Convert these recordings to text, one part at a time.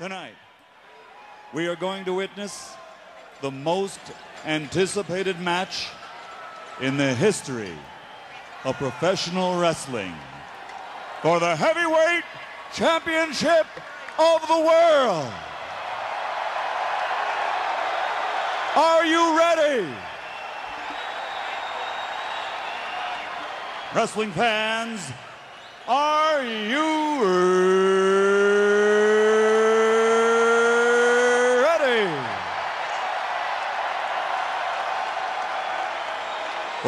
Tonight, we are going to witness the most anticipated match in the history of professional wrestling for the heavyweight championship of the world. Are you ready? Wrestling fans, are you ready?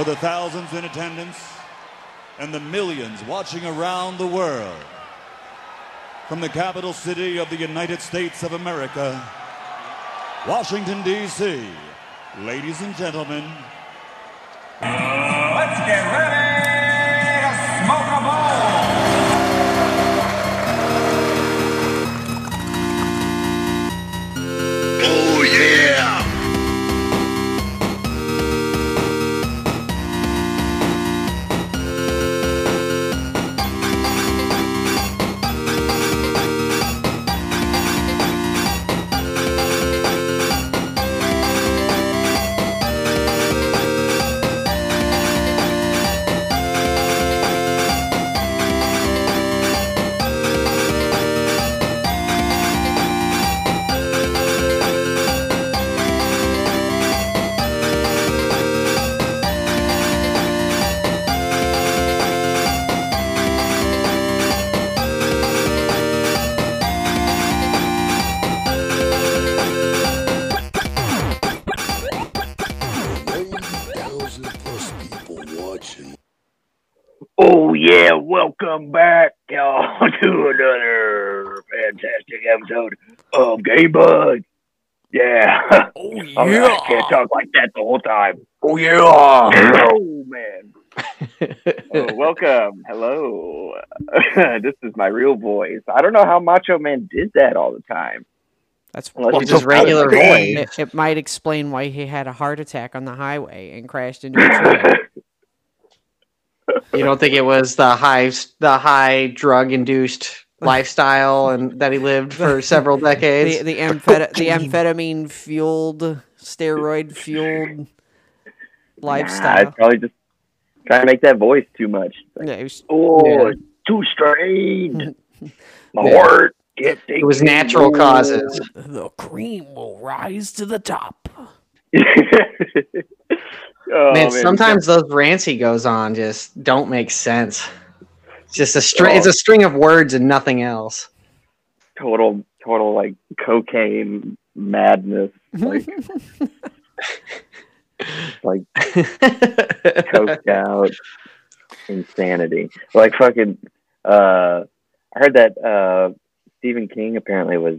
For the thousands in attendance and the millions watching around the world, from the capital city of the United States of America, Washington, D.C., ladies and gentlemen, Let's get ready welcome back y'all to another fantastic episode of Game Budz. Yeah. Oh, oh All right, I can't talk like that the whole time. Oh yeah. Oh man. oh, welcome. Hello. this is my real voice. I don't know how Macho Man did that all the time. That's Unless well, it's just just regular it, voice. it might explain why he had a heart attack on the highway and crashed into a tree. You don't think it was the high the high drug induced lifestyle and that he lived for several decades? the the, ampheta- the amphetamine fueled, steroid fueled lifestyle. I'd probably just try to make that voice too much. yeah, it was, Oh, Yeah. too strained. My Yeah. heart can't take It was natural anymore. causes. the cream will rise to the top. Oh, man, sometimes those rants he goes on just don't make sense. It's just a string. It's a string of words and nothing else. total, total like cocaine madness, like like coked out insanity. Like fucking. Uh, I heard that uh, Stephen King apparently was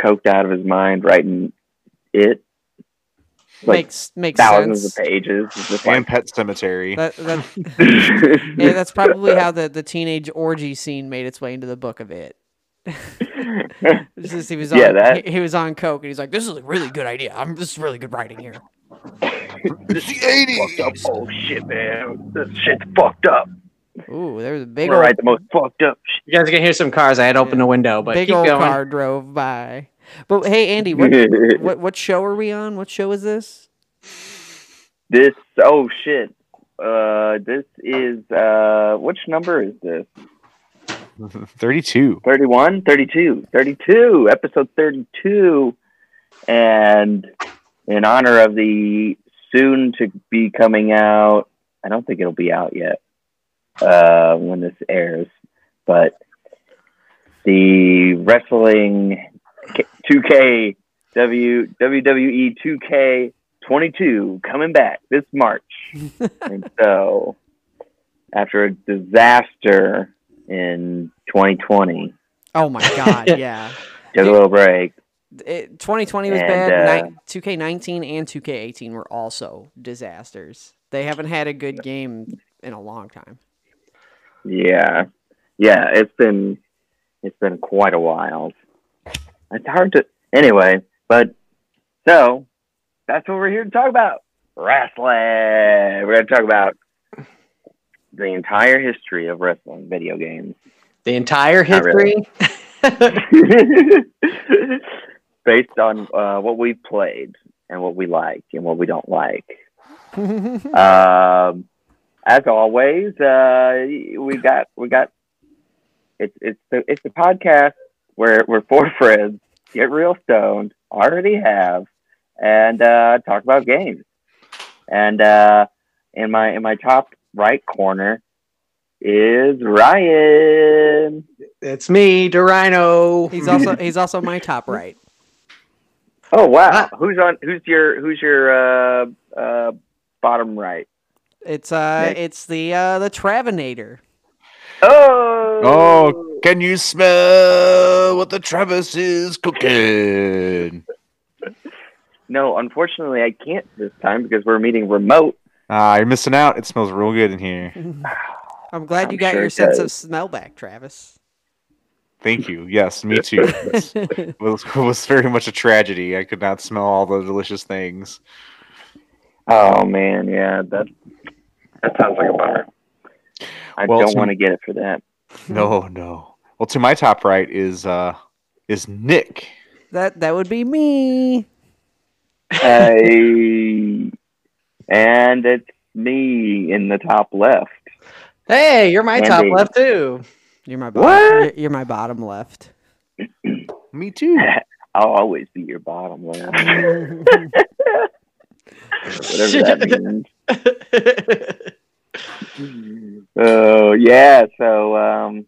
coked out of his mind writing it. Like makes makes thousands sense. of pages. It's just and like, Pet Sematary. That, that, yeah, that's probably how the, the teenage orgy scene made its way into the book of it. Just he was on, Yeah, that- he, he was on coke and he's like, "This is a really good idea. I'm this is really good writing here." It's the fucked up. Oh shit, man! This shit's fucked up. Ooh, there was a I'm big gonna old, write the most fucked up. You guys can hear some cars. I had opened the window, but big keep old going. car drove by. But hey, Andy, what, what what show are we on? What show is this? This oh shit. Uh this is uh which number is this? 32. 31? 32. 32. Episode 32. And in honor of the soon to be coming out, I don't think it'll be out yet uh when this airs, but the wrestling 2K W WWE 2K 22 coming back this March. and so, after a disaster in 2020, Oh my god, yeah. took a little break. It, 2020 was And, bad. uh, Ni- 2K19 and 2K18 were also disasters. They haven't had a good game in a long time. Yeah, yeah, it's been it's been quite a while. It's hard to anyway, but so that's what we're here to talk about. Wrestling. We're going to talk about the entire history of wrestling video games. The entire Not really. history. based on uh, what we've played and what we like and what we don't like. um, as always, uh, we got we got it's it's the it's the podcast where where four friends get real stoned, already have, and uh, talk about games. And uh, in my in my top right corner is Ryan. It's me, Dorino. he's also he's also my top right. Oh wow, Ah. who's on? Who's your who's your uh, uh, bottom right? It's uh Nick. it's the uh the Travanator. Oh, Oh, can you smell what the Travis is cooking? no. Unfortunately, I can't this time because we're meeting remote. Ah, you're missing out. It smells real good in here. I'm glad you I'm got sure your it sense of smell back, Travis. Thank you. Yes, me too. It was, it was very much a tragedy. I could not smell all the delicious things. Oh man, yeah, that that sounds like a bummer. I Well, don't want to get it for that. No, no. Well, to my top right is uh is Nick. That that would be me. Hey, and it's me in the top left. Hey, you're my top left too. You're my bottom. What? You're, you're my bottom left. Me too. I'll always be your bottom left, whatever that means. Oh yeah, so um,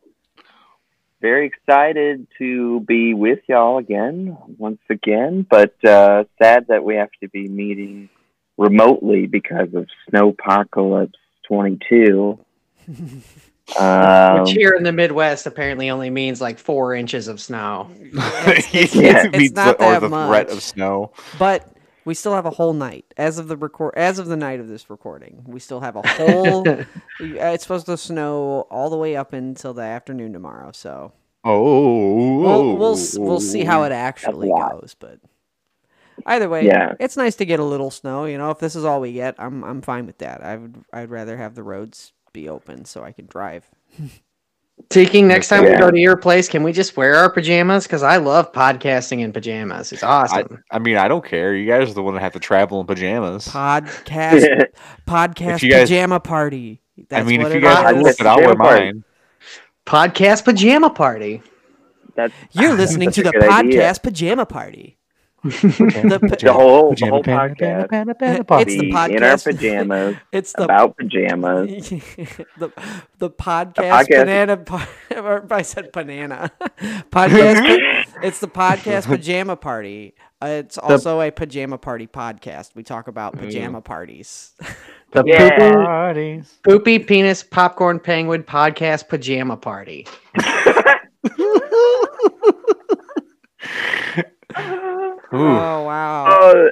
very excited to be with y'all again, once again. But uh, sad that we have to be meeting remotely because of Snowpocalypse 22. Um, Which here in the Midwest apparently only means like four inches of snow. it's- Yeah. it's Means not the, or that the threat of snow. But we still have a whole night as of the record as of the night of this recording. We still have a whole. uh, it's supposed to snow all the way up until the afternoon tomorrow. So Oh, we'll we'll, we'll see how it actually goes. But either way, Yeah. it's nice to get a little snow. You know, if this is all we get, I'm I'm fine with that. I would I'd rather have the roads be open so I can drive. Teking, next time we go to your place, can we just wear our pajamas? Because I love podcasting in pajamas. It's awesome. I mean, I don't care. You guys are the one that have to travel in pajamas. Podcast podcast guys- pajama party. That's I mean, what if you guys is. are it, I'll wear Pajama party. mine. Podcast pajama party. That's You're listening That's to the good idea. podcast pajama party. The, the whole, the Pajama whole panda, panda, podcast. panda, panda, It's the be in our pajamas it's the about pajamas. the the podcast, podcast- banana. pa- or I said banana. podcast. it's the podcast pajama party. Uh, it's also a pajama party podcast. We talk about pajama parties. The Yeah. poopy, Parties. poopy penis popcorn penguin podcast pajama party. Ooh. Oh wow! Oh,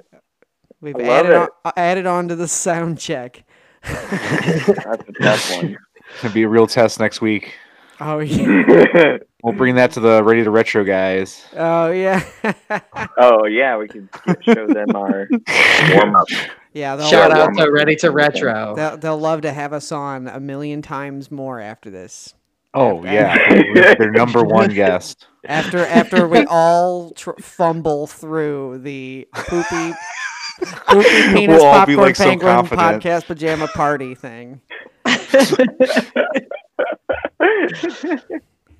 We've I added on, uh, added on to the sound check. that's a tough one. It'll be a real test next week. Oh yeah! We'll bring that to the Ready to Retro guys. Oh yeah! oh yeah, we can show them our warm up. yeah, they'll Shout out to. Ready to Retro. They'll, they'll love to have us on a million times more after this. Oh After- yeah, We're their number one guest. After after we all tr- fumble through the poopy poopy penis We'll all be, popcorn like, penguin confident. podcast pajama party thing.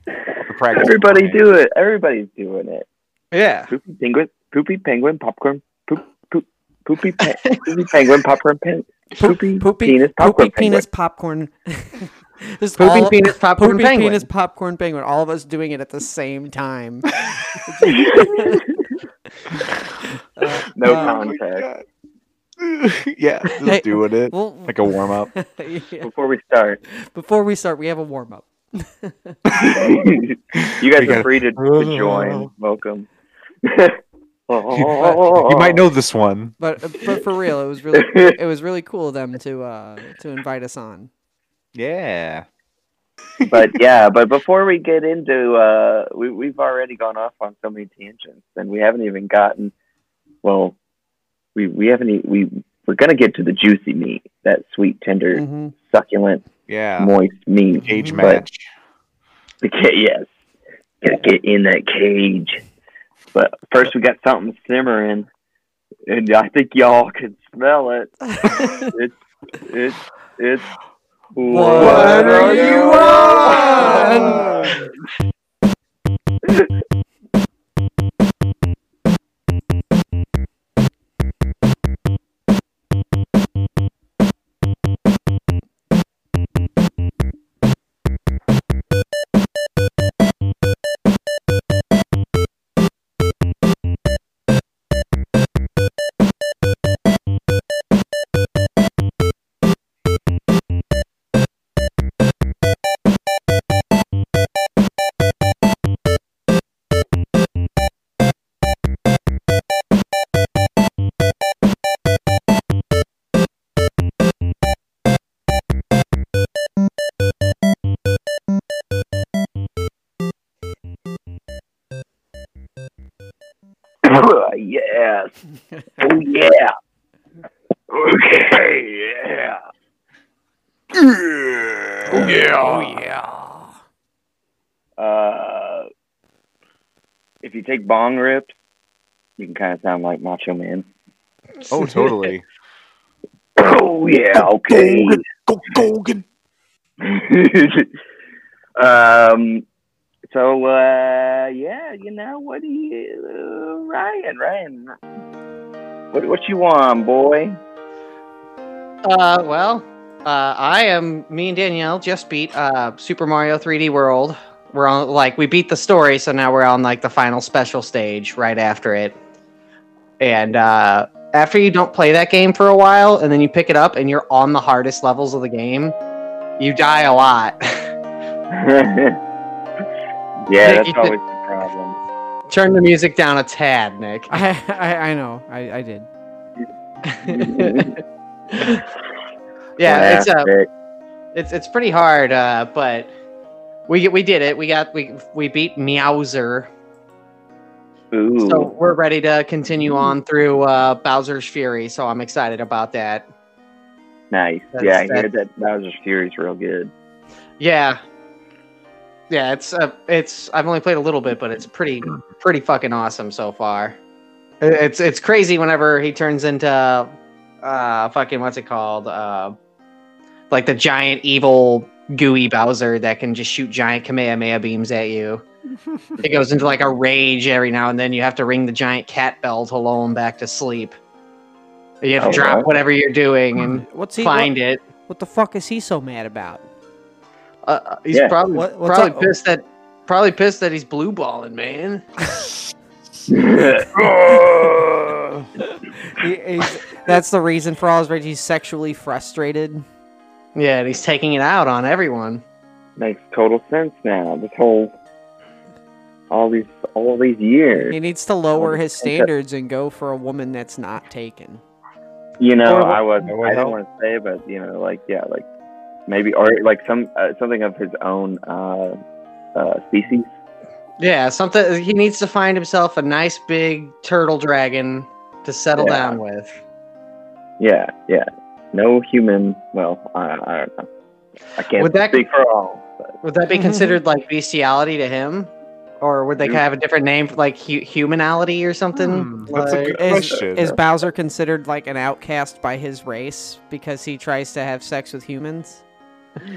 Everybody beforehand. do it. Everybody's doing it. Yeah. Poopy penguin, poopy penguin, popcorn, poop, poop, poopy, pe- poopy penguin, popcorn, pen, poopy, Poopy penis, popcorn, poopy penis popcorn. This Poopy all- penis popcorn poopy penguin. penis popcorn penguin. All of us doing it at the same time. Uh, No uh, contact. yeah, just Hey, doing it well- like a warm up. yeah. Before we start, Before we start, we have a warm up. you guys We are gotta- free to, to join. Welcome. Oh. You might know this one. But but for real, it was really it was really cool of them to uh to invite us on. Yeah. but yeah, but before we get into, uh, we, we've already gone off on so many tangents, and we haven't even gotten. Well, we we haven't. We we're gonna get to the juicy meat, that sweet, tender, succulent, yeah, moist meat cage match. Yes. Gotta get in that cage. But first, we got something simmering, and I think y'all can smell it. it's it's it's. What are you on? Oh yeah. Okay. Yeah. Oh yeah. Oh yeah. Uh, if you take bong rips, you can kind of sound like Macho Man. Oh, totally. Oh yeah. Okay. Go Gogan. um. So uh, yeah, you know what do you, uh, Ryan? Ryan, what what you want, boy? Uh, well, uh, I am. Me and Danielle just beat uh, Super Mario 3D World. We're on like we beat the story, so now we're on like the final special stage right after it. And uh, after you don't play that game for a while, and then you pick it up, and you're on the hardest levels of the game, you die a lot. yeah, that's always. Turn the music down a tad, Nick. I, I I know. I, I did. yeah, it's uh, it's it's pretty hard, uh, but we we did it. We got we we beat Meowser, Ooh. so we're ready to continue on through uh, Bowser's Fury. So I'm excited about that. nice. that's- yeah, I that- heard that Bowser's Fury's real good. Yeah, yeah. It's uh, it's I've only played a little bit, but it's pretty pretty fucking awesome so far. It's it's crazy whenever he turns into uh fucking what's it called uh like the giant evil gooey Bowser that can just shoot giant Kamehameha beams at you. it goes into like a rage every now and then. You have to ring the giant cat bell to lull him back to sleep. You have to Oh, drop wow. whatever you're doing and What's he? find what, it. what the fuck is he so mad about? Uh, Uh, he's Yeah. probably What- probably up? pissed that probably pissed that he's blue balling, man. He, he's, that's the reason for all his rage. He's sexually frustrated. Yeah, and he's taking it out on everyone. Makes total sense now. This whole, all these, all these years. He needs to lower his standards and go for a woman that's not taken. You know, I was, I didn't want to say, but you know, like yeah, like maybe or like some uh, something of his own uh, uh, species. Yeah, something he needs to find himself a nice big turtle dragon to settle Yeah. down with. Yeah, yeah. No human. Well, I, I don't know. I can't Would that- speak for all. But Would that be considered like bestiality to him? Or would they have a different name, like hu- humanality or something? Hmm, that's a good Is, question. is Bowser considered like an outcast by his race because he tries to have sex with humans?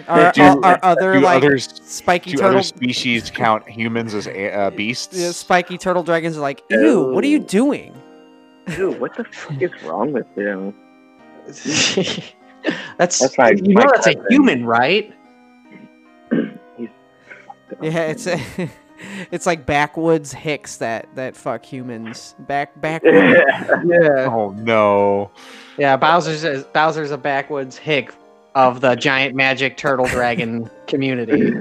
Are, Do- are, are other do like others spiky do turtle other species count humans as uh, beasts? yeah, spiky turtle dragons are like, ew, what are you doing? dude, what the fuck is wrong with him? that's, That's my- you know my that's a human, right? Yeah, it's it's like backwoods hicks that that fuck humans. Back backwoods. Yeah. Oh no! Yeah, Bowser's is, Bowser's a backwoods hick of the giant magic turtle dragon community.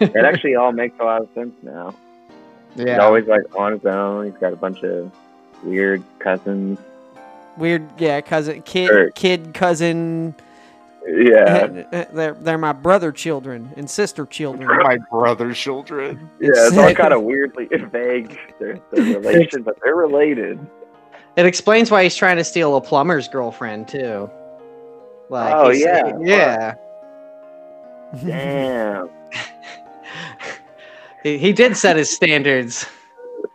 it actually all makes a lot of sense now. He's always like on his own. He's got a bunch of weird cousins. Weird, yeah, cousin, kid, Sure. kid, cousin. Yeah, They're they're my brother children and sister children. My brother children. yeah. It's all It's- kind of weirdly vague. Their, their relation, but they're related. It explains why he's trying to steal a plumber's girlfriend too. Like, Oh, he's- yeah. yeah. Damn. He, he did set his standards.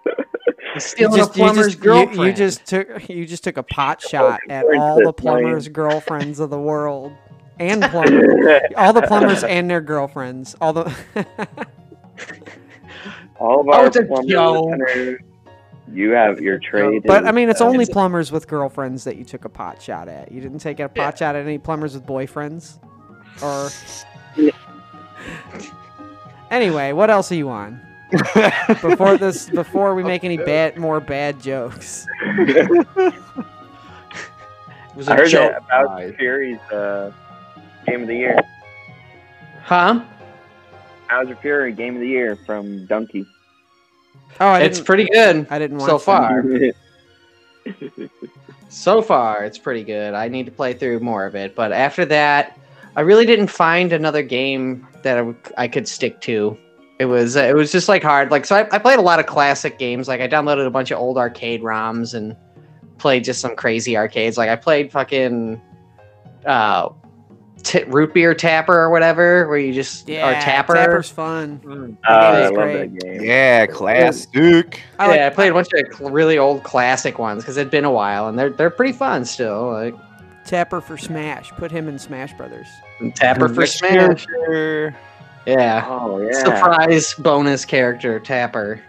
He's You stealing just, a you, plumber's just, girlfriend. you just took you just took a pot shot at all the this plan. plumbers' girlfriends of the world, and plumbers, all the plumbers and their girlfriends, all the. All of Oh, our it's a plumber joke. listeners, you have your trade. But I mean, it's uh, only plumbers with girlfriends that you took a pot shot at. You didn't take a pot shot at any plumbers with boyfriends, or. Anyway, what else are you on? Before this, before we make any bad, more bad jokes. It was a I heard joke. that about guys. Fury's uh, game of the year. Huh? How's your Fury game of the year from Donkey. Oh, I It's pretty good I didn't so far. So far, it's pretty good. I need to play through more of it, but after that, I really didn't find another game that I could stick to. It was it was just like hard. Like so, I, I played a lot of classic games. Like I downloaded a bunch of old arcade ROMs and played just some crazy arcades. Like I played fucking uh, t- root beer tapper or whatever, where you just Yeah, or tapper. Tapper's fun. Mm. Uh, I is love great. that game. yeah, classic. I like- yeah, I played a bunch of really old classic ones because it'd been a while, and they're they're pretty fun still. Like Tapper for Smash. Put him in Smash Brothers. Tapper for Smash. Yeah. Oh yeah. Surprise bonus character Tapper.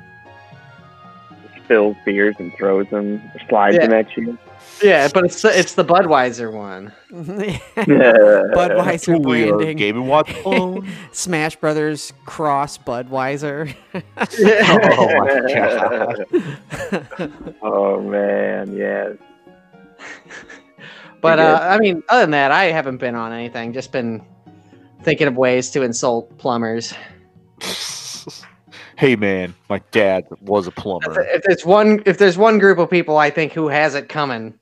Spills beers and throws them, slides Yeah. them at you. Yeah, but it's the, it's the Budweiser one. yeah. Budweiser We branding. Game and Watch phone. Smash Brothers cross Budweiser. oh my god. oh man, yeah. But uh, I mean, other than that, I haven't been on anything. Just been thinking of ways to insult plumbers. hey man, my dad was a plumber. If there's one, if there's one group of people I think who has it coming,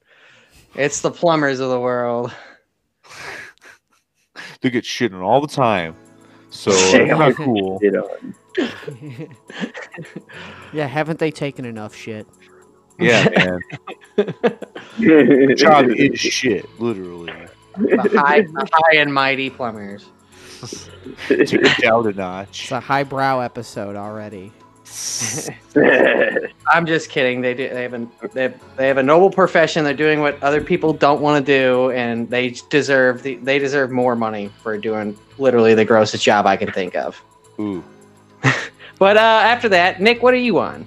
it's the plumbers of the world. They get shit on all the time. So Damn. not cool. Yeah, haven't they taken enough shit? Yeah, man. The job is shit, literally. The high, the high and mighty plumbers. Take it down a notch. It's a highbrow episode already. I'm just kidding. They do. They have a they have, they have a noble profession. They're doing what other people don't want to do, and they deserve the they deserve more money for doing literally the grossest job I can think of. Ooh. But uh, after that, Nick, what are you on?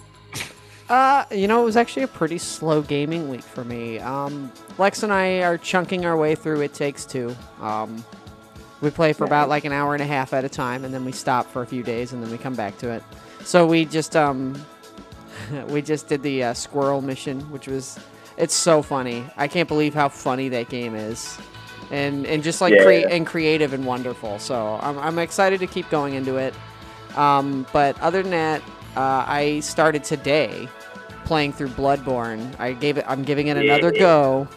Uh, you know, it was actually a pretty slow gaming week for me. Um, Lex and I are chunking our way through It Takes Two. Um, we play for about like an hour and a half at a time, and then we stop for a few days, and then we come back to it. So we just um, we just did the uh, squirrel mission, which was it's so funny. I can't believe how funny that game is, and and just like Yeah. and creative and wonderful. So I'm I'm excited to keep going into it. Um, but other than that, uh, I started today playing through Bloodborne. I gave it. I'm giving it another Yeah. go,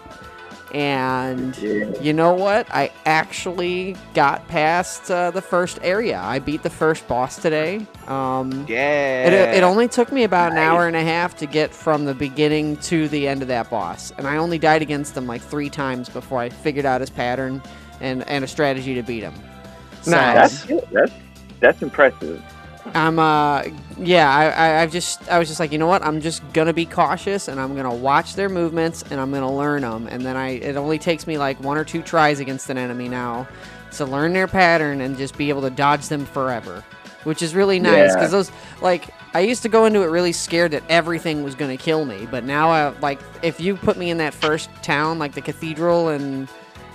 and you know what? I actually got past uh, the first area. I beat the first boss today. Um, Yeah. it, it only took me about an hour and a half to get from the beginning to the end of that boss, and I only died against him like three times before I figured out his pattern and, and a strategy to beat him. So, Nice. That's. That's that's impressive. I'm uh yeah I, I I've just I was just like you know what I'm just gonna be cautious and I'm gonna watch their movements and I'm gonna learn them and then I it only takes me like one or two tries against an enemy now to learn their pattern and just be able to dodge them forever, which is really nice Yeah. because those like I used to go into it really scared that everything was gonna kill me, but now I like if you put me in that first town like the cathedral and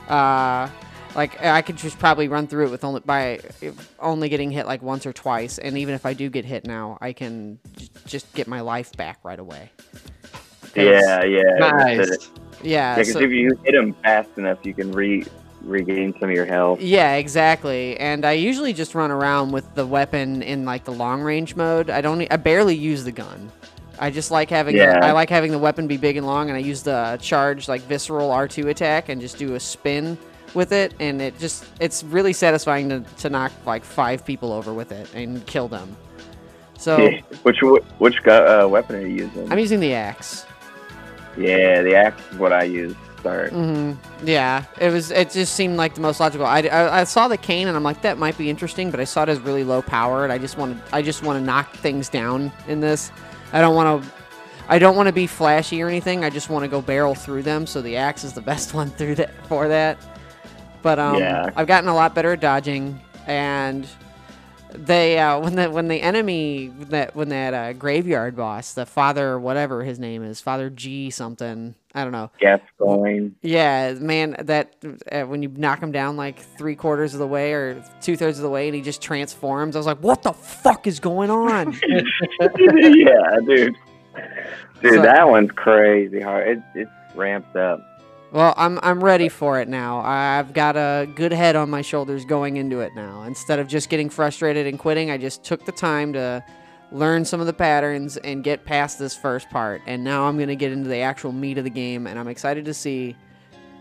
uh like I could just probably run through it with only by only getting hit like once or twice, and even if I do get hit now, I can j- just get my life back right away. Yeah, yeah. Nice. Because yeah, yeah, so- if you hit them fast enough, you can re regain some of your health. yeah, exactly. And I usually just run around with the weapon in like the long range mode. I don't. e, I barely use the gun. I just like having. Yeah. The, I like having the weapon be big and long, and I use the charge like visceral R2 attack and just do a spin with it, and it just it's really satisfying to, to knock like five people over with it and kill them. So which which uh, weapon are you using? I'm using the axe. yeah, the axe is what I use. start. hmm Yeah, it was. It just seemed like the most logical. I, I, I saw the cane and I'm like, that might be interesting, but I saw it as really low powered. I just want to. I just want to knock things down in this. I don't want to. I don't want to be flashy or anything. I just want to go barrel through them. So the axe is the best one through that for that. But um, Yeah. I've gotten a lot better at dodging, and they uh, when the when the enemy that when that uh, graveyard boss, the father whatever his name is, Father G something, I don't know. Gascoigne. Yeah, man, that uh, when you knock him down like three quarters of the way or two thirds of the way, and he just transforms. I was like, "What the fuck is going on?" yeah, dude. Dude, So- that one's crazy hard. It, it's ramped up. Well, I'm I'm ready for it now. I've got a good head on my shoulders going into it now. Instead of just getting frustrated and quitting, I just took the time to learn some of the patterns and get past this first part. And now I'm gonna get into the actual meat of the game, and I'm excited to see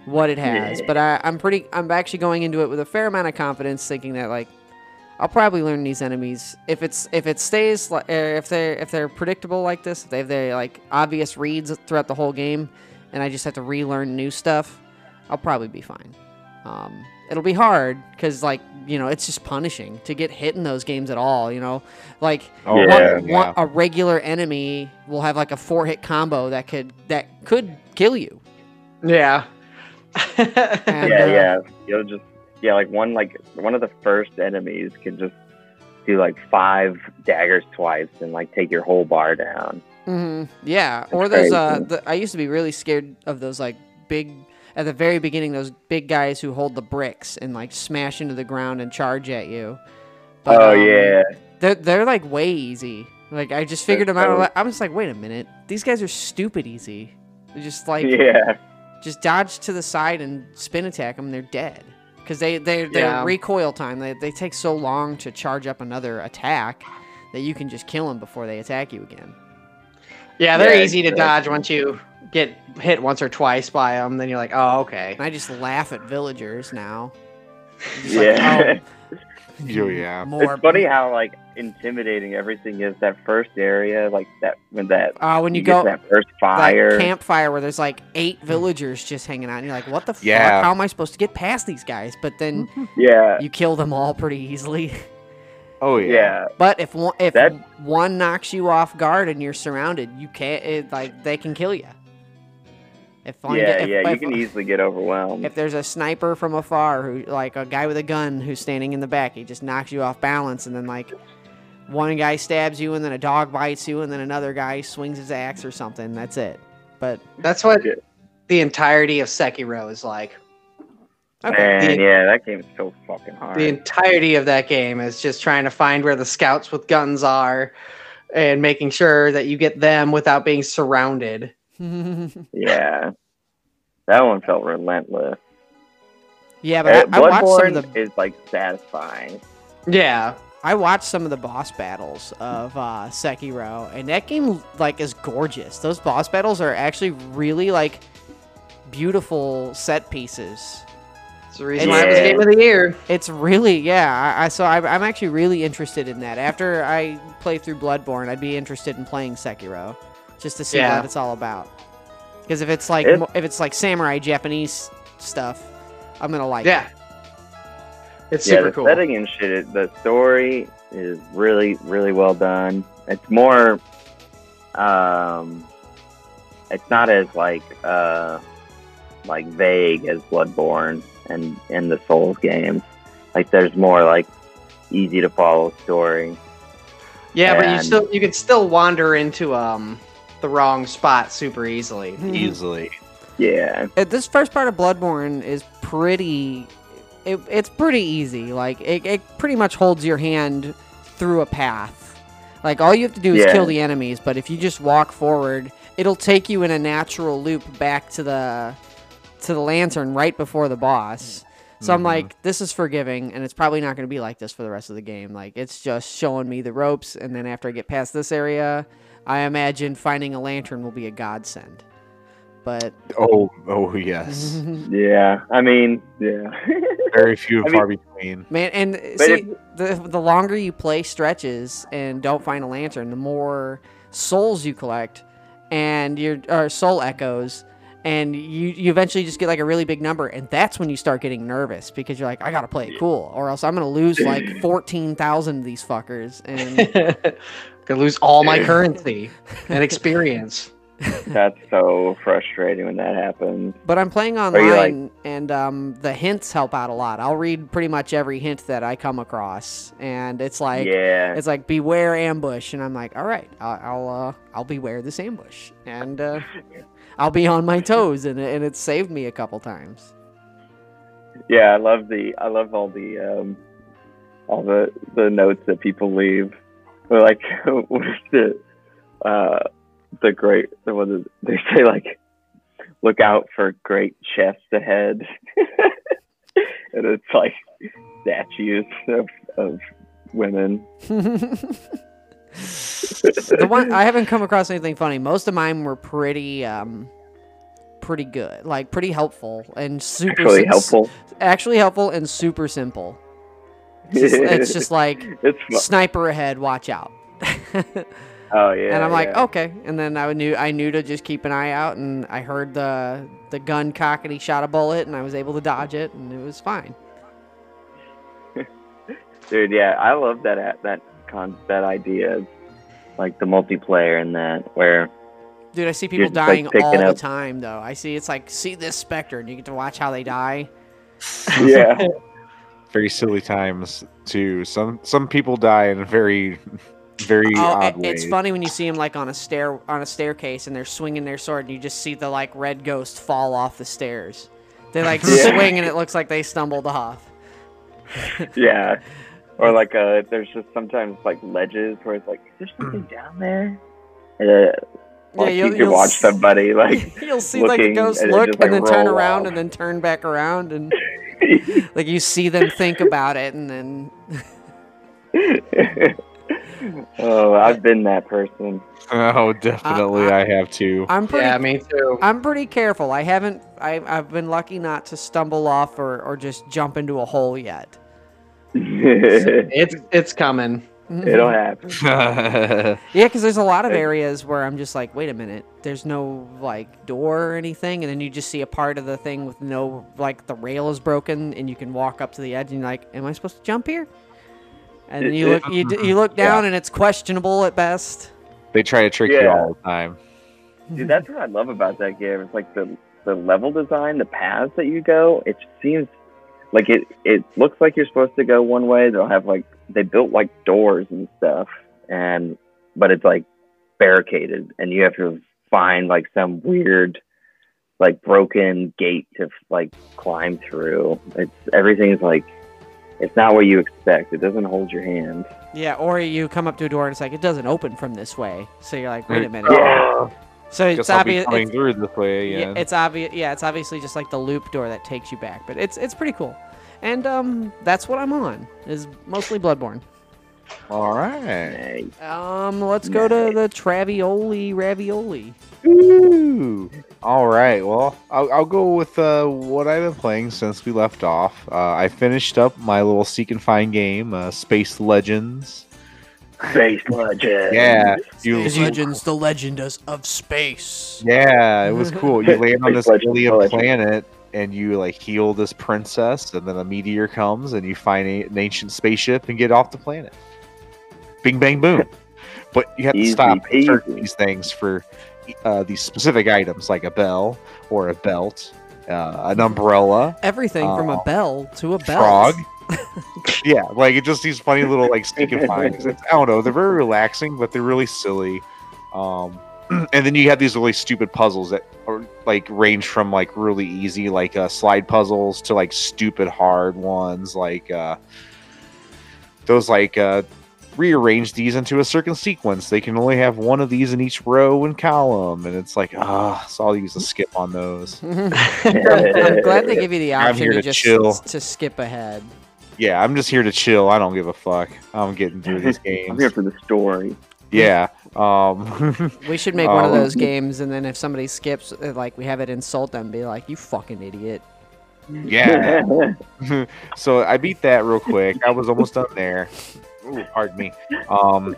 what it has. Yeah. But I, I'm pretty. I'm actually going into it with a fair amount of confidence, thinking that like I'll probably learn these enemies if it's if it stays er, if they're if they're predictable like this, if they have their like obvious reads throughout the whole game, and I just have to relearn new stuff. I'll probably be fine. Um, it'll be hard because like you know it's just punishing to get hit in those games at all. You know, like Oh, one- Yeah. one- yeah. a regular enemy will have like a four hit combo that could that could kill you. Yeah. And, yeah, uh, yeah. You'll just yeah, like one like one of the first enemies can just do like five daggers twice and like take your whole bar down. Hmm Yeah, or those. Uh, the, I used to be really scared of those like big at the very beginning. Those big guys who hold the bricks and like smash into the ground and charge at you. oh um, yeah. they're they're like way easy. Like I just figured them out. so- I was just like, wait a minute, these guys are stupid easy. They're just like Yeah. just dodge to the side and spin attack them. They're dead because they they their Yeah. recoil time. They they take so long to charge up another attack that you can just kill them before they attack you again. Yeah, they're Yeah, easy to exactly. dodge once you get hit once or twice by them. Then you're like, oh, okay. I just laugh at villagers now. Just Yeah. Like, Oh, yeah. oh, more. It's funny how like intimidating everything is. That first area, like that when that Uh, when you, get go that first that fire. campfire where there's like eight villagers just hanging out, and you're like, what the fuck? Yeah. How am I supposed to get past these guys? But then yeah. you kill them all pretty easily. Oh yeah. Yeah. But if one if That- one knocks you off guard and you're surrounded, you can't it, like they can kill you. If one Yeah, get- if, yeah, you if- can easily get overwhelmed. If there's a sniper from afar who like a guy with a gun who's standing in the back, he just knocks you off balance and then like one guy stabs you and then a dog bites you and then another guy swings his axe or something. That's it. But That's what the entirety of Sekiro is like. Okay. Man, The- yeah, that game is so fucking hard. The entirety of that game is just trying to find where the scouts with guns are and making sure that you get them without being surrounded. yeah. That one felt relentless. yeah, but Uh, I, I watched some of the is like satisfying. Yeah. I watched some of the boss battles of uh, Sekiro, and that game like is gorgeous. Those boss battles are actually really like beautiful set pieces. It's the reason why it was game of the year. It's really yeah. I, I so I, I'm actually really interested in that. After I play through Bloodborne, I'd be interested in playing Sekiro, just to see Yeah. what it's all about. Because if it's like It- if it's like samurai Japanese stuff, I'm gonna like. It. Yeah. It's yeah, super the cool. setting and shit. The story is really, really well done. It's more, um, it's not as like, uh, like vague as Bloodborne and in the Souls games. Like, there's more like easy to follow story. yeah, but you still you could still wander into um the wrong spot super easily. Easily. Yeah, Uh, This first part of Bloodborne is pretty. It, it's pretty easy. Like it, it pretty much holds your hand through a path. Like all you have to do is Yeah. kill the enemies, but if you just walk forward, it'll take you in a natural loop back to the to the lantern right before the boss. So I'm Mhm. like, this is forgiving, and it's probably not going to be like this for the rest of the game. Like it's just showing me the ropes, and then after I get past this area, I imagine finding a lantern will be a godsend. But Oh, oh yes. yeah. I mean, yeah. Very few I and mean- far between. Man, and But see, if- the the longer you play stretches and don't find a lantern, the more souls you collect, and your or soul echoes, and you you eventually just get like a really big number, and that's when you start getting nervous because you're like, I gotta play it cool, or else I'm gonna lose like fourteen thousand of these fuckers, and Gonna lose all my currency and experience. That's so frustrating when that happens. But I'm playing online, like- and um, the hints help out a lot. I'll read pretty much every hint that I come across, and it's like, yeah. it's like beware ambush, and I'm like, all right, I'll I'll, uh, I'll beware this ambush, and uh, I'll be on my toes, and it- and it saved me a couple times. Yeah, I love the I love all the um all the the notes that people leave. Or like what is the uh the great the one they say like look out for great chests ahead. and it's like statues of, of women. the one I haven't come across anything funny. Most of mine were pretty um, pretty good, like pretty helpful and super Actually sim- helpful. actually helpful and super simple. It's just, it's just like it's sniper ahead, watch out. oh yeah. and I'm like, yeah. okay. And then I knew I knew to just keep an eye out, and I heard the the gun cock, and he shot a bullet, and I was able to dodge it, and it was fine. Dude, yeah, I love that that con that idea of like the multiplayer and that where Dude, I see people just, like, dying picking all the time, though. I see it's like see this specter, and you get to watch how they die. yeah, Very silly times too. Some some people die in very very Oh, odd it- it's ways. funny when you see them like on a stair on a staircase, and they're swinging their sword, and you just see the like red ghost fall off the stairs. They like Yeah. swing, and it looks like they stumbled off. yeah. Or like uh, there's just sometimes like ledges where it's like, is there something down there? And, uh, like you can watch s- somebody like You'll see like a ghost and then look just, and then turn around off. and then turn back around and like you see them think about it and then oh, I've been that person. Oh, definitely, I- I, have too. I'm pretty Yeah, me too. I'm pretty careful. I haven't I I've been lucky not to stumble off or, or just jump into a hole yet. It'll It's it's coming. It'll happen. Yeah, because there's a lot of areas where I'm just like, wait a minute, there's no like door or anything, and then you just see a part of the thing with no like the rail is broken, and you can walk up to the edge, and you're like, am I supposed to jump here? And then you look you, d- you look down, and it's questionable at best. they try to trick you all the time. Dude, that's what I love about that game. It's like the the level design, the paths that you go. It seems like it. It looks like you're supposed to go one way. They'll have like they built like doors and stuff, and but it's like barricaded, and you have to find like some weird, like broken gate to like climb through. It's everything's like it's not what you expect. It doesn't hold your hand. Yeah, or you come up to a door and it's like it doesn't open from this way, so you're like, wait a minute. Yeah. So it's Guess I'll be obvious. coming It's, through this way yeah, it's obvious. Yeah, it's obviously just like the loop door that takes you back, but it's it's pretty cool. And um, that's what I'm on. Is mostly Bloodborne. all right. Um, let's go to the Travioli Ravioli. Ooh. All right. Well, I'll, I'll go with uh, what I've been playing since we left off. Uh, I finished up my little seek and find game, uh, Space Legends. Space legend. Yeah, you. Space Legends: The Legend of- of Space. Yeah, it was cool. You land on this Legends, alien Legends. planet, and you like heal this princess, and then a meteor comes, and you find a, an ancient spaceship and get off the planet. Bing bang boom. But you have to Easy stop and these things for uh, these specific items, like a bell or a belt, uh, an umbrella, Everything from a Oh. bell to a belt. frog. yeah, like it just these funny little like sneak and finds. I don't know, they're very relaxing, but they're really silly. Um, and then you have these really stupid puzzles that are like range from like really easy like uh, slide puzzles to like stupid hard ones like uh, those like uh, rearrange these into a certain sequence. They can only have one of these in each row and column, and it's like ah, so I'll use a skip on those. I'm glad they give you the option to to just chill. to skip ahead. Yeah, I'm just here to chill. I don't give a fuck. I'm getting through these games. I'm here for the story. Yeah. Um, We should make one of Um, those games, and then if somebody skips, uh, like we have it insult them, be like, "You fucking idiot." yeah. so I beat that real quick. I was almost done there. Ooh, pardon me. Um,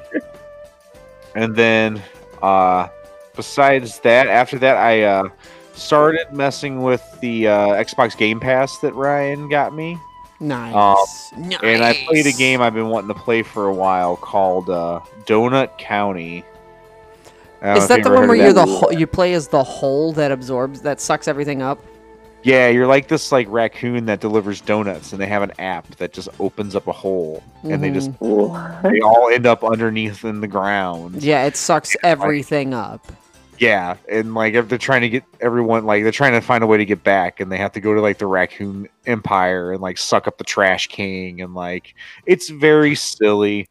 and then uh, besides that, after that, I uh, started messing with the uh, Xbox Game Pass that Ryan got me, Nice. nice. and I played a game I've been wanting to play for a while called uh, Donut County. I don't know Is that the one where you're the ho- you play as the hole that absorbs that sucks everything up? Yeah, you're like this like raccoon that delivers donuts, and they have an app that just opens up a hole, and they just Mm-hmm. they all end up underneath in the ground. Yeah, it sucks everything up. Yeah, and like if they're trying to get everyone like they're trying to find a way to get back, and they have to go to like the raccoon empire and like suck up the trash king, and like it's very silly.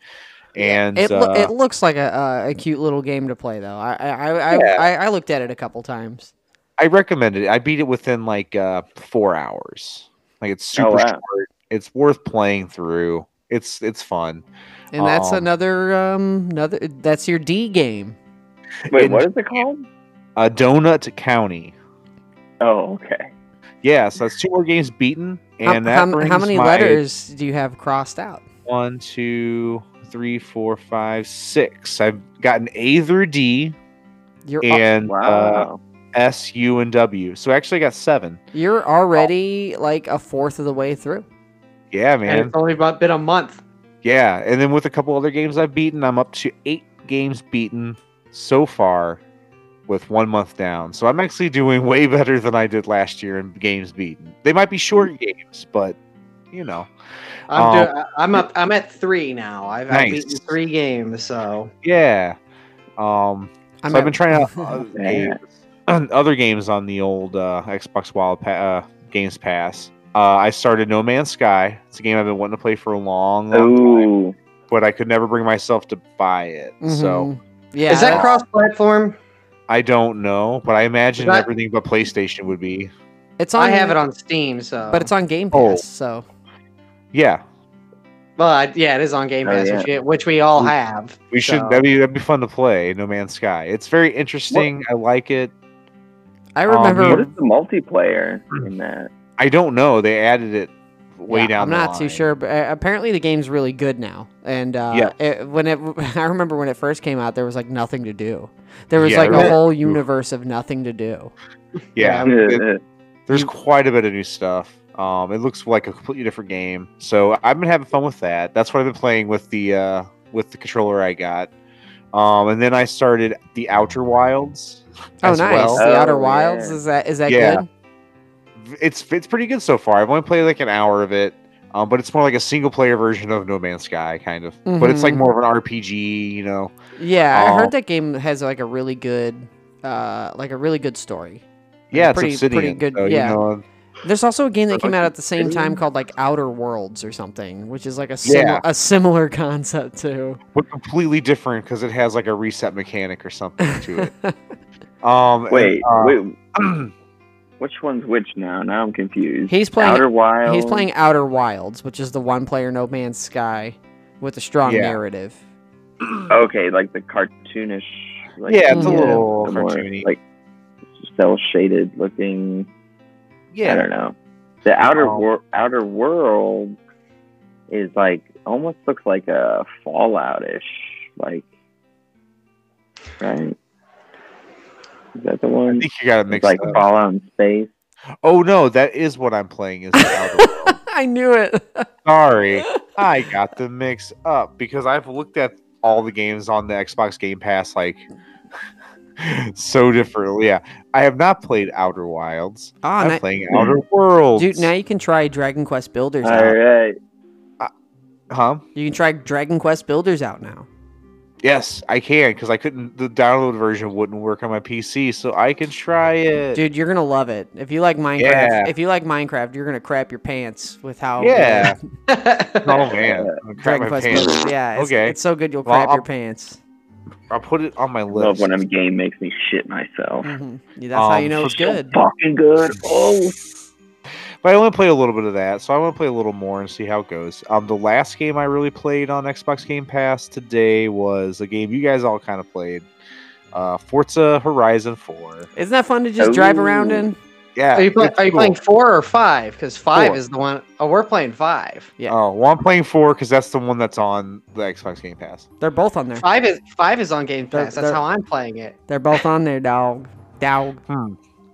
And It lo- uh, it looks like a, a a cute little game to play though. I I, I, Yeah. I I looked at it a couple times. I recommend it. I beat it within like uh, four hours. Like it's super Oh, wow. short. It's worth playing through. It's it's fun. And that's Um, another um another that's your D game. Wait, And- what is it called? Uh, Donut County. Oh, okay. Yeah, so that's two more games beaten, How, and that how, brings how many my letters do you have crossed out? One, two, three, four, five, six. I've gotten A through D You're and uh, Wow. S, U, and W. So I actually, got seven. you're already like a fourth of the way through. Yeah, And man. it's only about been a month. Yeah, and then with a couple other games I've beaten, I'm up to eight games beaten so far, with one month down. So I'm actually doing way better than I did last year in games beaten. They might be short games, but you know, I'm Um, do- I'm up. I'm at three now. I've, I've Nice. beaten three games. So yeah. Um, I'm so I've at- been trying out other games, other games on the old uh, Xbox Wild pa- uh, Games Pass. Uh, I started No Man's Sky. It's a game I've been wanting to play for a long, long time, but I could never bring myself to buy it. So Mhm. Yeah, is that cross-platform? I don't know, but I imagine that- everything but PlayStation would be. It's on. I have it on Steam. So, but it's on Game Oh. Pass. So Yeah, Well, I- yeah, it is on Game Oh, Pass, yeah. which, we- which we all have. we should. That'd be that'd be fun to play. No Man's Sky. It's very interesting. I like it. I Um, remember. What is the multiplayer in that? I don't know. They added it way Yeah, down. I'm the not too sure, but uh, apparently the game's really good now. And uh, Yeah. it, when it, I remember when it first came out, there was like nothing to do. There was Yeah, like a whole universe of nothing to do. Yeah, Yeah, it- there's quite a bit of new stuff. Um, it looks like a completely different game. So I've been having fun with that. That's what I've been playing with the uh, with the controller I got. Um, and then I started the Outer Wilds. Oh, as nice! well. The Outer Oh, Wilds yeah. is that is that Yeah. good? It's it's pretty good so far. I've only played like an hour of it. Um, but it's more like a single player version of No Man's Sky, kind of. But it's like Mhm. more of an RPG, you know. Yeah, I Oh. heard that game has like a really good, uh, like a really good story. Yeah, it's pretty- Obsidian. pretty good- so, you yeah. know, There's also a game that came out at the same time called like Outer Worlds or something, which is like a simi- Yeah. a similar concept too. but completely different because it has like a reset mechanic or something to it. Um, and, uh, wait. Which one's which now? Now I'm confused. He's playing- Outer Wilds. He's playing Outer Wilds, which is the one-player No Man's Sky with a strong Yeah. narrative. Okay, like the cartoonish. Like, yeah, it's a Yeah. little the more, cartoony. like cell shaded looking. Yeah, I don't know. The outer Um, wor- outer world is like almost looks like a Fallout-ish, like right. Is that the one? I think you got it It's mixed like up. Fallout in space. Oh no, that is what I'm playing. Is Outer Worlds. I knew it. Sorry, I got the mix up because I've looked at all the games on the Xbox Game Pass like so differently. Yeah, I have not played Outer Wilds. Ah, I'm ni- playing Outer Worlds. dude, now you can try Dragon Quest Builders All out. right. huh? You can try Dragon Quest Builders out now. Yes, I can because I couldn't. The download version wouldn't work on my PC, so I can try it. Dude, you're gonna love it. If you like Minecraft, Yeah. if you like Minecraft, you're gonna crap your pants with how Yeah. good Oh man, I'm crap my Quest pants. Yeah, it's, Okay. it's so good you'll Well, crap I'll- your pants. I'll put it on my list. Love list. when a game makes me shit myself. hmm That's how you Um, know it's sure. good. Fucking good. Oh, But I only play a little bit of that, so I want to play a little more and see how it goes. Um, the last game I really played on Xbox Game Pass today was a game you guys all kind of played, uh, Forza Horizon Four. Isn't that fun to just drive around in? Yeah, Are you, play, it's are you cool. playing four or five? Because five Four. is the one oh we're playing five. Yeah. Oh, well, I'm playing four because that's the one that's on the Xbox Game Pass. They're both on there. Five is five is on Game They're- Pass. That's they're- how I'm playing it. They're both on there, dog. Dog.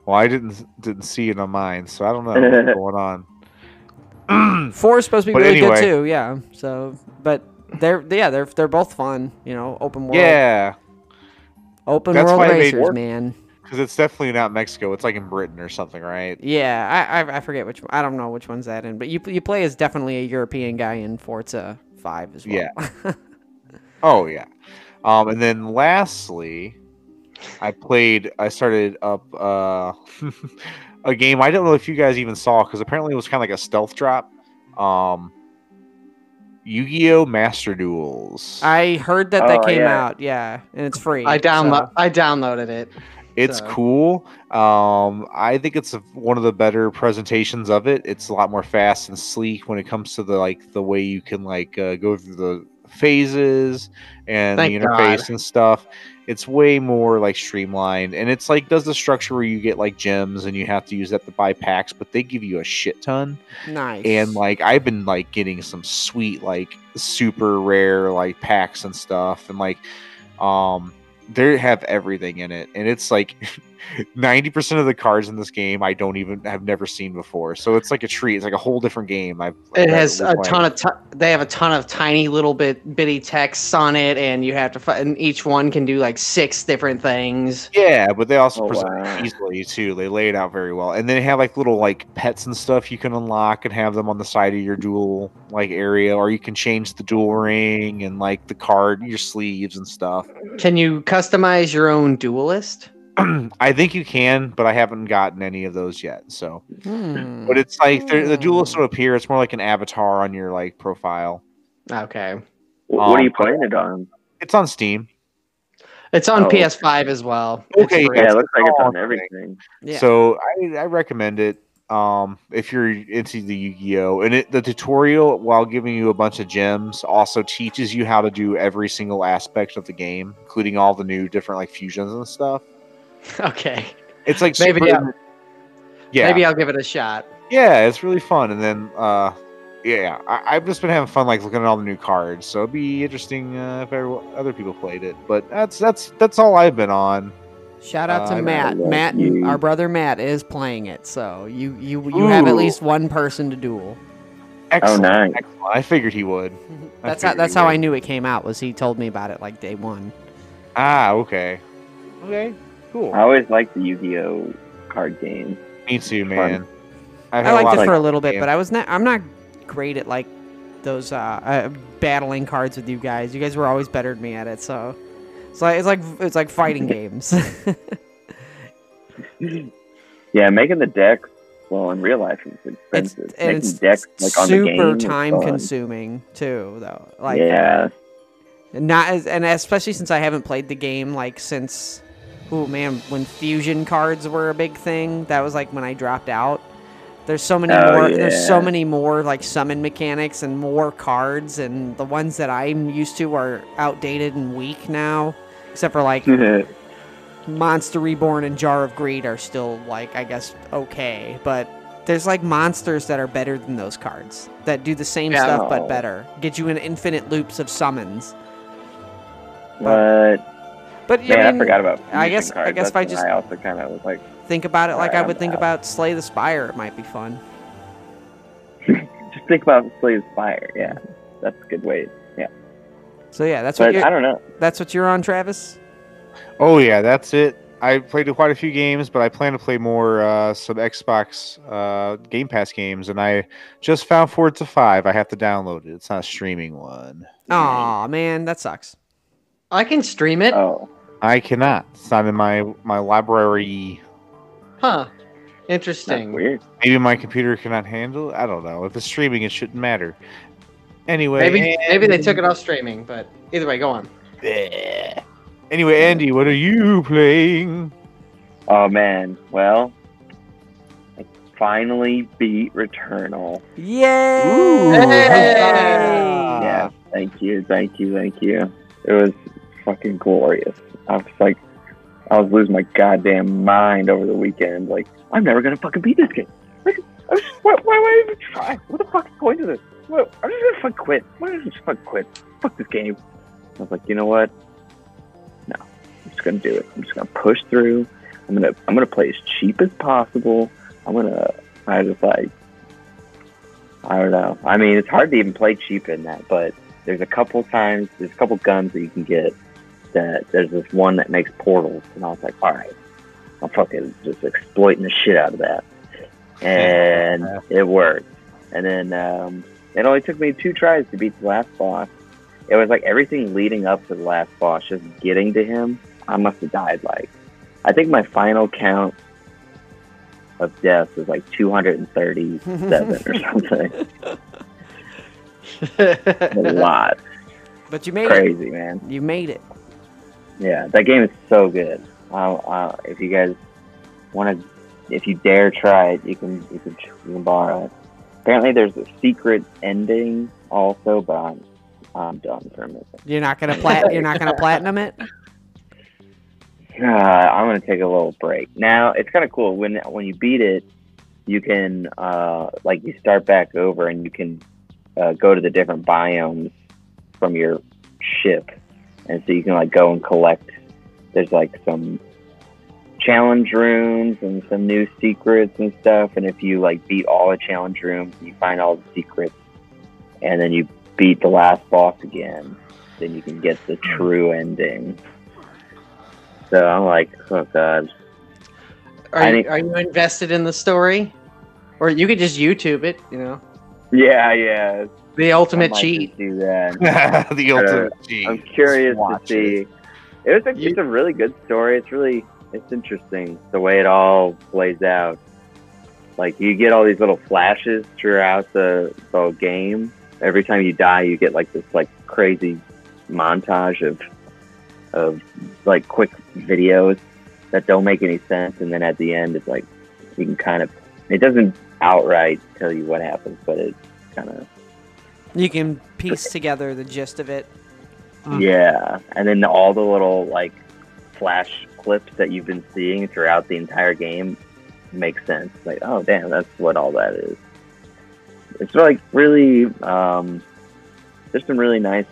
Well, I didn't didn't see it on mine, so I don't know what's going on. Four is supposed to be But really anyway. good too. Yeah. So, but they're yeah they're they're both fun. You know, open world. yeah, Open That's world why they racers, man. because it's definitely not Mexico. It's like in Britain or something, right? Yeah, I, I I forget which I don't know which one's that in, but you you play as definitely a European guy in Forza Five as well. Yeah. Oh yeah. Um, and then lastly, I played. I started up uh, a game. I don't know if you guys even saw because apparently it was kind of like a stealth drop. Um, Yu-Gi-Oh! Master Duels. I heard that that Oh, came yeah. out. Yeah, and it's free. I download. so- I downloaded it. It's So- cool. Um, I think it's a, one of the better presentations of it. It's a lot more fast and sleek when it comes to the like the way you can like uh, go through the phases and Thank the interface God. and stuff. It's way more like streamlined, and it's like does the structure where you get like gems and you have to use that to buy packs, but they give you a shit ton. Nice. And like I've been like getting some sweet like super rare like packs and stuff, and like um they have everything in it, and it's like. 90% of the cards in this game I don't even have never seen before. So it's like a treat. It's like a whole different game. I've It has a ton of. T- they have a ton of tiny little bit bitty texts on it, and you have to. Fi- and each one can do like six different things. Yeah, but they also Oh, present wow. easily too. They lay it out very well, and then they have like little like pets and stuff you can unlock and have them on the side of your duel like area, or you can change the duel ring and like the card, your sleeves and stuff. Can you customize your own duelist? I think you can, but I haven't gotten any of those yet. So, Hmm. but it's like the Hmm. duelists don't appear. It's more like an avatar on your like profile. Okay, Wh- what are you Um, playing it on? It's on Steam. it's on Oh. PS5 as well. Okay, free. Yeah, it looks like it's on everything. yeah. So I, I recommend it um, if you're into the Yu-Gi-Oh! And it, the tutorial, while giving you a bunch of gems, also teaches you how to do every single aspect of the game, including all the new different like fusions and stuff. Okay, It's like Maybe, super- yeah. yeah, maybe I'll give it a shot. yeah, it's really fun. And then uh, yeah, I, I've just been having fun like looking at all the new cards. So it'd be interesting uh, if everyone, other people played it. But that's that's that's all I've been on. Shout out Uh, to I Matt. Matt, you. our brother Matt, is playing it. So you you you have at least one person to duel. Excellent, nice. excellent. I figured he would. That's how that's how would. I knew it came out. Was he told me about it like day one. Ah, okay, okay, cool. I always liked the Yu-Gi-Oh card game. Me too, man. I've I liked it of for a little bit, the but. I was not. I'm not great at like those uh, uh, battling cards with you guys. You guys were always better than me at it. So it's like it's like it's like fighting games. Yeah, making the decks well in real life it's expensive. and making it's decks like on the game super time consuming too, though. Like yeah, not as and especially since I haven't played the game like since oh man when fusion cards were a big thing that was like when I dropped out. There's so many Oh, more there's so many more like summon mechanics and more cards and the ones that I'm used to are outdated and weak now except for like Monster Reborn and Jar of Greed are still like I guess okay but there's like monsters that are better than those cards that do the same Yeah. stuff but better get you in infinite loops of summons. But but man, I, I, forgot about. I fusion guess- I guess That's if I just- I also kind of like, think about it like I would think out. about Slay the Spire. It might be fun. just think about Slay the Spire. Yeah, that's a good way. Yeah, So yeah, that's what but you're, I don't know. that's what you're on, Travis. Oh yeah, that's it. I played quite a few games, but I plan to play more uh, some Xbox uh, Game Pass games, and I just found Forza Five. I have to download it. It's not a streaming one. Aw, man, that sucks. I can stream it. Oh, I cannot. It's not in my my library. Huh. that's Interesting. weird. Maybe my computer cannot handle. it? I don't know. If it's streaming, it shouldn't matter. Anyway, Maybe and- maybe they took it off streaming, but either way, go on. Bleh. Anyway, Andy, what are you playing? Oh man, well, I finally beat Returnal. Yay! Hey! yeah, thank you, thank you, thank you. It was fucking glorious. I was like, I was losing my goddamn mind over the weekend. Like, I'm never gonna fucking beat this game. Like, I'm just, why, why, why even try? What the fuck's the point of this? I'm just gonna fucking quit. Why don't I just fucking quit? Fuck this game. I was like, you know what? No, I'm just gonna do it. I'm just gonna push through. I'm gonna I'm gonna play as cheap as possible. I'm gonna I just like I don't know. I mean, it's hard to even play cheap in that, but there's a couple times there's a couple guns that you can get that there's this one that makes portals, and I was like, all right, I'm fucking just exploiting the shit out of that, and it worked. And then um, it only took me two tries to beat the last boss. It was like everything leading up to the last boss, just getting to him. I must have died like, I think my final count of deaths was like 237 or something. A lot. But you made it. Crazy, man. You made it. Yeah, that game is so good. Uh, uh, if you guys want to, if you dare try it, you can you can you can borrow it. Apparently, there's a secret ending also, but I'm I'm done for a minute. You're not gonna plat. you're not gonna platinum it. Uh, I'm gonna take a little break. Now it's kind of cool when when you beat it, you can uh, like you start back over and you can uh, go to the different biomes from your ship, and so you can like go and collect. There's like some challenge rooms and some new secrets and stuff. And if you like beat all the challenge rooms, and you find all the secrets, and then you beat the last boss again, then you can get the hmm. true ending. So I'm like, oh god. Are I you, think- are you invested in the story? Or you could just YouTube it, you know. Yeah, yeah. The ultimate cheat. Do that. the ultimate uh, cheat. I'm curious to see. it. It was a, it's a really good story. It's really it's interesting the way it all plays out. Like you get all these little flashes throughout the the game. Every time you die, you get like this like crazy montage of of like quick videos that don't make any sense, and then at the end, it's like you can kind of it doesn't outright tell you what happens, but it kind of You can piece together the gist of it. Yeah, and then all the little like flash clips that you've been seeing throughout the entire game make sense. Like, oh damn, that's what all that is. It's like really, um, there's some really nice,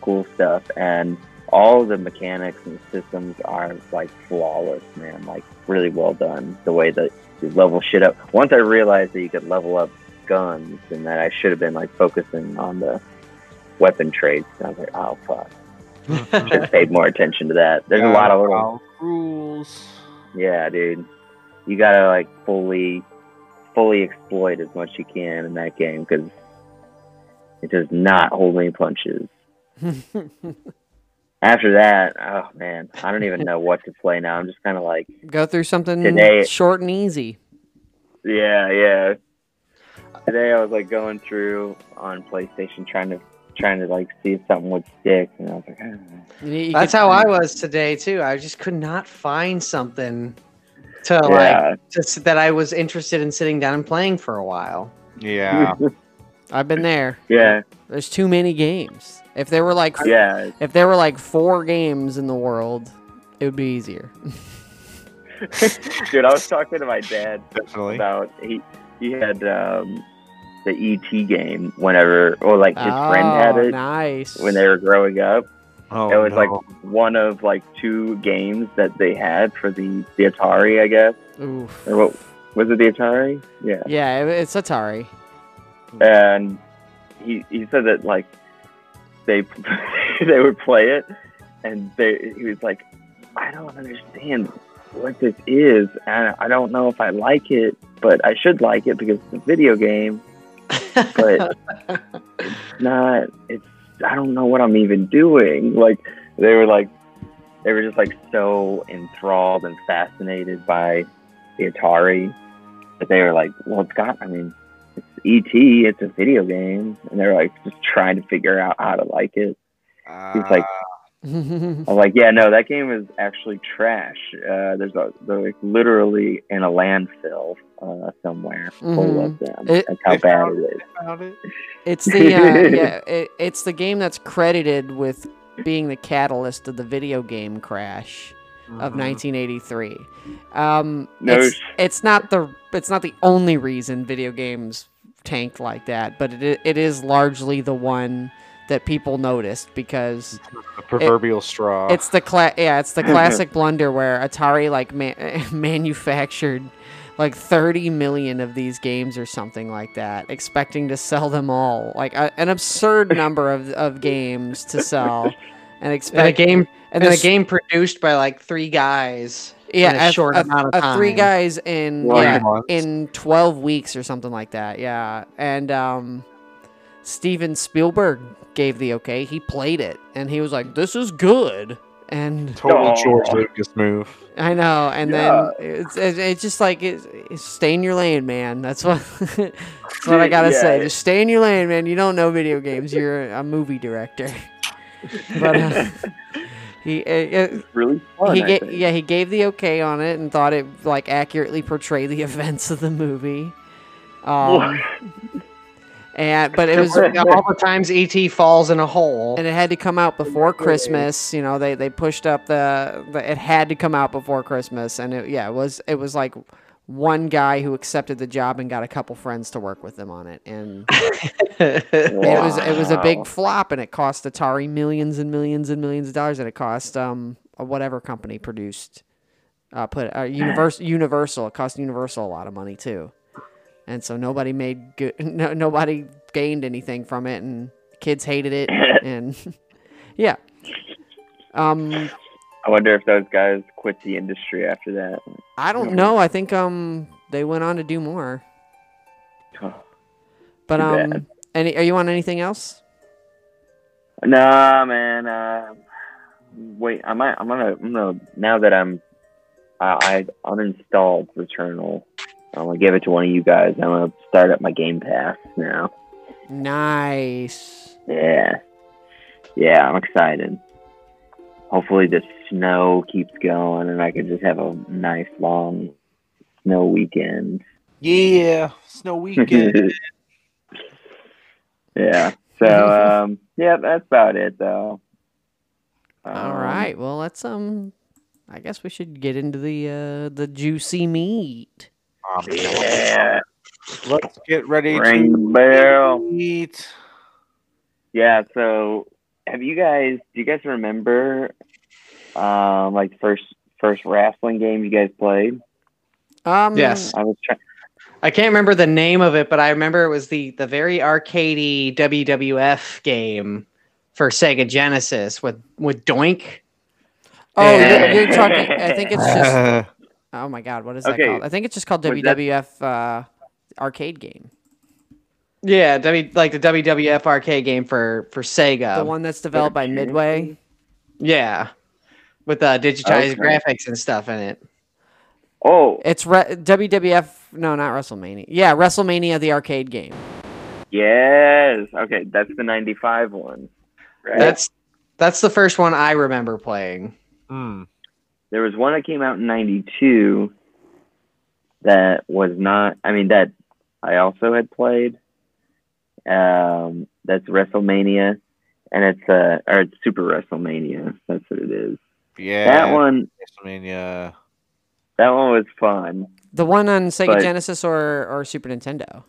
cool stuff, and all the mechanics and systems are like flawless, man. Like really well done. The way that you level shit up. Once I realized that you could level up guns, and that I should have been like focusing on the weapon traits. I was like, oh fuck. Should have paid more attention to that. There's a lot of little, rules. yeah, dude. You gotta like fully, fully exploit as much you can in that game because it does not hold any punches. After that, oh man, I don't even know what to play now. I'm just kind of like, Go through something Today- short and easy. yeah, yeah. Today I was like going through on PlayStation trying to trying to like see if something would stick, and I was like, I don't know. You you That's how I was today too. I just could not find something to yeah. like just that I was interested in sitting down and playing for a while. Yeah. I've been there. yeah, There's too many games. If there were like yeah. if there were like four games in the world, it would be easier. Dude, I was talking to my dad Definitely. about he he had um, the ET game whenever, or like his friend had Oh, it Nice. when they were growing up. Oh, it was no. like one of like two games that they had for the the Atari, I guess. Oof. Or what was it? The Atari? Yeah. Yeah, it's Atari. And he he said that like they they would play it, and they he was like, I don't understand what this is, and I don't know if I like it, but I should like it because it's a video game. But it's not. It's I don't know what I'm even doing. Like they were like they were just like so enthralled and fascinated by the Atari that they were like, well, it's got. I mean, it's ET. It's a video game, and they're like just trying to figure out how to like it. He's like, ah. I'm like, yeah, no, that game is actually trash. Uh, there's a they're like literally in a landfill uh, somewhere full of them. It- That's how bad it is. Found it. It's the uh, yeah, it, it's the game that's credited with being the catalyst of the video game crash of Mhm. 1983. Um, No it's, it's not the it's not the only reason video games tanked like that, but it it is largely the one that people noticed because The proverbial straw. it's the cla- yeah, it's the classic blunder where Atari like ma- manufactured like 30 million of these games or something like that, expecting to sell them all, like a, an absurd number of, of games to sell, and And a game and and then a s- game produced by like three guys. yeah, in a short amount of a three guys in One yeah, month. in 12 weeks or something like that. Yeah, and um, Steven Spielberg gave the okay. He played it, and he was like, "This is good." And total. George Lucas move. I know, and Yeah. then it's, it's, it's just like it's, it's stay in your lane, man. That's what that's what I gotta say. Yeah. Just stay in your lane, man. You don't know video games. You're a movie director. but uh, he uh, uh, really fun. he ga- yeah he gave the okay on it and thought it like accurately portrayed the events of the movie. Um, and but it was all the times ET falls in a hole. and it had to come out before Christmas. You know, they they pushed up the, the it had to come out before Christmas, and it, yeah, it was it was like one guy who accepted the job and got a couple friends to work with them on it, and it was it was a big flop, and it cost Atari millions and millions and millions of dollars, and it cost um whatever company produced uh put uh, Universal Universal it cost Universal a lot of money too, and so nobody made good no, nobody gained anything from it, and kids hated it, and yeah, um I wonder if those guys quit the industry after that. I don't know, I think um they went on to do more, but um bad. any are you on anything else? Nah, man. Uh, wait, I might. I'm gonna. I'm gonna. Now that I'm, I, I uninstalled Returnal. I'm gonna give it to one of you guys. I'm gonna start up my Game Pass now. Nice. Yeah, yeah. I'm excited. Hopefully the snow keeps going and I can just have a nice long snow weekend. Yeah, snow weekend. yeah. So um, yeah, that's about it though. All Um, right. Well, let's um. I guess we should get into the uh the juicy meat. Um, Yeah. Let's get ready Ring to bell. eat. Yeah, so have you guys do you guys remember um like first first wrestling game you guys played? Um. Yes. I was trying I can't remember the name of it, but I remember it was the the very arcadey WWF game for Sega Genesis with with Doink. Oh, you're, you're talking. I think it's just. Oh my God, what is that Okay. called? I think it's just called Was that- WWF uh, arcade game. Yeah, W like the WWF arcade game for for Sega. The one that's developed by Midway. Yeah, with uh, digitized Okay. graphics and stuff in it. Oh, It's re- WWF. No, not WrestleMania. Yeah, WrestleMania, the arcade game. yes. Okay, that's the 95 one. Right? That's that's the first one I remember playing. hmm. There was one that came out in 92 that was not I mean that I also had played. Um that's WrestleMania and it's uh or it's Super WrestleMania. That's what it is. Yeah. That one WrestleMania. that one was fun. The one on Sega But- Genesis or, or Super Nintendo.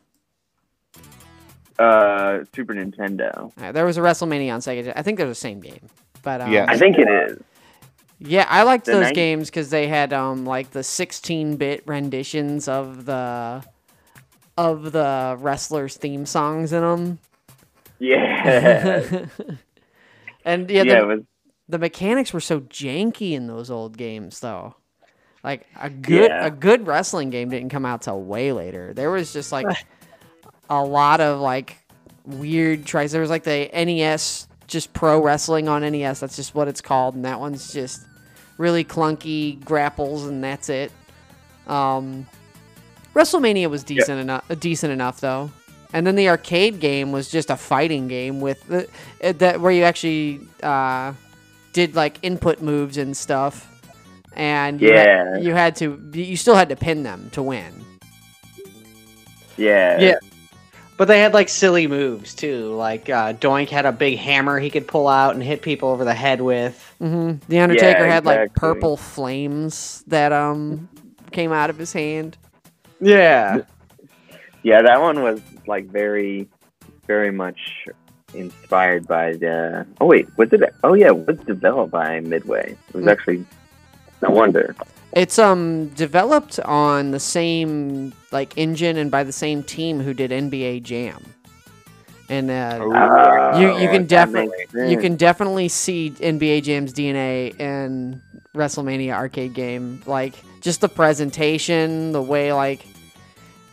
Uh Super Nintendo. Uh, there was a WrestleMania on Sega. I think they're the same game. But um, Yeah. I think it is. Yeah, I liked The those 90 games because they had um like the 16-bit renditions of the of the wrestlers' theme songs in them. Yeah. and yeah, yeah, the, was the mechanics were so janky in those old games though. Like a good Yeah. a good wrestling game didn't come out till way later. There was just like a lot of like weird tries. There was like the NES just pro wrestling on NES. That's just what it's called, and that one's just really clunky grapples, and that's it. Um, WrestleMania was decent enough. Decent enough though. And then the arcade game was just a fighting game with the, uh, that where you actually uh, did like input moves and stuff, and you had- Yeah. you had to you still had to pin them to win. yeah. Yeah. But they had like silly moves too. Like uh, Doink had a big hammer he could pull out and hit people over the head with. hmm The Undertaker Yeah, had like purple flames that um came out of his hand. Yeah. Yeah, that one was like very very much inspired by the. Oh wait, was it? Oh yeah, it was developed by Midway. It was Mm. actually. No wonder. It's um developed on the same like engine and by the same team who did NBA Jam. And uh, Oh, You- you can definitely- you can definitely see NBA Jam's DNA in WrestleMania arcade game. Like just the presentation, the way like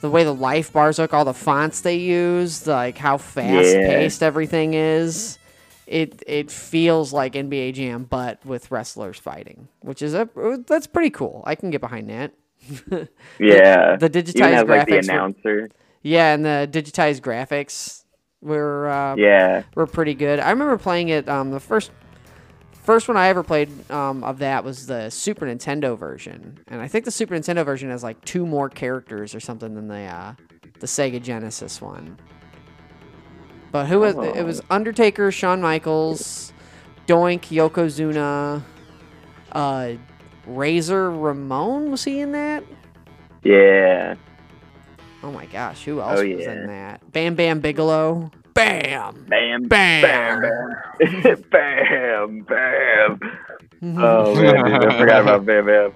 the way the life bars look, all the fonts they use, like how fast paced everything is. It it feels like NBA Jam, but with wrestlers fighting, which is a that's pretty cool. I can get behind that. Yeah. the Even digitized have like the graphics. were- yeah, and the digitized graphics were uh, Yeah. were pretty good. I remember playing it. Um, the first first one I ever played um, of that was the Super Nintendo version, and I think the Super Nintendo version has like two more characters or something than the uh, the Sega Genesis one. But who was it? Was Undertaker, Shawn Michaels, Doink, Yokozuna, uh, Razor Ramon? Was he in that? Yeah. Oh my gosh, who else Oh, was yeah. in that? Bam Bam Bigelow. Bam. Bam. Bam. Bam. bam. Bam. Oh man, dude, I forgot about Bam Bam.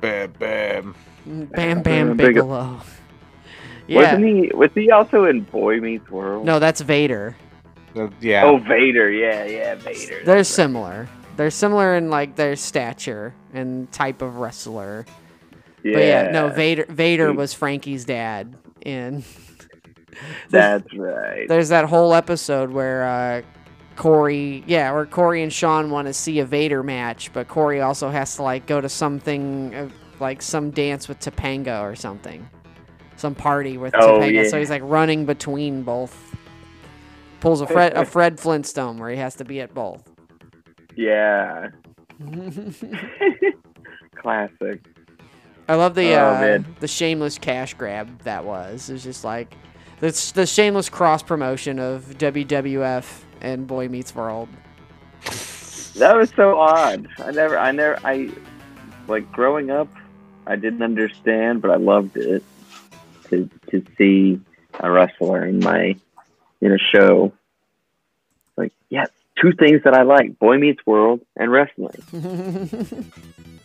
Bam, bam. Bam Bam Bigel- Bigelow. Yeah. Wasn't he? Was he also in Boy Meets World? No, that's Vader. Uh, yeah. Oh, Vader. Yeah, yeah, Vader. They're similar. They're similar in like their stature and type of wrestler. yeah. But yeah, no, Vader Vader was Frankie's dad in That's right. There's that whole episode where uh, Cory, yeah, where Cory and Shawn want to see a Vader match, but Corey also has to like go to something uh, like some dance with Topanga or something, some party with Oh, Topanga. So he's like running between both. Pulls a Fred a Fred Flintstone where he has to be at both. Yeah. Classic. I love the Oh, uh, the shameless cash grab that was. It's just like it's the shameless cross promotion of WWF and Boy Meets World. That was so odd. I never, I never, I like growing up. I didn't understand, but I loved it to to see a wrestler in my in a show. Like, yes, two things that I like: Boy Meets World and wrestling.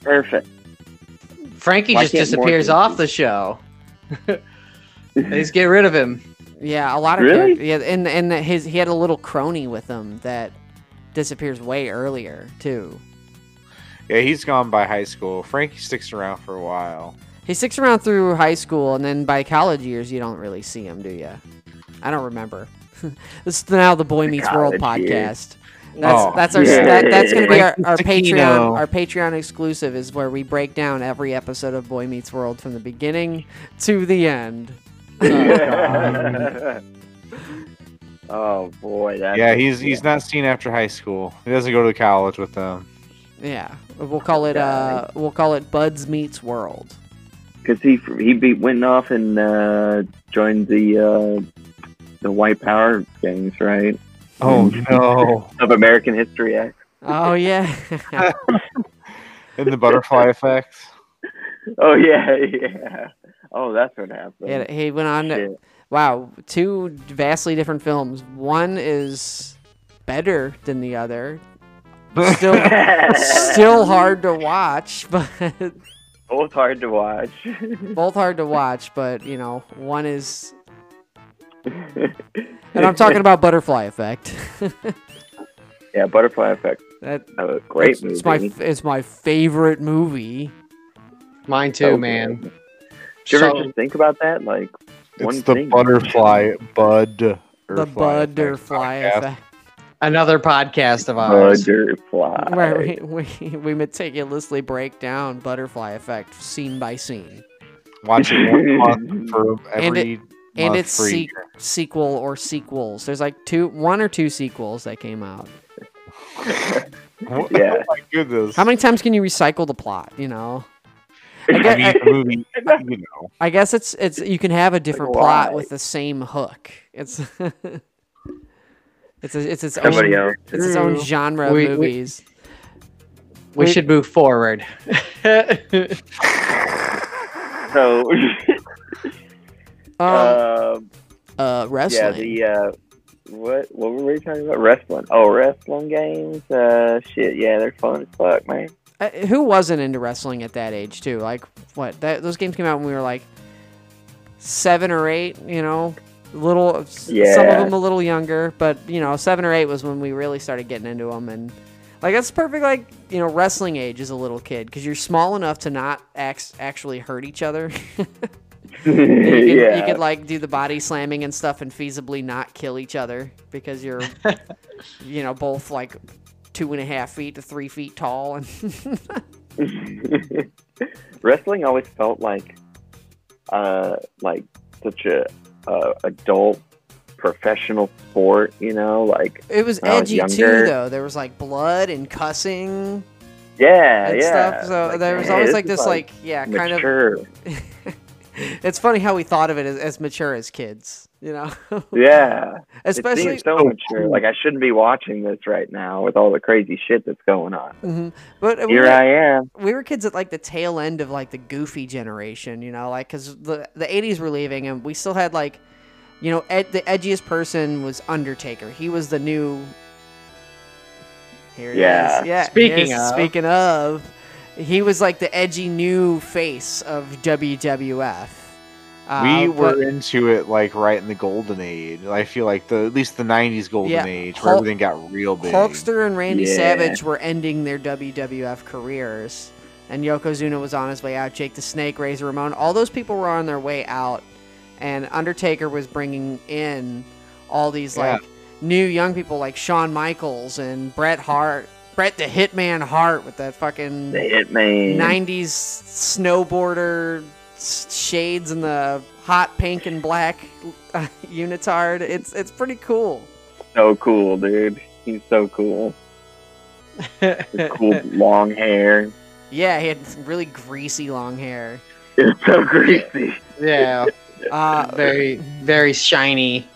Perfect. Frankie Why just disappears off the show. they just get rid of him. Yeah, a lot of Really? yeah, and and that his he had a little crony with him that disappears way earlier too. Yeah, he's gone by high school. Frankie sticks around for a while. He sticks around through high school, and then by college years, you don't really see him, do you? I don't remember. this is now the Boy Meets World college years. podcast. That's Oh, that's our yeah. that, that's gonna be our, our Patreon our Patreon exclusive is where we break down every episode of Boy Meets World from the beginning to the end. oh boy, that's yeah, he's he's not seen after high school. He doesn't go to college with them. Yeah, we'll call it uh we'll call it Buds Meets World. Because he he be, went off and uh, joined the uh, the white power gangs, right? Oh no! Of American History X. Oh yeah. And the butterfly effect. Oh yeah, yeah. Oh, that's what happened. Yeah, he went on. To, Shit. wow, two vastly different films. One is better than the other. Still, still hard to watch, but Both hard to watch. both hard to watch. But you know, one is, and I'm talking about Butterfly Effect. yeah, Butterfly Effect. that A great it's, movie. it's my it's my favorite movie. Mine too, So man. good. Did you ever So- just think about that? Like one It's the thing. butterfly bud. The Butterfly podcast. Effect, Another podcast of ours. Butterfly. where we, we we meticulously break down Butterfly Effect scene by scene. Watch it one month for And every and month it's for se- year. sequel or sequels. There's like two, one or two sequels that came out. Yeah. Oh my goodness. How many times can you recycle the plot? You know, I I guess, mean, I, the movie, you know. I guess it's it's you can have a different Like, plot with the same hook. It's it's a, it's its Somebody own else. it's its own genre of We- we- movies. We We- should move forward. So, Um, um, uh, yeah, wrestling. the uh, what what were we talking about? Wrestling. Oh, wrestling games. Uh, shit. Yeah, they're fun as fuck, man. Uh, who wasn't into wrestling at that age too? Like what? That, those games came out when we were like seven or eight. You know, little. Some of them a little younger, but you know, seven or eight was when we really started getting into them, and like that's perfect. Like you know, wrestling age as a little kid because you're small enough to not act- actually hurt each other. you, could, yeah. you could like do the body slamming and stuff and feasibly not kill each other because you're, you know, both like two and a half feet to three feet tall and. wrestling always felt like uh like such a uh, adult professional sport you know like It was I was edgy too, though. There was like blood and cussing yeah and yeah stuff. So Like, there was always like this, like, yeah, kind of. It's funny how we thought of it as, as mature as kids, you know. yeah it Especially, seems so mature like i shouldn't be watching this right now with all the crazy shit that's going on Mhm. but we here were, i am we were kids at like the tail end of like the goofy generation, you know, like because the the '80s were leaving and we still had like, you know, ed- the edgiest person was Undertaker. He was the new. Here it is. Yeah. Yeah. Speaking of. Speaking of, he was like the edgy new face of WWF. Uh, we were but- into it like right in the golden age. I feel like the at least the '90s golden Yeah, age where Hulk- everything got real big. Hulkster and Randy Yeah. Savage were ending their WWF careers, and Yokozuna was on his way out. Jake the Snake, Razor Ramon, all those people were on their way out, and Undertaker was bringing in all these Yeah. like new young people like Shawn Michaels and Bret Hart, Bret the Hitman Hart with that fucking the hitman 90s snowboarder s- shades and the hot pink and black uh, unitard. It's it's pretty cool. so cool dude he's so cool His cool long hair Yeah, he had really greasy long hair. it's so greasy yeah, Uh, very very shiny.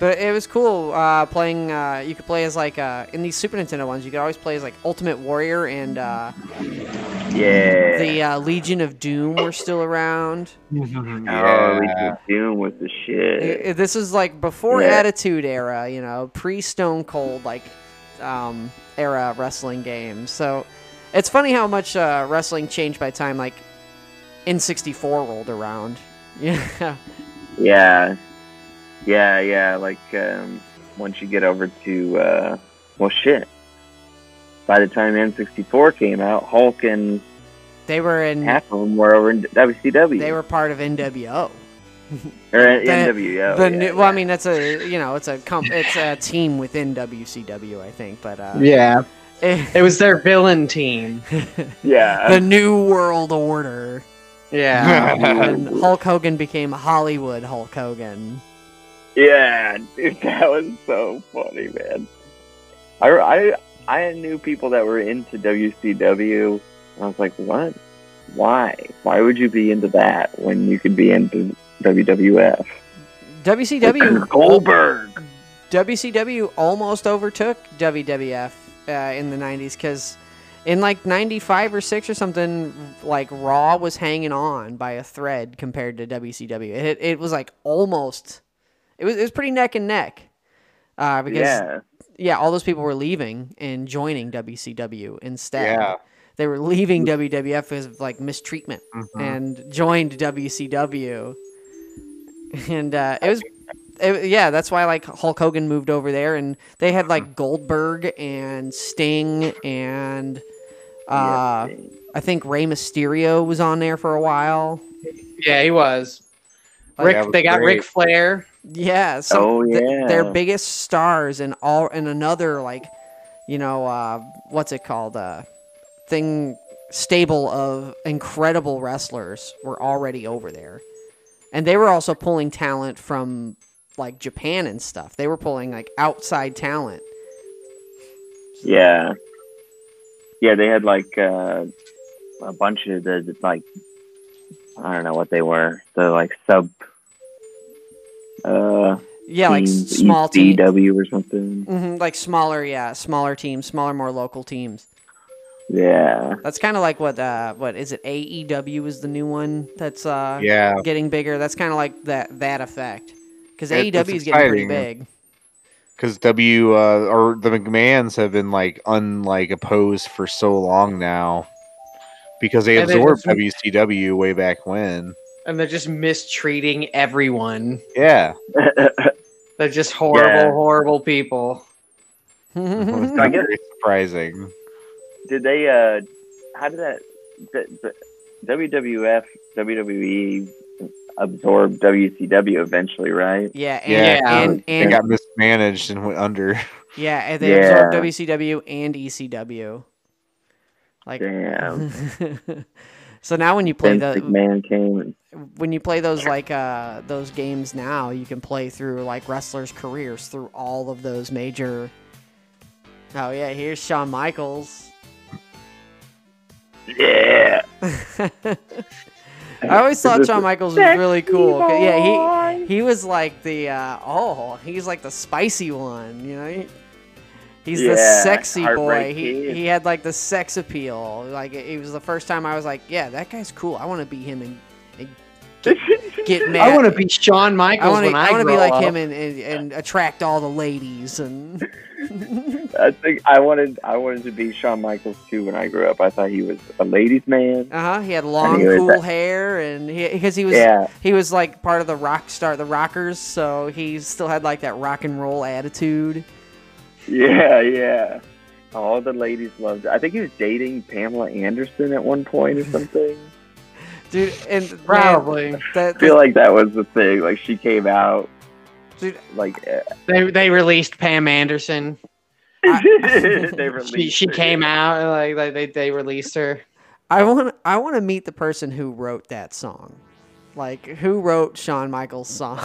But it was cool uh, playing. Uh, you could play as like uh, in these Super Nintendo ones. You could always play as like Ultimate Warrior and uh, yeah the uh, Legion of Doom were still around. Oh. Legion of Doom was the shit. I- I- This is like before Yeah. Attitude Era, you know, pre Stone Cold like um, era wrestling games. So it's funny how much uh, wrestling changed by the time like N64 rolled around. Yeah. Yeah, yeah, yeah. Like um, once you get over to uh, well, shit. By the time N64 came out, Hulk and They were in. half of them were over in WCW. They were part of NWO. or the- NWO. the yeah, new, well, I mean, that's a you know, it's a comp, it's a team within WCW, I think, but uh, Yeah, eh, it was their villain team. yeah. the New World Order. Yeah, When Hulk Hogan became Hollywood Hulk Hogan. Yeah, dude, that was so funny, man. I, I, I knew people that were into WCW, and I was like, what? Why? Why would you be into that when you could be into WWF? WCW Goldberg. WCW almost overtook WWF uh, in the 90s because in like 95 or 6 or something, like Raw was hanging on by a thread compared to WCW. It, it was like almost, it was, it was pretty neck and neck. Uh, because yeah. Yeah. all those people were leaving and joining WCW instead. Yeah. They were leaving WWF because of like mistreatment Mhm. and joined WCW. And uh, it was, it, yeah, that's why like Hulk Hogan moved over there, and they had like Goldberg and Sting, and uh, Yeah. I think Rey Mysterio was on there for a while. yeah, he was. Ric, That was they got great. Ric Flair. Yeah, some, Oh, th- their biggest stars and all and another like, you know, uh, what's it called? Uh, thing stable of incredible wrestlers were already over there, and they were also pulling talent from like Japan and stuff. They were pulling like outside talent. Yeah. Yeah, they had like uh, a bunch of the like I don't know what they were. The like sub uh Yeah, like small teams. ECW or something. hmm like smaller, yeah, smaller teams, smaller, more local teams. Yeah. That's kind of like what uh, what is it? AEW is the new one that's uh, Yeah. getting bigger. That's kind of like that that effect because It- AEW is getting pretty big. because W uh, or the McMahons have been like unlike opposed for so long now because they And absorbed WCW way back when. And they're just mistreating everyone. Yeah, They're just horrible, Yeah. horrible people. it's I not guess- very surprising. Did they? uh How did that? The, the WWF, WWE absorb WCW eventually, right? yeah, and, Yeah, and, They and got mismanaged and went under. yeah, and they Yeah. absorbed WCW and ECW. Like, Damn. so now when you play the McMahon came. When you play those like uh those games now, you can play through like wrestlers' careers through all of those major. Oh yeah, here's Shawn Michaels. yeah. I always thought Shawn Michaels was really cool. Yeah, he he was like the uh, oh, he's like the spicy one, you know. He, he's the sexy boy. He he had like the sex appeal. Like it, it was the first time I was like, yeah, that guy's cool. I want to be him and, and get mad. I want to be Shawn Michaels I want when to. I, I want to be like up. him and, and, and attract all the ladies and. I think I wanted I wanted to be Shawn Michaels too when I grew up. I thought he was a ladies' man. Uh huh. He had long, he cool that- hair, and he because he was Yeah. he was like part of the rock star, the rockers, so he still had like that rock and roll attitude. Yeah, yeah. All the ladies loved it. I think he was dating Pamela Anderson at one point or something. Dude, and man, Probably. that, I feel like that was the thing. Like she came out Dude. like eh, They they released Pam Anderson. they She released she her. came out like, like they they released her. I want I want to meet the person who wrote that song, like who wrote Shawn Michaels' song.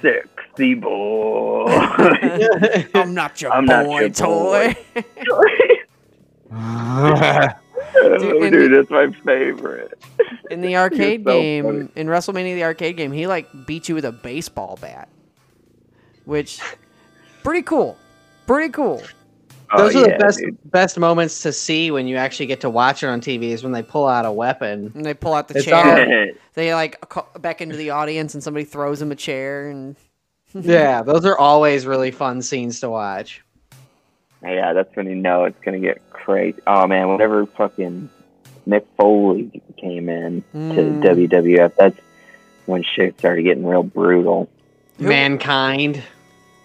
Sexy boy. I'm not your I'm boy not your toy. Oh, and- dude, that's my favorite. In the arcade so game, funny. in WrestleMania the arcade game, he like beat you with a baseball bat, which pretty cool, pretty cool. Those oh, are yeah, the best dude. best moments to see when you actually get to watch it on TV is when they pull out a weapon. And they pull out the It's chair. They like back into the audience, and somebody throws them a chair, and yeah, those are always really fun scenes to watch. Yeah, that's when you know it's gonna get crazy. Oh man, whenever fucking Mick Foley came in Mm. to WWF, that's when shit started getting real brutal. Who- Mankind.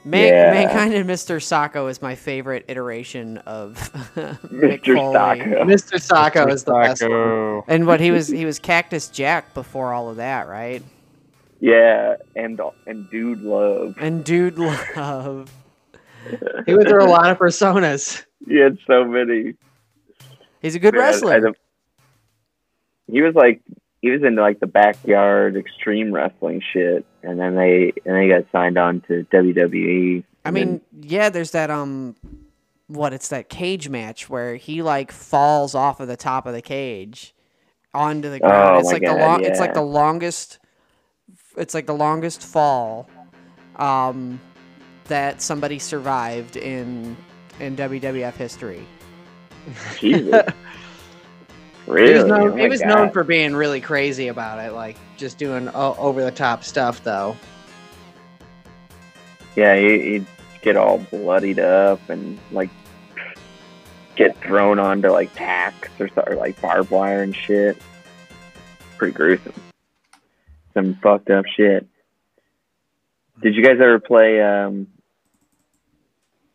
Man- Yeah. Mankind and Mr. Socko is my favorite iteration of Mr. Foley. Socko. Mr. Socko is the best. one. And what he was he was Cactus Jack before all of that, right? Yeah, and and Dude Love. And Dude Love. He went through a lot of personas. He had so many. He's a good Man, wrestler. don't- he was like he was into like the backyard extreme wrestling shit, and then they and they got signed on to WWE. I mean, yeah, there's that um what it's that cage match where he like falls off of the top of the cage onto the ground. Oh it's like the God, long it's like the longest it's like the longest fall um that somebody survived in in WWF history. Jesus, Really? was, known, Oh he was known for being really crazy about it, like just doing over the top stuff, though. Yeah, he, he'd get all bloodied up and like get thrown onto like tacks or, or like barbed wire and shit. Pretty gruesome. Some fucked up shit. Did you guys ever play um,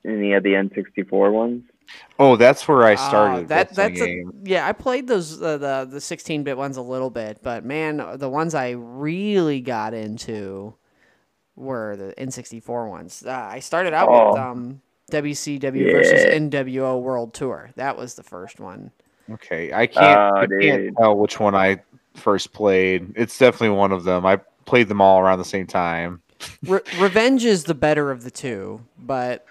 any of the N64 ones? Oh, that's where I Uh, started. that wrestling that's a, yeah. I played those uh, the the 16 bit ones a little bit, but man, the ones I really got into were the N64 ones. Uh, I started out with Oh. um, WCW versus NWO World Tour. That was the first one. Okay, I can't. Oh, I can't tell which one I first played. It's definitely one of them. I played them all around the same time. Re- Revenge is the better of the two, but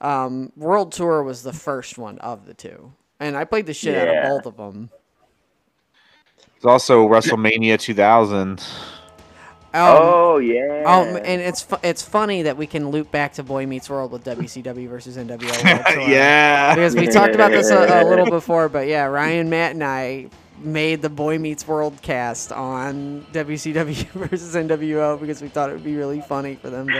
um, World Tour was the first one of the two, and I played the shit out of both of them. It's also WrestleMania 2000. oh yeah. Um, and it's fu- it's funny that we can loop back to Boy Meets World with WCW versus NWO World Tour. yeah. because we talked about this a, a little before, but yeah, Ryan, Matt, and I made the Boy Meets World cast on WCW versus NWO because we thought it would be really funny for them to.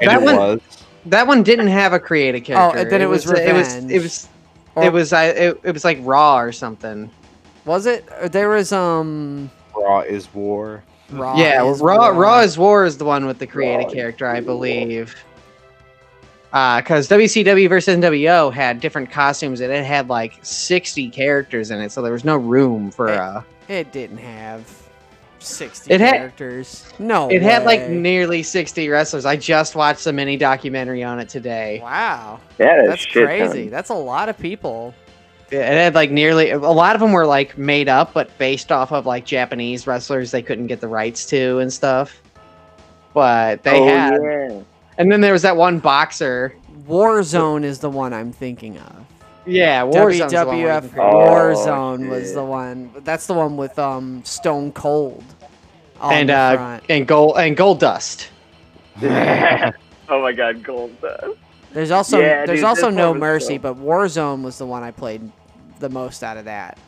And That it one- was. That one didn't have a creative character. Oh, then it was it was Revenge. it was Or- it was I it, it was like Raw or something. Was it? There was um. Raw is war. Raw yeah, is Raw War. Raw is War is the one with the creative Raw character, I War. believe. Because WCW versus NWO had different costumes and it had like 60 characters in it, so there was no room for. Hey. Uh, It didn't have sixty It had- characters. no, it had like nearly 60 wrestlers. I just watched a mini documentary on it today. Wow, That is that's crazy. ton. That's a lot of people. It had like nearly a lot of them were like made up, but based off of like Japanese wrestlers they couldn't get the rights to and stuff. But they oh, had, yeah. and then there was that one boxer. Warzone is the one I'm thinking of. Yeah, Warzone's the one where you WWF can- Oh, Warzone was the one. That's the one with um Stone Cold. and uh and gold and gold dust. oh my god, gold dust. there's also yeah, there's dude, also No Mercy, so- but Warzone was the one I played the most out of that.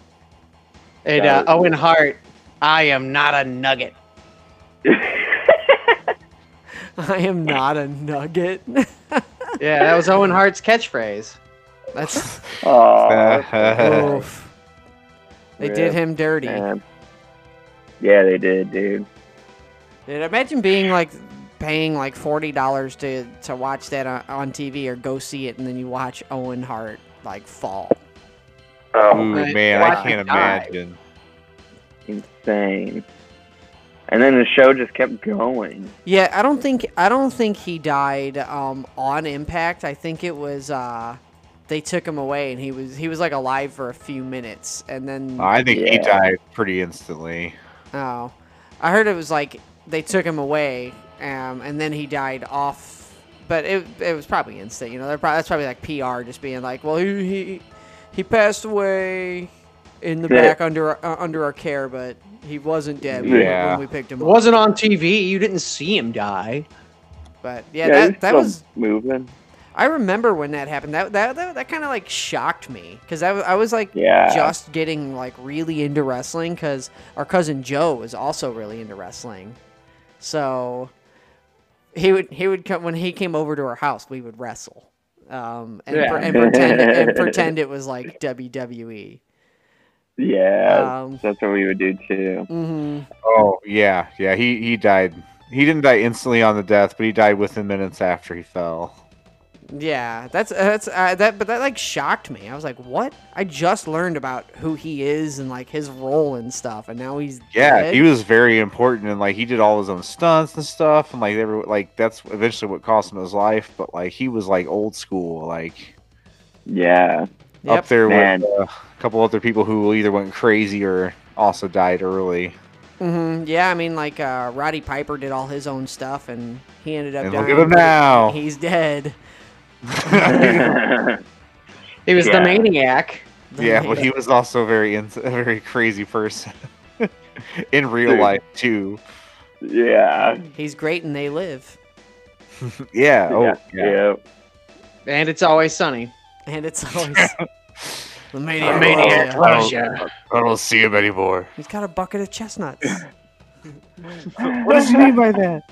And uh, Owen Hart, I am not a nugget. I am not a nugget. Yeah, that was Owen Hart's catchphrase. That's oh, oof. They did him dirty. man. Yeah, they did, dude. Dude, imagine being like paying like forty dollars to to watch that on, on TV or go see it, and then you watch Owen Hart like fall. Oh, Ooh, man, I can't imagine. insane. And then the show just kept going. Yeah, I don't think I don't think he died um, on Impact. I think it was uh, they took him away, and he was he was like alive for a few minutes, and then I think he died pretty instantly. oh, I heard it was like they took him away, um, and then he died off. But it it was probably instant. You know, they're probably, that's probably like PR, just being like, well, he he, he passed away in the Yeah. back under uh, under our care, but he wasn't dead when- Yeah. when we picked him It up. wasn't on TV. You didn't see him die. But yeah, he's that that was moving. I remember when that happened. That that that, that kind of like shocked me because I was like Yeah. just getting like really into wrestling because our cousin Joe was also really into wrestling. So he would he would come when he came over to our house. We would wrestle, um, and, Yeah. pre- and pretend and pretend it was like WWE. Yeah, Um, that's what we would do too. hmm Oh yeah, yeah. He he died. He didn't die instantly on the death, but he died within minutes after he fell. Yeah, that's that's uh, that, but that like shocked me. I was like, "What?" I just learned about who he is and like his role and stuff, and now he's Yeah, dead? he was very important, and like he did all his own stunts and stuff, and like they were like that's eventually what cost him his life. But like he was like old school, like Yeah, Yep. up there Man. with uh, a couple other people who either went crazy or also died early. hmm Yeah, I mean, like uh, Roddy Piper did all his own stuff, and he ended up. And look at him now. He's dead. He was Yeah. the maniac. yeah, but he was also very ins- a very crazy person in real Dude. life too. yeah, He's great, and they live, Yeah. Oh, yeah, yeah. yeah. And it's always sunny. and it's always the maniac. maniac Yeah. loves ya. I don't see him anymore. He's got a bucket of chestnuts. What does he mean by that?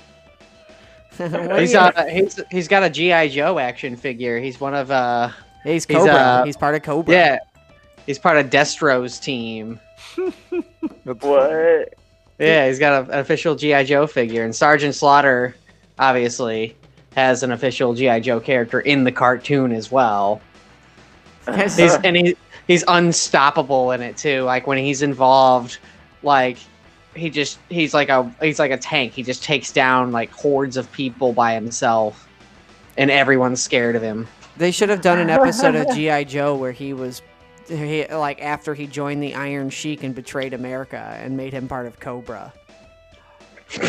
What He's uh he's he's got a GI Joe action figure. He's one of uh he's he's, Cobra. uh, he's part of Cobra. yeah. He's part of Destro's team. What? Yeah, he's got a, an official GI Joe figure, and Sergeant Slaughter obviously has an official GI Joe character in the cartoon as well. He's and he he's unstoppable in it too. Like when he's involved, like he just he's like a he's like a tank. He just takes down like hordes of people by himself, and everyone's scared of him. They should have done an episode of GI Joe where he was, he, like after he joined the Iron Sheik and betrayed America and made him part of Cobra.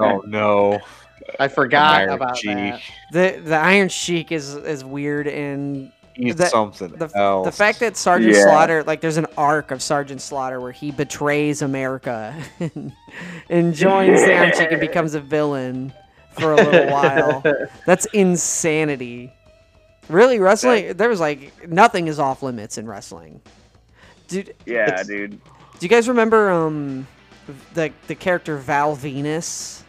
Oh no. I forgot about Sheik. that. The the Iron Sheik is is weird and He's The- something the else. the fact that Sergeant Yeah. Slaughter like there's an arc of Sergeant Slaughter where he betrays America and joins the Iron Sheik and becomes a villain for a little while. That's insanity. Really, wrestling there was like nothing is off limits in wrestling. Dude, Yeah, dude. do you guys remember um the the character Val Venis?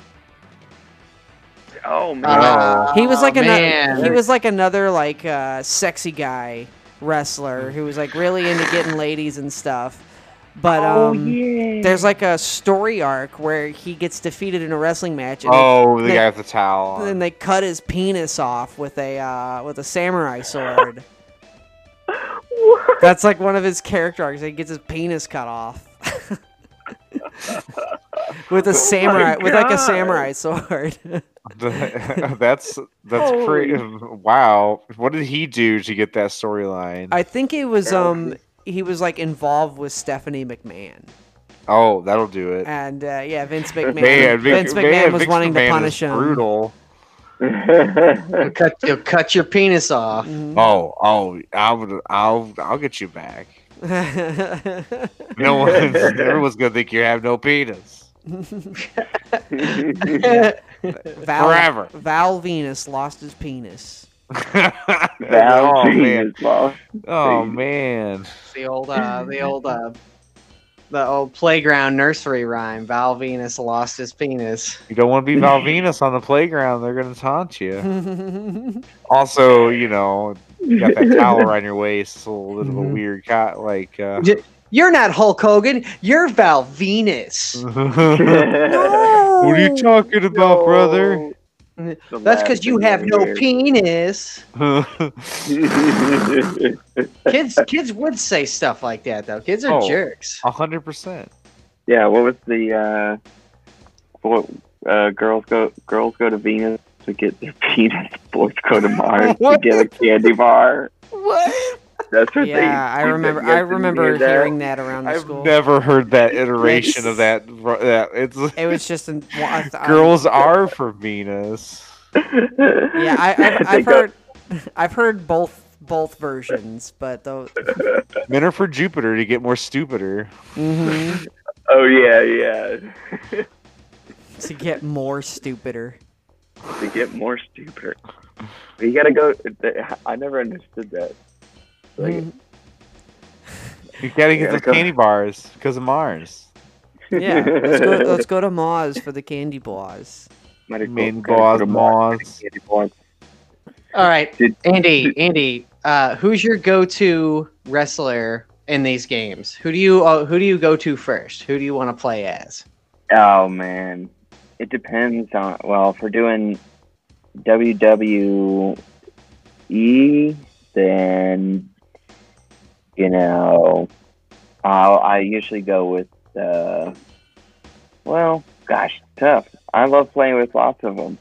Oh man. Uh, He was like Oh, another. man. He was like another like uh, sexy guy wrestler who was like really into getting ladies and stuff. But oh um, yeah. there's like a story arc where he gets defeated in a wrestling match, and, Oh, the guy with the towel. they, on. and they cut his penis off with a uh, with a samurai sword. That's like one of his character arcs. He gets his penis cut off. with a samurai, with like a samurai sword. that's that's Holy- pretty. Wow, what did he do to get that storyline? I think it was um he was like involved with Stephanie McMahon, oh, that'll do it. and uh, yeah, Vince McMahon. Man, Vic- Vince McMahon man, was Vince wanting McMahon to punish him. Brutal. You'll cut, you'll cut your penis off. Mhm. Oh, oh, I would, I'll, I'll get you back. No one, everyone's gonna think you have no penis Val, forever. Val Venis lost his penis. Val oh man, lost. oh man. the old, uh, the old, uh, the old playground nursery rhyme. Val Venis lost his penis. You don't want to be Val Venis on the playground. They're gonna taunt you. Also, you know, you got that towel around your waist. It's a little bit of a Mhm. weird cut. Like, uh, You're not Hulk Hogan. You're Val Venis. what are you talking about, brother? That's because you have no penis. Kids, kids would say stuff like that though. Kids are Oh. jerks. A hundred percent. yeah, what was the uh what uh girls go girls go to Venus to get their penis, boys go to Mars to get a candy bar. What? That's what they yeah, I remember. I remember hear that? hearing that around the I've school. never heard that iteration of that. That it's It was just an, well, I th- I- girls are for Venus. Yeah, I, I've, I've heard. I've heard both both versions, but though. Men are for Jupiter to get more stupider. hmm Oh yeah, yeah. to get more stupider. to get more stupider. But you gotta go. I never understood that. Like, Mhm. You gotta get Yeah, those candy bars because of Mars. Yeah, let's go. Let's go to Mars for the candy bars. might as well Main go boss, Mars, Mars. All right, Andy. Andy, uh, who's your go-to wrestler in these games? Who do you uh, who do you go to first? Who do you want to play as? Oh man, it depends on. Well, if we're doing WWE, then you know, I'll, I usually go with. Uh, well, gosh, tough. I love playing with lots of them.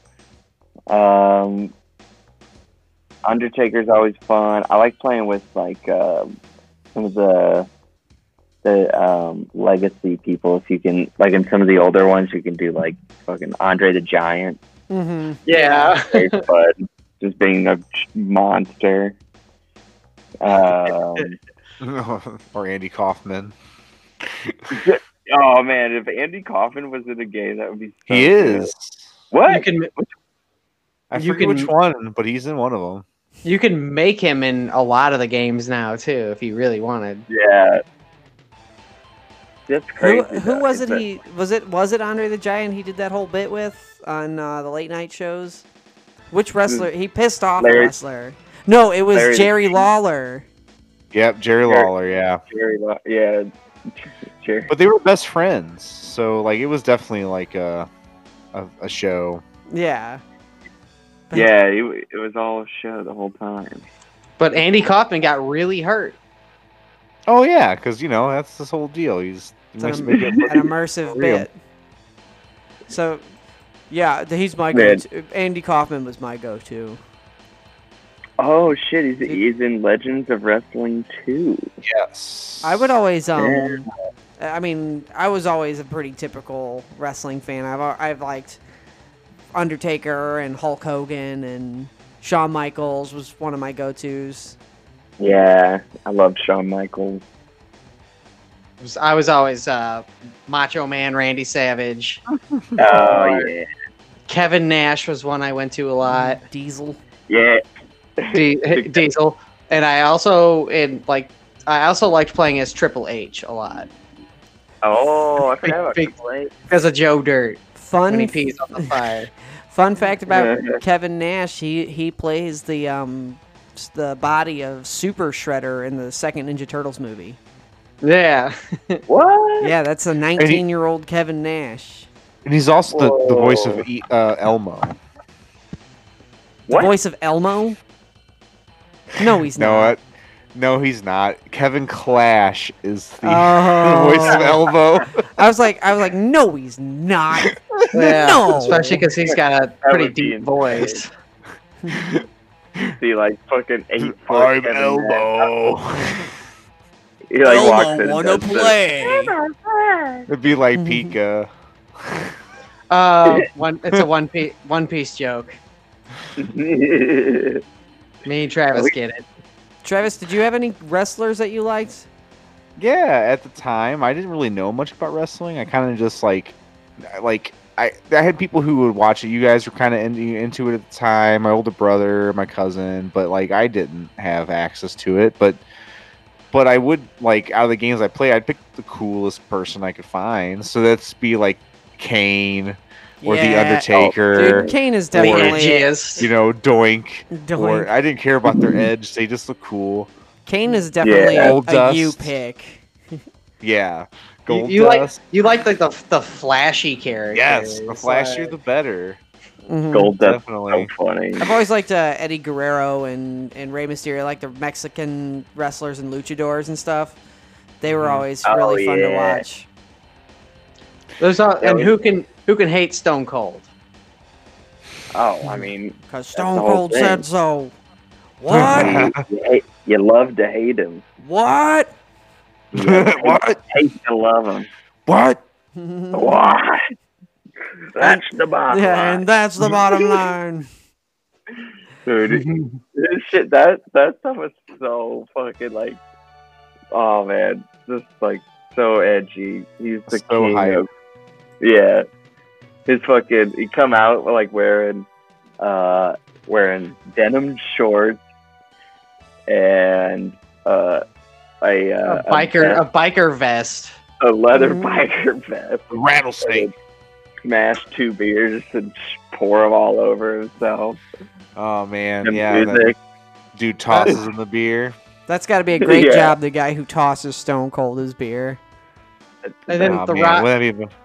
Um, Undertaker's always fun. I like playing with like um some of the the um, legacy people. If you can, like in some of the older ones, you can do like fucking Andre the Giant, Mm-hmm. Yeah. Ace just being a monster. Um, or Andy Kaufman. oh man, if Andy Kaufman was in a game, that would be. So He good. is. What? You can I You forget can- which one, but he's in one of them. you can make him in a lot of the games now too, if you really wanted. Yeah. That's Who, crazy. who though. was it? He was it. Was it Andre the Giant? He did that whole bit with on uh, the late night shows. Which wrestler? He pissed off a wrestler. No, it was Larry the Jerry King. Lawler. Yep, Jerry Jerry- Lawler. Yeah, Jerry Yeah. Jerry. but they were best friends, so like it was definitely like a a, a show. Yeah. Yeah, it, it was all a show the whole time. But Andy Kaufman got really hurt. Oh yeah, because you know that's this whole deal. He's It's an, must im- make it look an immersive bit. So, yeah, he's my go-to. Andy Kaufman was my go-to. Oh shit, he's, he's in Legends of Wrestling too. yes. I would always um. Yeah. I mean, I was always a pretty typical wrestling fan. I've I've liked Undertaker and Hulk Hogan and Shawn Michaels was one of my go-tos. Yeah, I love Shawn Michaels. It was- I was always uh, Macho Man Randy Savage. Oh yeah, Kevin Nash was one I went to a lot. Diesel. yeah. D- Diesel, and I also in like I also liked playing as Triple H a lot Oh, I forgot about Triple H. because of Joe Dirt Fun when he pees on the fire. Fun fact about Yeah. Kevin Nash: he he plays the um the body of Super Shredder in the second Ninja Turtles movie. Yeah, What? Yeah, that's a 19 year old Kevin Nash. And he's also the, the voice of E- uh, Elmo. The What? voice of Elmo. No, he's No, not. what? No, he's not. Kevin Clash is the, Oh. the voice of Elmo. I was like, I was like, no, he's not. yeah. No. especially because he's got a pretty deep insane. voice. See, like fucking eight foot I'm Kevin Elmo. He like walks in. wanna does this. play? It'd be like Pika. Uh, one. It's a one piece one piece joke. Me and Travis get it. Travis, did you have any wrestlers that you liked? Yeah, at the time, I didn't really know much about wrestling. I kind of just like, like I, I had people who would watch it. You guys were kind of into, into it at the time. My older brother, my cousin, but like I didn't have access to it. But, but I would like out of the games I play, I'd pick the coolest person I could find. So that's be like Kane or the Yeah. Undertaker. Dude, Kane is definitely. edgiest. you know, Doink. Doink. Or I didn't care about their edge. They just look cool. Kane is definitely Yeah. a, Gold a you pick. Yeah. You, Gold you like dust. you like like the the flashy characters. yes, the flashier like- the better. Mhm. Gold Dust. Definitely. So funny. I've always liked uh, Eddie Guerrero and, and Rey Mysterio, like the Mexican wrestlers and luchadors and stuff. They were Mhm. always Oh, really fun to watch. There's a, Yeah, and who can who can hate Stone Cold? Oh, I mean, Because Stone Cold thing. said so. What? you, hate, you love to hate him. what? Hate- What? Hate to love him. What? What? That's the bottom yeah, line. and that's the bottom line. Dude, this shit that that stuff was so fucking like oh man just like so edgy he's the So king hype. of yeah his fucking he come out like wearing uh wearing denim shorts and uh a, uh, a biker vest, a biker vest. a, leather biker vest Rattlesnake. smash two beers and pour them all over himself Oh man, and yeah. That music dude tosses in the beer. That's got to be a great Yeah. job, the guy who tosses Stone Cold his beer. And then oh, the man, rock, wouldn't that be-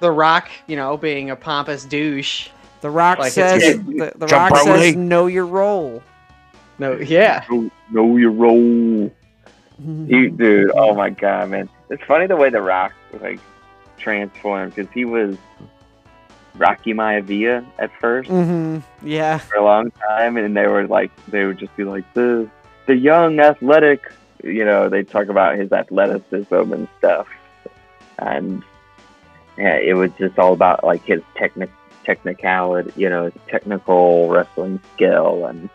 the Rock, you know, being a pompous douche. The Rock Like it's- says, the, the Jump Rock says, Brody. know your role. No, yeah. know, know your role He, dude, oh my god, man! It's funny the way the Rock like transformed because he was Rocky Maivia at first mm-hmm. Yeah. for a long time, and they were like, they would just be like the the young athletic, you know, they talk about his athleticism and stuff, and yeah, it was just all about like his technic technicality, you know, his technical wrestling skill, and,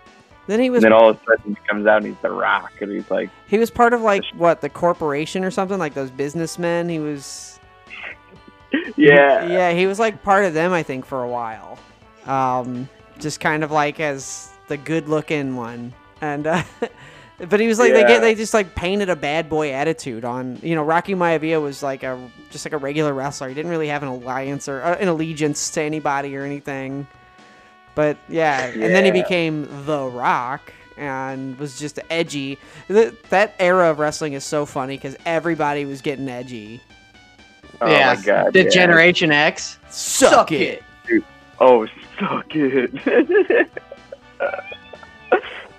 Then he was and then all of a sudden he comes out and he's the Rock, and he's like. he was part of like what the corporation or something like those businessmen. He was Yeah. yeah he was like part of them I think for a while. Um, just kind of like as the good looking one and. Uh, But he was like they get they just like painted a bad boy attitude on you know Rocky Maivia was like a just like a regular wrestler he didn't really have an alliance or uh, an allegiance to anybody or anything but yeah, and then he became The Rock and was just edgy. Th- that era of wrestling is so funny because everybody was getting edgy. Oh yeah. my god. the yeah. Generation X. Suck, it. Oh, suck it.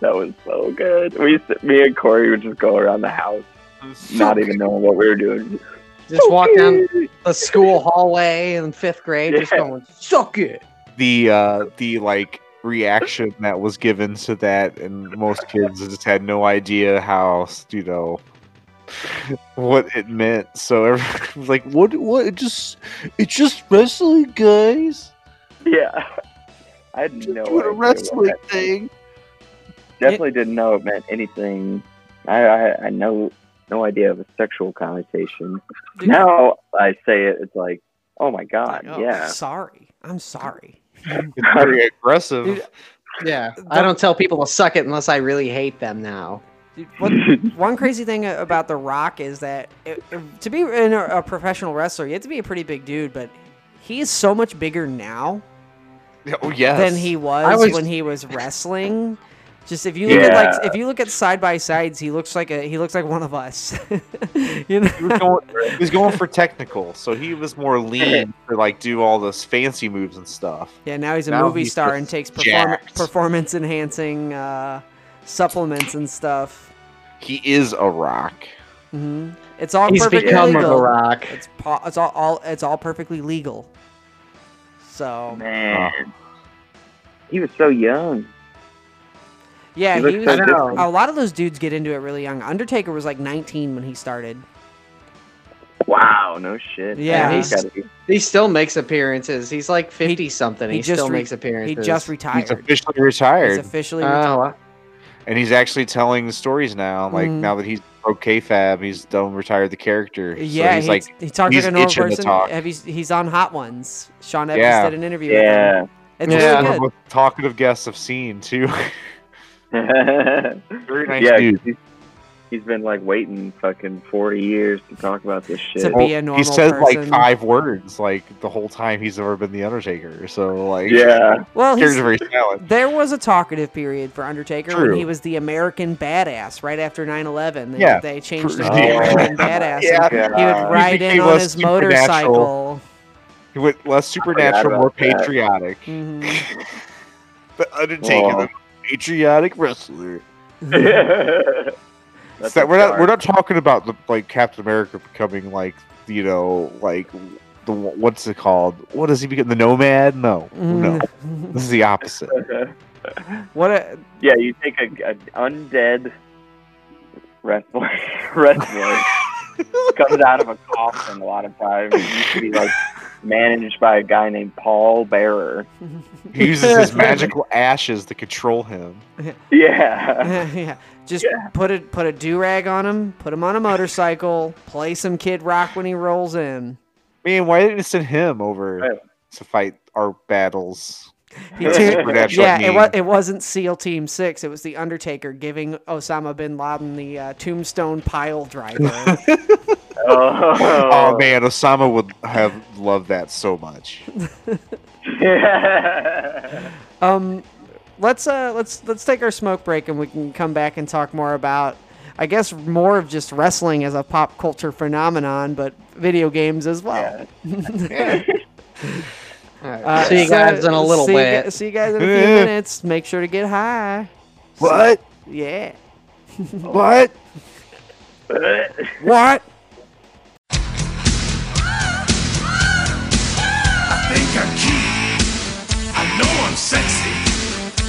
that was so good. We, used to, me and Cory would just go around the house, not even knowing what we were doing. Just walk down the school hallway in fifth grade, just going, suck it. the uh the like reaction that was given to that and most kids just had no idea how you know what it meant so everyone was like what what it just it's just wrestling guys Yeah. I had just no doing idea a what wrestling that meant. thing Definitely didn't know it meant anything. I, I, I know no idea of a sexual connotation. Dude. Now I say it, it's like, oh my god, Like, oh, yeah. Sorry. I'm sorry. it's very aggressive Dude, Yeah. I don't tell people to suck it unless I really hate them now. What, one crazy thing about The Rock is that it, it- to be in a, a professional wrestler, you have to be a pretty big dude, but he is so much bigger now Oh yes. than he was, was- when he was wrestling. Just if you look at like if you look at side by sides, he looks like a he looks like one of us. you know? He was, going, he was going for technical, so he was more lean to like do all those fancy moves and stuff. Yeah, now he's a Now movie he's star and takes perform- performance enhancing uh, supplements and stuff. He is a rock. Mm-hmm. It's all He's perfectly become legal. a rock. It's po- it's all, all it's all perfectly legal. So Man, he was so young. Yeah, He he, was. so I know. different. A lot of those dudes get into it really young. Undertaker was like 19 when he started. Wow, no shit. Yeah. he's gotta. He still makes appearances. He's like fifty something. He, he just still re- makes appearances. He just retired. He's officially retired. officially He's retired, officially retired. Oh, and he's actually telling the stories now. Like Mhm. now that he's broke kayfabe, he's done retired the character. So yeah, he's like he talks he's like a normal itching to person. talk. Have you, he's on Hot Ones. Sean Evans Yeah. did an interview with Yeah. him. It's Yeah. really good. talkative guests I've seen too. Very nice yeah, 'cause dude. he's, he's been like waiting fucking forty years to talk about this shit. To be a normal he says like five words like the whole time he's ever been the Undertaker. So like yeah, Well, he's, very silent. there was a talkative period for Undertaker when he was the American badass right after 9/11. They, Yeah. they changed him to the Yeah. American badass. Yeah. and He would ride in on his motorcycle. He went less supernatural, more about that. patriotic. hmm The Undertaker, the patriotic wrestler. That's So a we're not we're not talking about the, like Captain America becoming like you know like the what's it called? What does he become? The Nomad? No, no. Mm-hmm. This is the opposite. What a yeah, you take a, an undead wrestler, wrestler comes out of a coffin a lot of times. It used to be like managed by a guy named Paul Bearer. He uses his magical ashes to control him. Yeah. yeah. Just Yeah. put a put a do rag on him, put him on a motorcycle, play some Kid Rock when he rolls in. Man, why didn't you send him over Right. to fight our battles? He That's yeah, it, need. was, it wasn't SEAL Team Six. It was the Undertaker giving Osama bin Laden the uh, tombstone pile driver. Oh, Oh man, Osama would have loved that so much. Yeah. um, let's uh let's let's take our smoke break and we can come back and talk more about. I guess more of just wrestling as a pop culture phenomenon, but video games as well. All right. Uh, see you so- guys in a little see bit. gu- see you guys in a few minutes. Make sure to get high. What? Yeah. What? What? I think I'm cute. I know I'm sexy.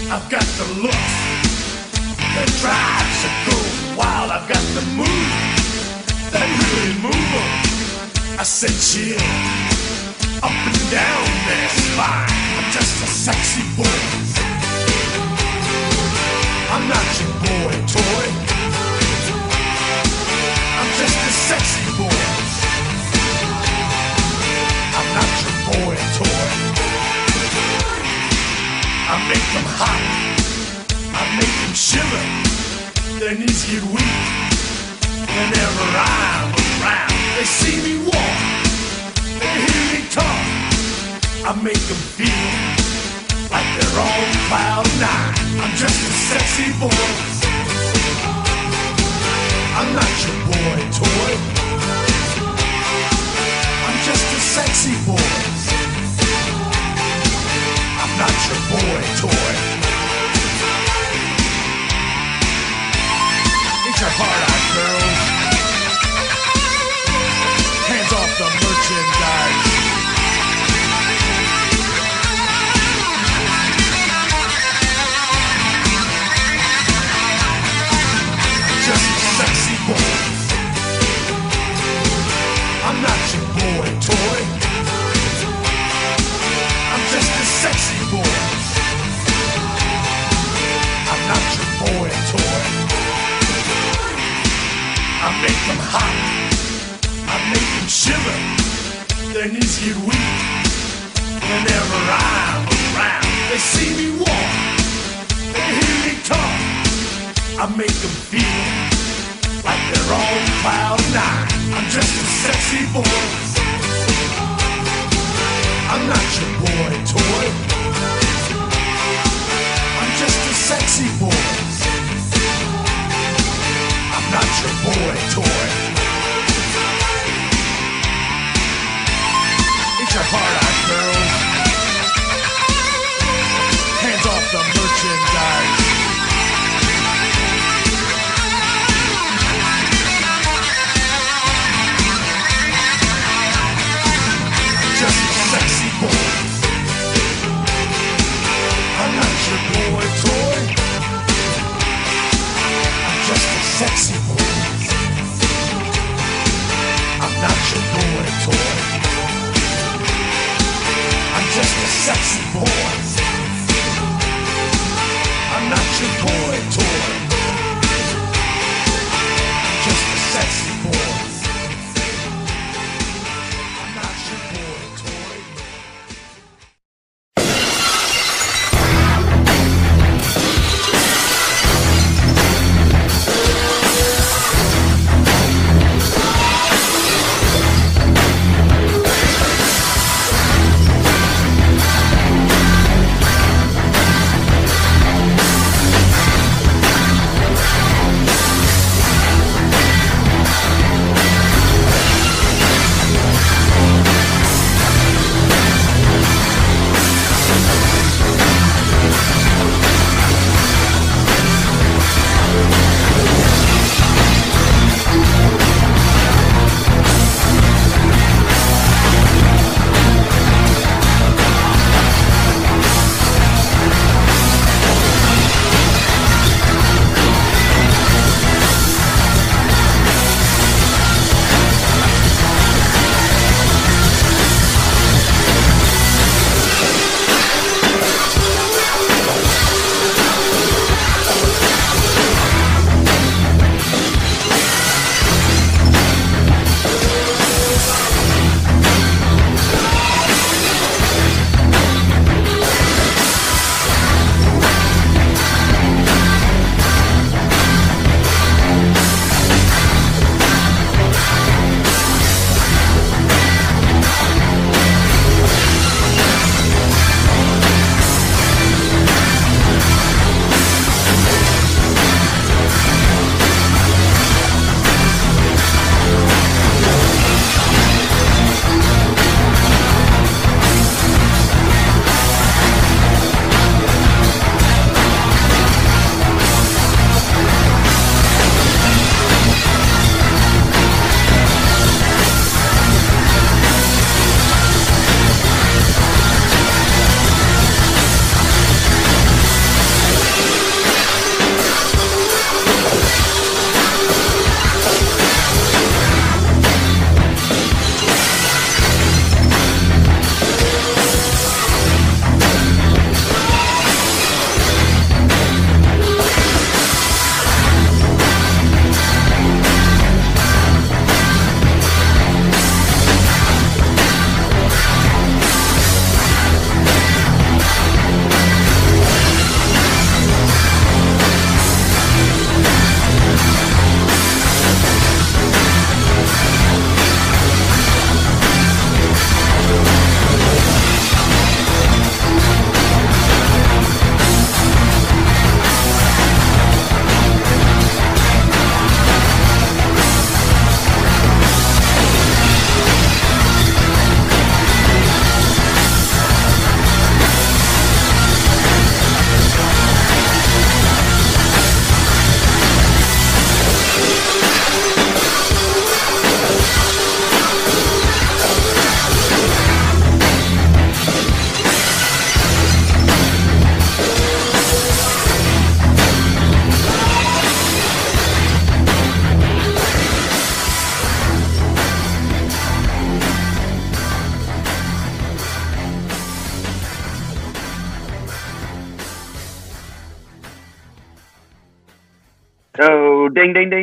I've got the look that drives a girl wild. I've got the move that really move move 'em. I said chill up and down their spine. I'm just a sexy boy. I'm not your boy toy. I'm just a sexy boy. I'm not your boy toy. I make them hot. I make them shiver. Their knees get weak. Whenever I'm around, they see me walk. They. I make them feel like they're on cloud nine. I'm just a sexy boy. I'm not your boy toy. I'm just a sexy boy. I'm not your boy toy. It's your heart out, girls. Hot. I make them shiver. Their knees get weak. Whenever I'm around, they see me walk. They hear me talk. I make them feel like they're on cloud nine. I'm just a sexy boy. I'm not your boy toy. I'm just a sexy boy. Not your boy toy. Ain't your heart out, girls? Hands off the merchandise. Just a sexy boy. I'm not your boy toy. I'm just a sexy sexy boy. I'm not your boy toy.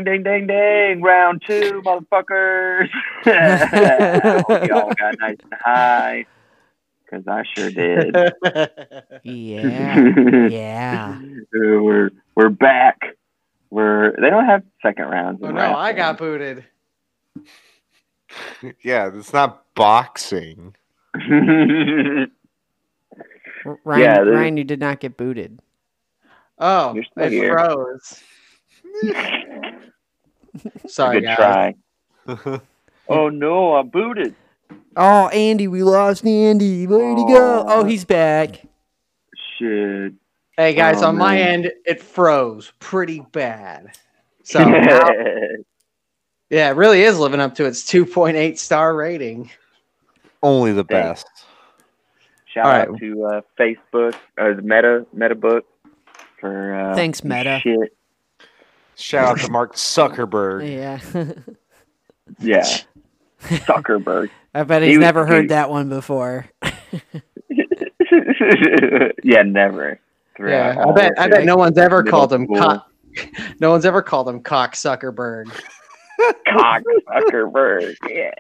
Ding, ding, ding. Round two, motherfuckers. Hope you all got nice and high. Because I sure did. Yeah. yeah. We're we're back. We're they don't have second rounds. Oh in no, I wrestling. got booted. Yeah, it's not boxing. R- Ryan, Yeah, there's- Ryan, you did not get booted. Oh, it here. froze. Sorry, Good guys. try. oh no, I'm booted. Oh, Andy, we lost Andy. Where'd he go? Oh, he's back. Shit. Hey guys, Oh, on my end, it froze pretty bad. So now- yeah, it really is living up to its 2.8 star rating. Only the Thanks. best. Shout All out right. to uh, Facebook, uh, Meta, MetaBook for uh, Thanks, Meta. Shit. Shout out to Mark Zuckerberg. Yeah. Yeah. Zuckerberg. I bet he's He- never heard he- that one before. yeah, never. Throughout Yeah, I bet I bet no one's ever called him school. cock. No one's ever called him cock Zuckerberg. cock Zuckerberg. Yeah.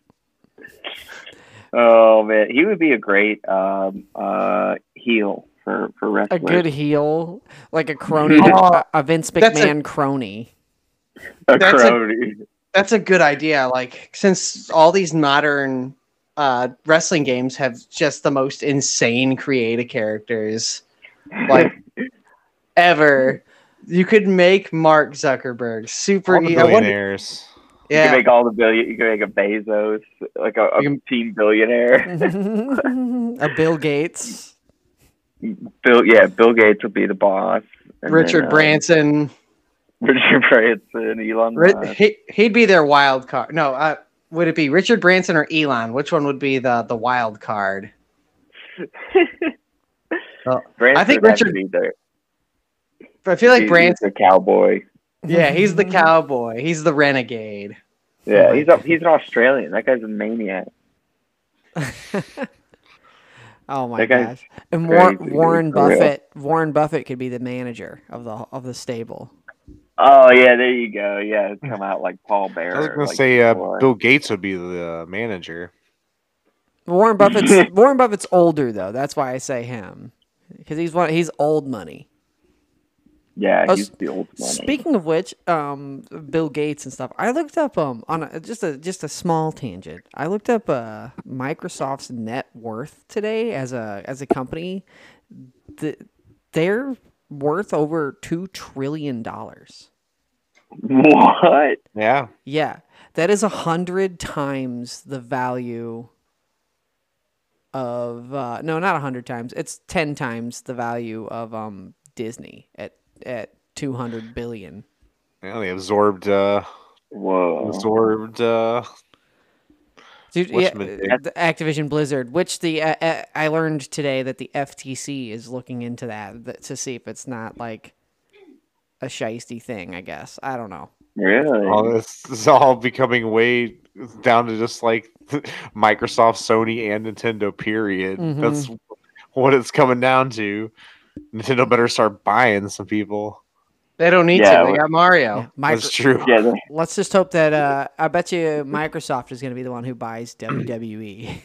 Oh man, he would be a great um, uh, heel for for A good heel, like a crony, Oh, a, a Vince that's a- McMahon crony. a that's a- crony. That's a good idea. Like since all these modern uh, wrestling games have just the most insane creative characters, like ever, you could make Mark Zuckerberg super. All the I wonder- billionaires. You can yeah, make all the billion. You can make a Bezos, like a, a You team billionaire. a Bill Gates. Bill, yeah, Bill Gates would be the boss. and Richard then, uh, Branson. Richard Branson, Elon Ri- Musk. he, he'd be their wild card. No, uh, would it be Richard Branson or Elon? Which one would be the the wild card? Branson I think would have to Richard- be there. I feel like He's Branson. the cowboy. Yeah, he's the cowboy. He's the renegade. Yeah, he's a, he's an Australian. That guy's a maniac. Oh my That gosh! And War- Warren for real. Buffett. Warren Buffett could be the manager of the of the stable. Oh yeah, there you go. Yeah, come out like Paul Bear. I was gonna like say uh. Bill Gates would be the uh, manager. Warren Buffett's Warren Buffett's older though. That's why I say him because he's one. He's old money. Yeah, Oh, he's the old money. Speaking of which, um, Bill Gates and stuff. I looked up um on a, just a just a small tangent. I looked up uh Microsoft's net worth today as a as a company. The, they're worth over two trillion dollars. what? Yeah. Yeah, that is a hundred times the value of uh, no, not a hundred times. It's ten times the value of um Disney at at two hundred billion. Yeah, they absorbed uh Whoa. absorbed uh Dude, yeah, uh, the Activision Blizzard, which the uh, uh, I learned today that the FTC is looking into that, that to see if it's not like a shisty thing. I guess I don't know. Really? all this is all becoming way down to just like Microsoft, Sony, and Nintendo. Period. Mhm. That's what it's coming down to. Nintendo better start buying some people. They don't need Yeah, to. They got Mario. Yeah, Micro- That's true. Yeah. they- Let's just hope that uh, I bet you Microsoft is going to be the one who buys WWE.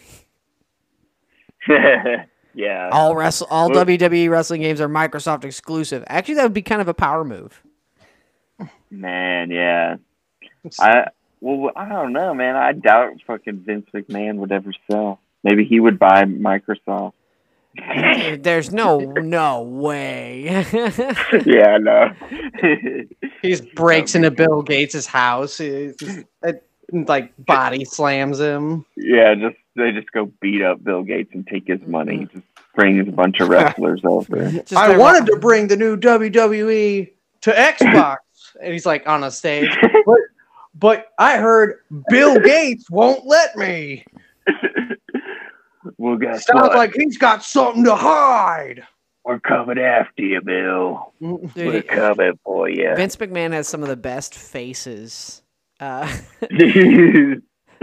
yeah. all wrestle, all Well- WWE wrestling games are Microsoft exclusive. Actually, that would be kind of a power move. Man, yeah. I well, I don't know, man. I doubt fucking Vince McMahon would ever sell. Maybe he would buy Microsoft. There's no no way. yeah, I know. He just breaks into Bill Gates' house. He just- it, like body slams him. yeah, just they just go beat up Bill Gates and take his money. Just brings a bunch of wrestlers over. Just I their- wanted to bring the new WWE to Xbox, and he's like on a stage, but but I heard Bill Gates won't let me. Well, guess Sounds what? like he's got something to hide. We're coming after you, Bill. Dude, We're coming for you. Vince McMahon has some of the best faces. Uh,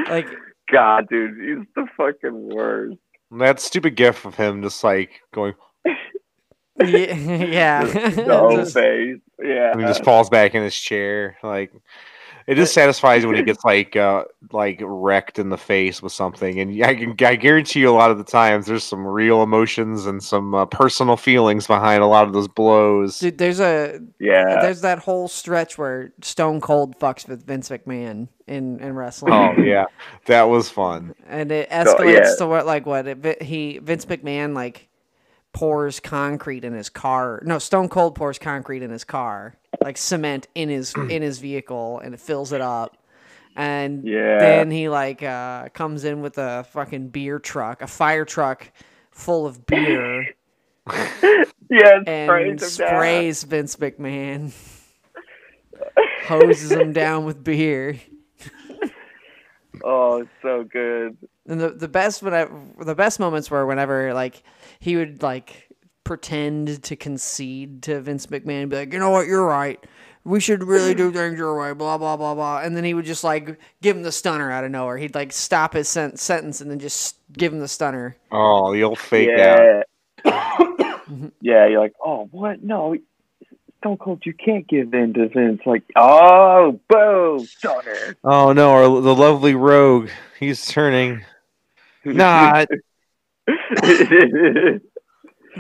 like God, dude, he's the fucking worst. That stupid gif of him just like going yeah, yeah. The whole Just- face. Yeah. and he just falls back in his chair. Like It is satisfying when he gets like uh like wrecked in the face with something, and I can I guarantee you a lot of the times there's some real emotions and some uh, personal feelings behind a lot of those blows. Dude, there's a Yeah. there's that whole stretch where Stone Cold fucks with Vince McMahon in in wrestling. Oh yeah, that was fun. and it So, escalates yeah. to what like what it, he Vince McMahon like pours concrete in his car. No, Stone Cold pours concrete in his car, like cement in his in his vehicle, and it fills it up. And Yeah. then he like uh, comes in with a fucking beer truck, a fire truck full of beer, yeah, and sprays down. Vince McMahon, hoses him down with beer. Oh, it's so good. And the the best when I, the best moments were whenever like he would like pretend to concede to Vince McMahon, be like, you know what, you're right. We should really do things your way, blah blah blah blah. And then he would just like give him the stunner out of nowhere. He'd like stop his sen- sentence and then just give him the stunner. Oh, the old fake out. yeah. yeah, you're like, oh, what? No, Stone Cold, you can't give in to Vince. Like, oh, boom, stunner. Oh no, our, the lovely rogue. He's turning. Not.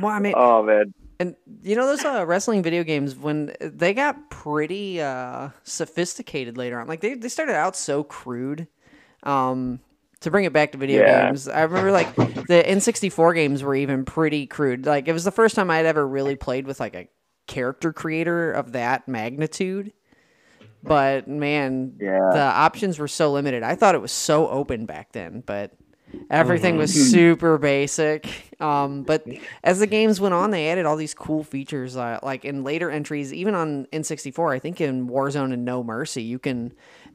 Well, I mean, oh man, And you know those uh, wrestling video games when they got pretty uh, sophisticated later on. Like they, they started out so crude. Um, to bring it back to video Yeah. games, I remember like the N64 games were even pretty crude. Like it was the first time I'd ever really played with like a character creator of that magnitude. But man, Yeah. the options were so limited. I thought it was so open back then, but everything was Mm-hmm. super basic. Um, but as the games went on, they added all these cool features. Uh, like in later entries, even on N64, I think in Warzone and No Mercy, you can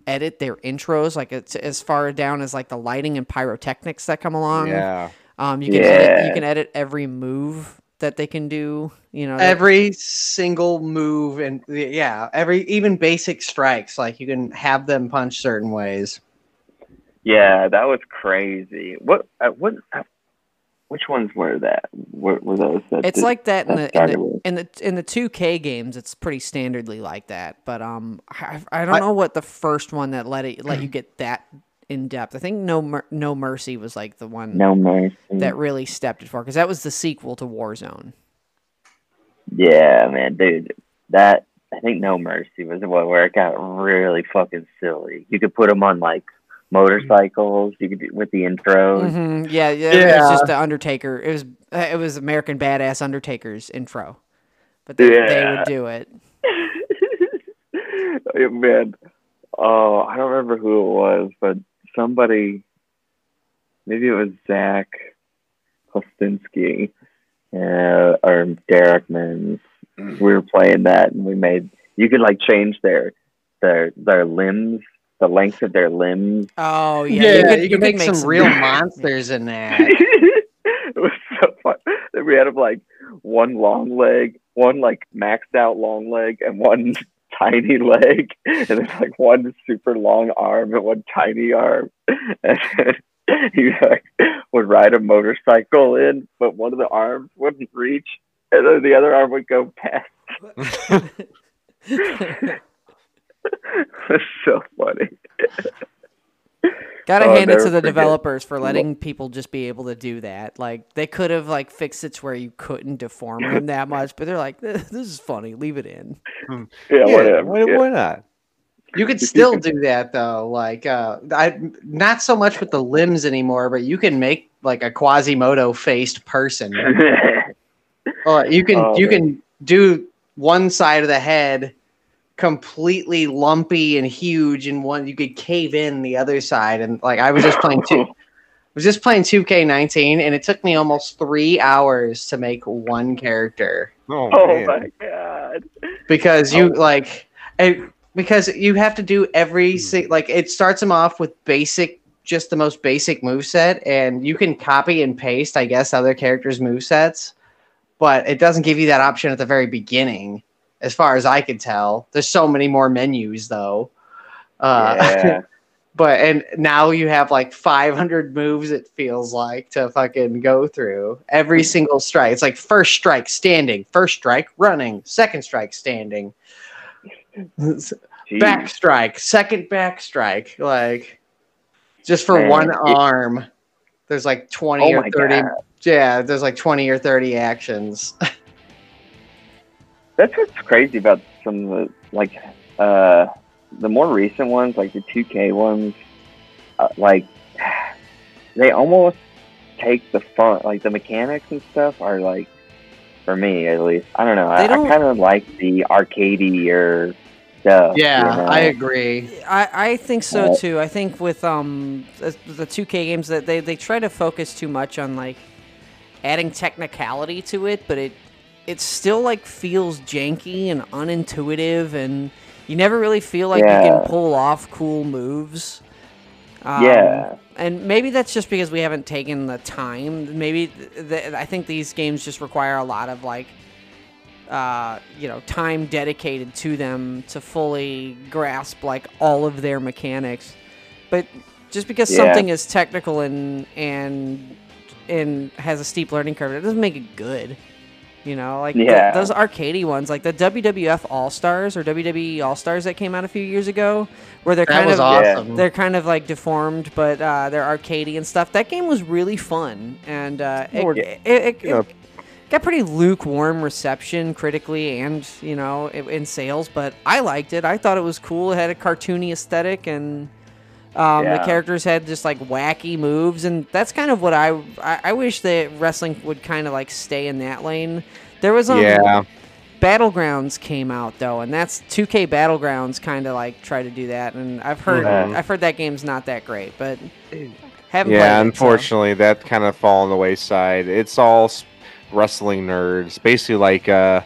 edit their intros. Like it's as far down as like the lighting and pyrotechnics that come along. Yeah. Um, you can edit, you can edit every move that they can do. You know, Every single move and yeah, every even basic strikes, like you can have them punch certain ways. Yeah, that was crazy. What? Uh, what? Uh, which ones were that? Were, were those? That it's did- like that in that the in the, in the in the 2K games. It's pretty standardly like that. But um, I, I don't I- know what the first one that let it let you get that in depth. I think No Mer- No Mercy was like the one no mercy. that really stepped it for because that was the sequel to Warzone. Yeah, man, dude, that I think No Mercy was the one where it got really fucking silly. You could put them on like motorcycles. You could do, with the intros. hmm Yeah, yeah, It was just the Undertaker. It was it was American Badass Undertaker's intro, but they, they would do it. Yeah, man, oh, I don't remember who it was, but somebody, maybe it was Zach Kostinski uh, or Derek Mins. We were playing that, and we made you could like change their their their limbs, the length of their limbs. Oh yeah, Yeah, you, could- can could make, some, real monsters in that. it was so fun. We had like one long leg, one like maxed out long leg, and one tiny leg, and then like one super long arm and one tiny arm. And then he like, would ride a motorcycle in, but one of the arms wouldn't reach, and then the other arm would go past. it was so funny. Gotta Oh, hand it to the forget. developers for letting people just be able to do that. Like they could have like fixed it to where you couldn't deform them that much, but they're like, this is funny, leave it in. Yeah, Yeah, whatever. why, Yeah. why not? You could still do that though. Like uh I not so much with the limbs anymore, but you can make like a Quasimodo faced person. Or you can Oh, you man. can do one side of the head completely lumpy and huge and one you could cave in the other side. And like I was just playing two I was just playing 2K19 and it took me almost 3 hours to make one character. Oh, oh my god. because you Oh. like it, because you have to do every hmm. si- like it starts them off with basic just the most basic move set and you can copy and paste i guess other characters move sets but it doesn't give you that option at the very beginning as far as i can tell there's so many more menus though uh, yeah. but and now you have like 500 moves it feels like to fucking go through every single strike it's like first strike standing first strike running second strike standing back strike, second back strike, like just for Man, one it- arm. There's like 20 Oh or 30. God. Yeah, there's like 20 or 30 actions. That's what's crazy about some of the like uh the more recent ones, like the 2K ones. Uh, like they almost take the fun, like the mechanics and stuff are like for me at least. I don't know. I, They don't- I kind of like the arcadey or stuff. yeah, you know? I agree. I, I think so Yeah. too. I think with um the, the 2K games that they, they try to focus too much on like adding technicality to it, but it it still like feels janky and unintuitive and you never really feel like you can pull off cool moves. Um, Yeah. And maybe that's just because we haven't taken the time. Maybe th- th- I think these games just require a lot of like uh, you know, time dedicated to them to fully grasp like all of their mechanics. But just because Yeah. something is technical and and and has a steep learning curve, it doesn't make it good. You know, like th- Yeah. those arcadey ones, like the WWF All Stars or WWE All Stars that came out a few years ago, where they're That kind was of awesome. they're kind of like deformed, but uh, they're arcadey and stuff. That game was really fun, and uh, it, More- it, it, Yeah. it got pretty lukewarm reception critically and you know in sales. But I liked it. I thought it was cool. It had a cartoony aesthetic, and um, the characters had just like wacky moves, and that's kind of what I I, I wish that wrestling would kind of like stay in that lane. There was um, yeah, Battlegrounds came out though, and that's 2K Battlegrounds kind of like try to do that, and I've heard Mhm. I've heard that game's not that great, but haven't yeah. played it, so- Unfortunately, that kind of fall on the wayside. It's all wrestling nerds, basically like uh,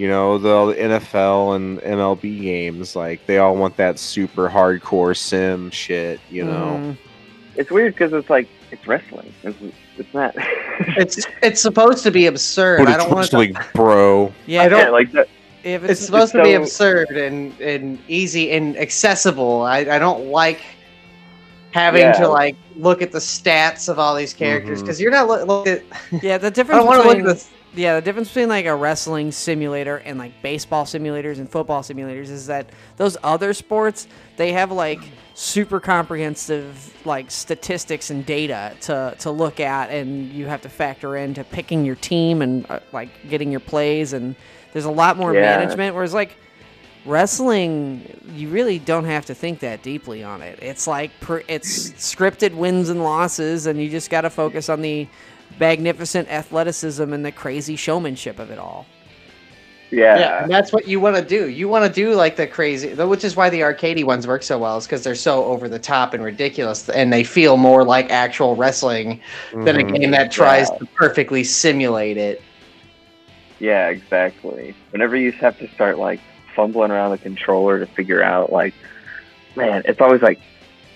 you know, the NFL and MLB games. Like they all want that super hardcore sim shit. You know. Mhm. It's weird because it's like it's wrestling. It's, it's not. It's it's supposed to be absurd. But I it's don't want to. wrestling, bro. Yeah, I don't- yeah, like that. if It's it's, supposed to be absurd and, and easy and accessible. I, I don't like having Yeah. to like look at the stats of all these characters because you're not look, look at. yeah, the I difference don't want to look at the. Yeah the difference between like a wrestling simulator and like baseball simulators and football simulators is that those other sports they have like super comprehensive like statistics and data to to look at and you have to factor into picking your team and uh, like getting your plays and there's a lot more Yeah. management whereas like wrestling you really don't have to think that deeply on it it's like per, it's scripted wins and losses and you just got to focus on the magnificent athleticism and the crazy showmanship of it all Yeah. Yeah, and that's what you want to do. You want to do like the crazy, which is why the arcadey ones work so well, is because they're so over the top and ridiculous, and they feel more like actual wrestling than a Mhm. game that tries Yeah. to perfectly simulate it. Yeah, exactly. Whenever you have to start like fumbling around the controller to figure out like, man, it's always like,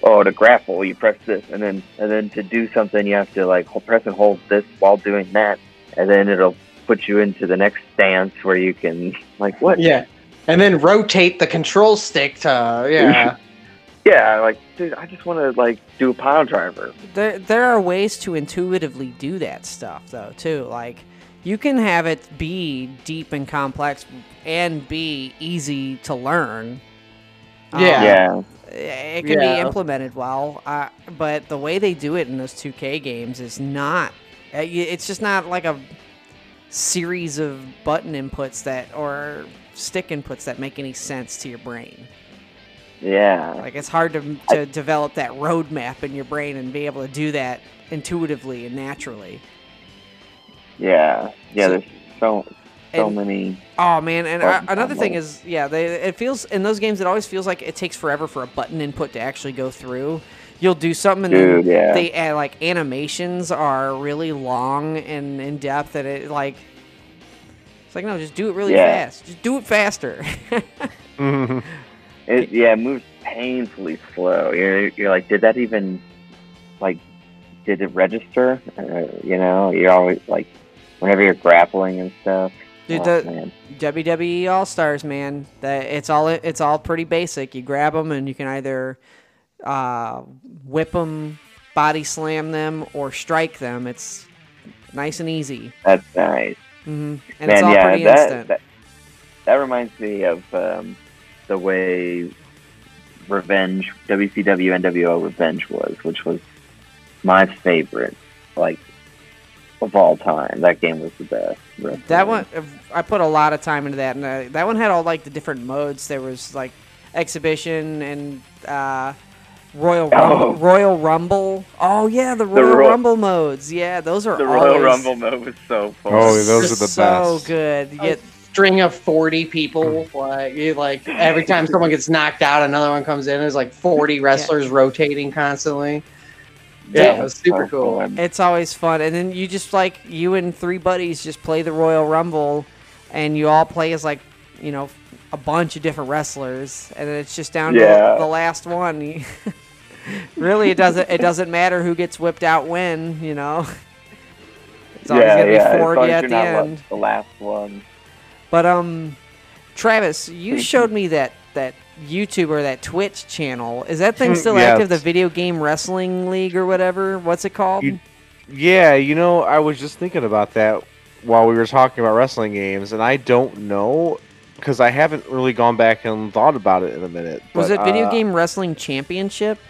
oh, to grapple you press this, and then and then to do something you have to like press and hold this while doing that, and then it'll put you into the next stance where you can like what? Yeah, and then rotate the control stick to yeah. Yeah, like dude, I just want to like do a pile driver. there there are ways to intuitively do that stuff though too like you can have it be deep and complex and be easy to learn Um, Yeah. It can Yeah. be implemented well uh, but the way they do it in those 2k games is not uh, it's just not like a series of button inputs that or stick inputs that make any sense to your brain yeah, like it's hard to, to develop that roadmap in your brain and be able to do that intuitively and naturally yeah, yeah. So- There's so so and- many. Oh man, and uh, another thing is, yeah, they it feels in those games it always feels like it takes forever for a button input to actually go through. You'll do something and Dude, then yeah. they add like animations are really long and in depth, and it like it's like no, just do it really Yeah. fast, just do it faster. Mhm. It yeah, it moves painfully slow. You're you're like, did that even like did it register? Uh, you know, you're always like, whenever you're grappling and stuff. Dude, oh, the- man. WWE All Stars, man, that it's all it's all pretty basic. You grab them and you can either uh, whip them, body slam them, or strike them. It's nice and easy. That's nice. hmm And man, it's all yeah, pretty that, instant. that that reminds me of um, the way Revenge WCW NWO Revenge was, which was my favorite, like of all time. That game was the best. That one, I put a lot of time into that, and uh, that one had all like the different modes. There was like exhibition and uh, Royal Rumble, Oh. Royal Rumble. Oh yeah, the Royal Ro- Rumble modes. Yeah, those are The Royal Rumble mode was so fun. Oh, those are the so best. good. You get String of forty people, like you like every time someone gets knocked out, another one comes in. There's like forty wrestlers rotating constantly. Yeah, it was super so cool. fun. It's always fun, and then you just like you and three buddies just play the Royal Rumble, and you all play as like you know a bunch of different wrestlers, and then it's just down Yeah. to the last one. Really, it doesn't it doesn't matter who gets whipped out when, you know. It's always yeah, gonna be yeah. as four long of you as at you're the not end. the last one. But um, Travis, you showed me that that YouTube or that Twitch channel. Is that thing still Yes. active? The Video Game Wrestling League or whatever? What's it called? You- Yeah, you know, I was just thinking about that while we were talking about wrestling games, and I don't know because I haven't really gone back and thought about it in a minute. Was but, it Video uh, Game Wrestling Championship?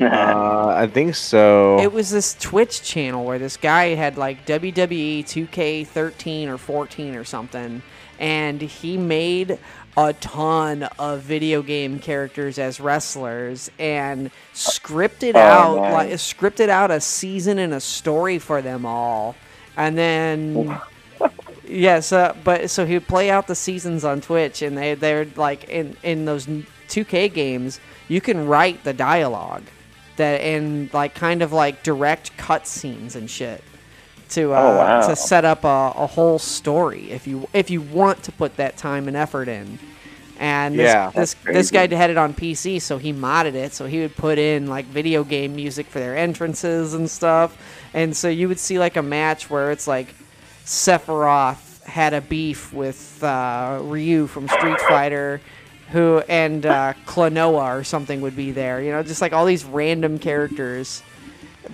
Uh, I think so. It was this Twitch channel where this guy had like WWE 2K13 or 14 or something, and he made a ton of video game characters as wrestlers and scripted Oh, out nice. like scripted out a season and a story for them all, and then. Yes, uh, but so he would play out the seasons on Twitch, and they they're like in in those 2K games, you can write the dialogue that and like kind of like direct cutscenes and shit to uh, Oh, wow. to set up a, a whole story if you if you want to put that time and effort in. And this Yeah. this, this guy had it on PC, so he modded it. So he would put in like video game music for their entrances and stuff. And so you would see like a match where it's like Sephiroth had a beef with uh, Ryu from Street Fighter, who and uh, Klonoa or something would be there. You know, just like all these random characters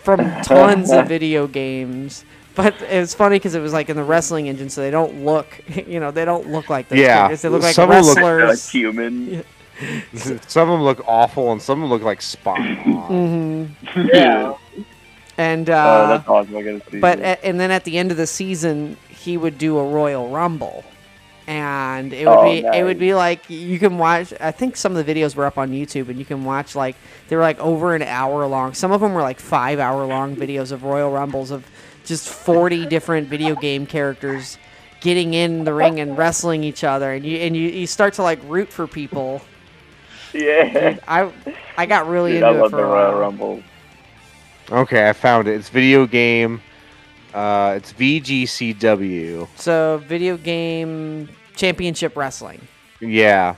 from tons of video games. But it was funny because it was like in the wrestling engine, so they don't look, you know, they don't look like those Yeah, characters. They look like some will look- They're, like human. some of them look awful, and some of them look like spot on. hmm Yeah. And oh, uh, that's awesome. I gotta see. But that. a- and then at the end of the season, he would do a Royal Rumble, and it would Oh, be it would be like you can watch. I think some of the videos were up on YouTube, and you can watch like they were like over an hour long. Some of them were like five hour long videos of Royal Rumbles of just forty different video game characters getting in the ring and wrestling each other, and you and you, you start to like root for people. yeah. I I got really Dude, into I it love for the a Royal while. Rumble. Okay, I found it. It's video game. Uh, it's VGCW. So video game championship wrestling. Yeah.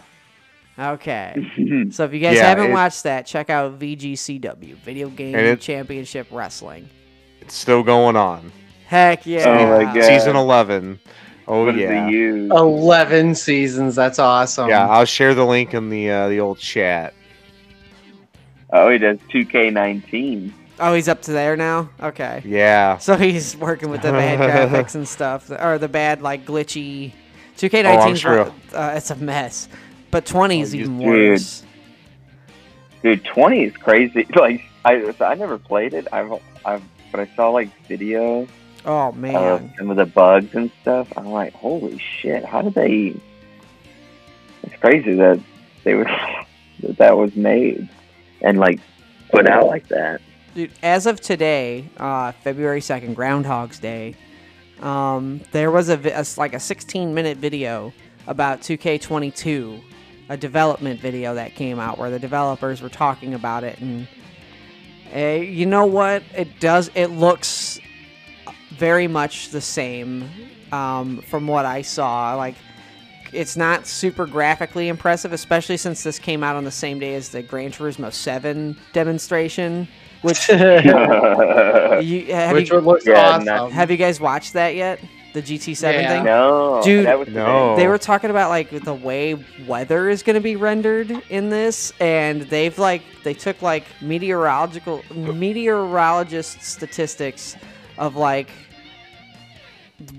Okay. So if you guys Yeah, haven't it- watched that, check out VGCW, Video Game it- Championship Wrestling. It's still going on. Heck yeah. Oh my God. Season 11. Oh, what is yeah. Eleven seasons. That's awesome. Yeah, I'll share the link in the uh, the old chat. Oh, he does 2K19. Oh, he's up to there now? Okay. Yeah. So he's working with the bad graphics and stuff, or the bad, like, glitchy. 2K19 Oh, I'm 's sure. not- uh, it's a mess. But 20 is Oh, even Dude. worse. Dude, 20 is crazy. Like, I I never played it. I've, I've, but I saw like videos Oh, of man. some of the bugs and stuff. I'm like, holy shit! How did they? It's crazy that they were that that was made and like put out like that. Dude, as of today, uh, February 2nd, Groundhog's Day, um, there was a, a like a 16 minute video about 2K22, a development video that came out where the developers were talking about it. And uh, you know what? It does, it looks very much the same um, from what I saw. Like, it's not super graphically impressive, especially since this came out on the same day as the Gran Turismo 7 demonstration, which you, have, Which you, looks Yeah, awesome. have you guys watched that yet? The GT7 Yeah. thing? no, Dude, that was no. They were talking about like the way weather is going to be rendered in this, and they've like they took like meteorological meteorologist statistics of like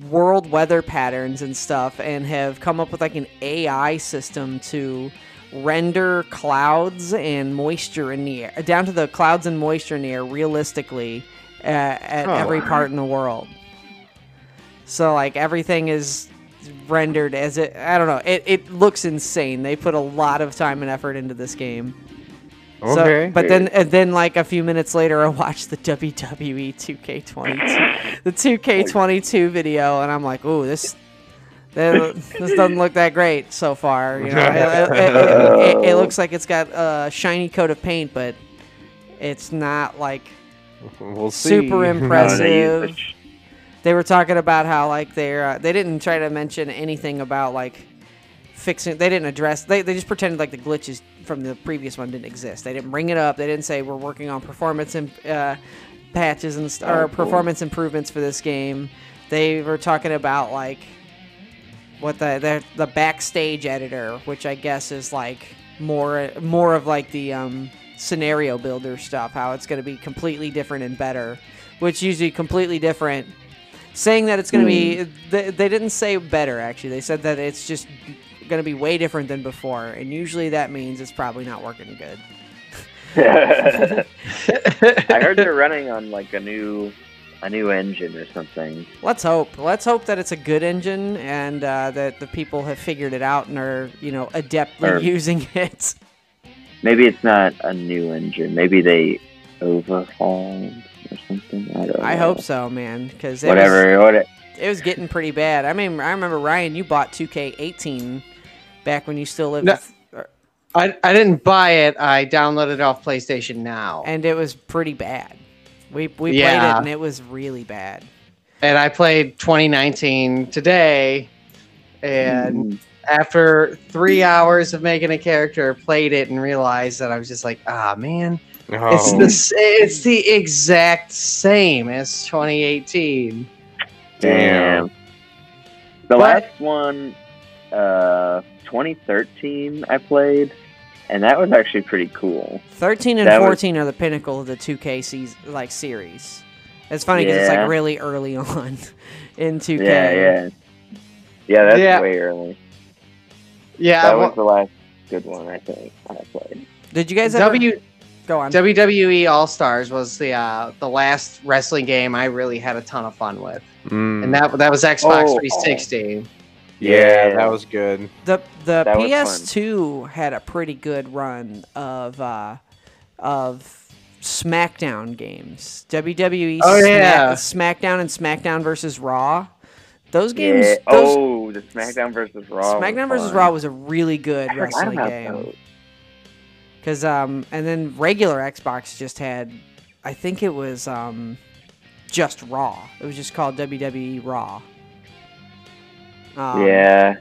world weather patterns and stuff and have come up with like an AI system to render clouds and moisture in the air down to the clouds and moisture in the air realistically uh, at Oh. every part in the world. So like everything is rendered as it I don't know. It it looks insane. They put a lot of time and effort into this game. So, Okay. but then and then like a few minutes later I watched the WWE 2K22 the 2K22 video and I'm like, "Ooh, this this doesn't look that great so far." You know, it, it- it- it- looks like it's got a shiny coat of paint, but it's not like We'll see. super impressive. They were talking about how like they're uh, they didn't try to mention anything about like fixing. They didn't address. They they just pretended like the glitches from the previous one didn't exist. They didn't bring it up. They didn't say we're working on performance and uh, patches and st- or Oh, cool. performance improvements for this game. They were talking about like what the the, the backstage editor, which I guess is like more more of like the um, scenario builder stuff. How it's going to be completely different and better, which usually completely different. Saying that it's going to be, they, they didn't say better actually. They said that it's just going to be way different than before, and usually that means it's probably not working good. I heard they're running on like a new a new engine or something. Let's hope. Let's hope that it's a good engine and uh, that the people have figured it out and are, you know, adeptly Or- using it. Maybe it's not a new engine. Maybe they overhauled or something. I don't know. Hope so, man, because it was, What it, it was getting pretty bad. I mean, I remember Ryan, you bought 2K18 back when you still lived, No. with, or- I, I didn't buy it. I downloaded it off PlayStation Now, and it was pretty bad. We we played it and it was really bad. and I played 2019 today, and Mm. after three hours of making a character, played it and realized that I was just like, ah, man, it's Oh. the it's the exact same as 2018. Damn. The But- last one, uh, 2013, I played, and that was actually pretty cool. 13 and That was- 14 are the pinnacle of the 2K season, like series. It's funny because it's like really early on in 2K. Yeah, yeah, yeah. That's Yeah. way early. Yeah, that well, was the last good one I think I played. Did you guys ever W go on? WWE All Stars was the uh, the last wrestling game I really had a ton of fun with, Mm. and that that was Xbox Oh, 360. yeah, Yeah. that was good. the the That PS2 had a pretty good run of uh, of SmackDown games. WWE Oh, Smack- yeah. SmackDown and SmackDown versus Raw. Those games Yeah. those Oh, the SmackDown versus Raw. SmackDown versus. Raw was a really good I wrestling about game. those. Cause um and then regular Xbox just had I think it was um just Raw. It was just called WWE Raw. Um, yeah.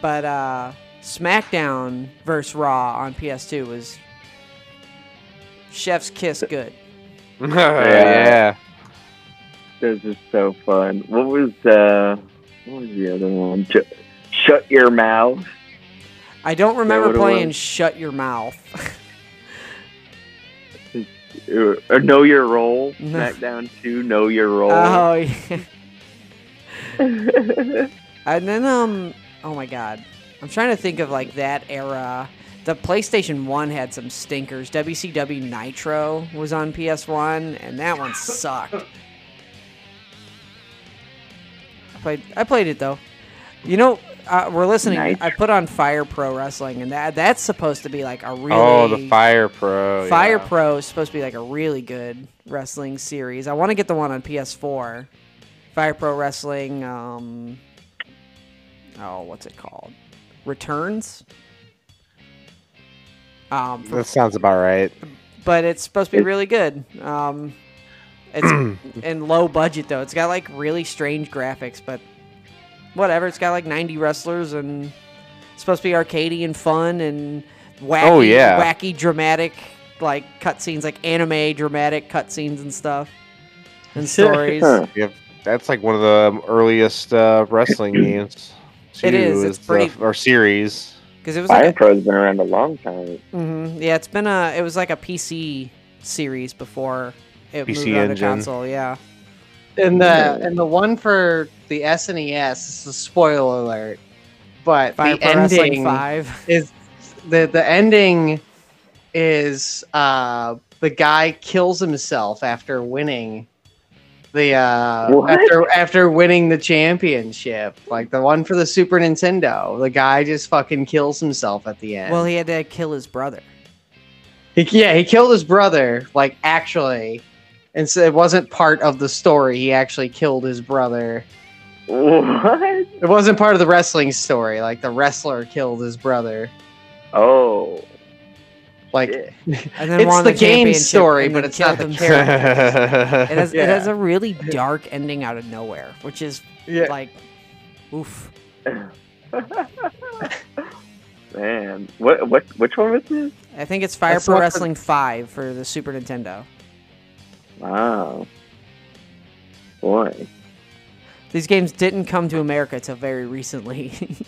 But uh SmackDown versus Raw on PS2 was Chef's Kiss good. yeah. This is so fun. What was uh what was the other one? Shut your mouth. I don't remember playing was? Shut Your Mouth. Uh, Or know your role. No. SmackDown 2, know your role. oh yeah. And then um oh my god. I'm trying to think of like that era. The PlayStation 1 had some stinkers. WCW Nitro was on PS1 and that one sucked. I played I played it though. You know, uh, we're listening. I put on Fire Pro Wrestling and that that's supposed to be like a really Oh, the Fire Pro. Fire yeah. Pro is supposed to be like a really good wrestling series. I want to get the one on PS4. Fire Pro Wrestling. Um, oh, what's it called? Returns. Um, for- That sounds about right. but it's supposed to be really good. Um, it's in low budget though. It's got like really strange graphics, but whatever. It's got like 90 wrestlers and it's supposed to be arcadey and fun and wacky, Oh, yeah. wacky, dramatic like cutscenes, like anime dramatic cutscenes and stuff and stories. Huh. Yep. That's like one of the earliest uh, wrestling games. It too, is, it's the- pretty- or series. Because it was Fire like, Pro's been around a long time. hmm yeah, it's been a, it was like a PC series before it PC moved on to Engine. console. Yeah. And the and the one for the SNES this is a spoiler alert, but Fire the Pro Wrestling ending Five. is the the ending is uh the guy kills himself after winning the uh What? after after winning the championship like the one for the super nintendo the guy just fucking kills himself at the end Well, he had to kill his brother. He, yeah, he killed his brother, like actually. And so it wasn't part of the story. He actually killed his brother. What? It wasn't part of the wrestling story. Like the wrestler killed his brother. Oh. Like. And then it's won the, game story, but it's not the character. It has, it has a really dark ending out of nowhere, which is Yeah. like, oof. Man, what what which one was this? I think it's Fire That's Pro not the- Wrestling 5 for the Super Nintendo. Wow. Boy. These games didn't come to America till very recently.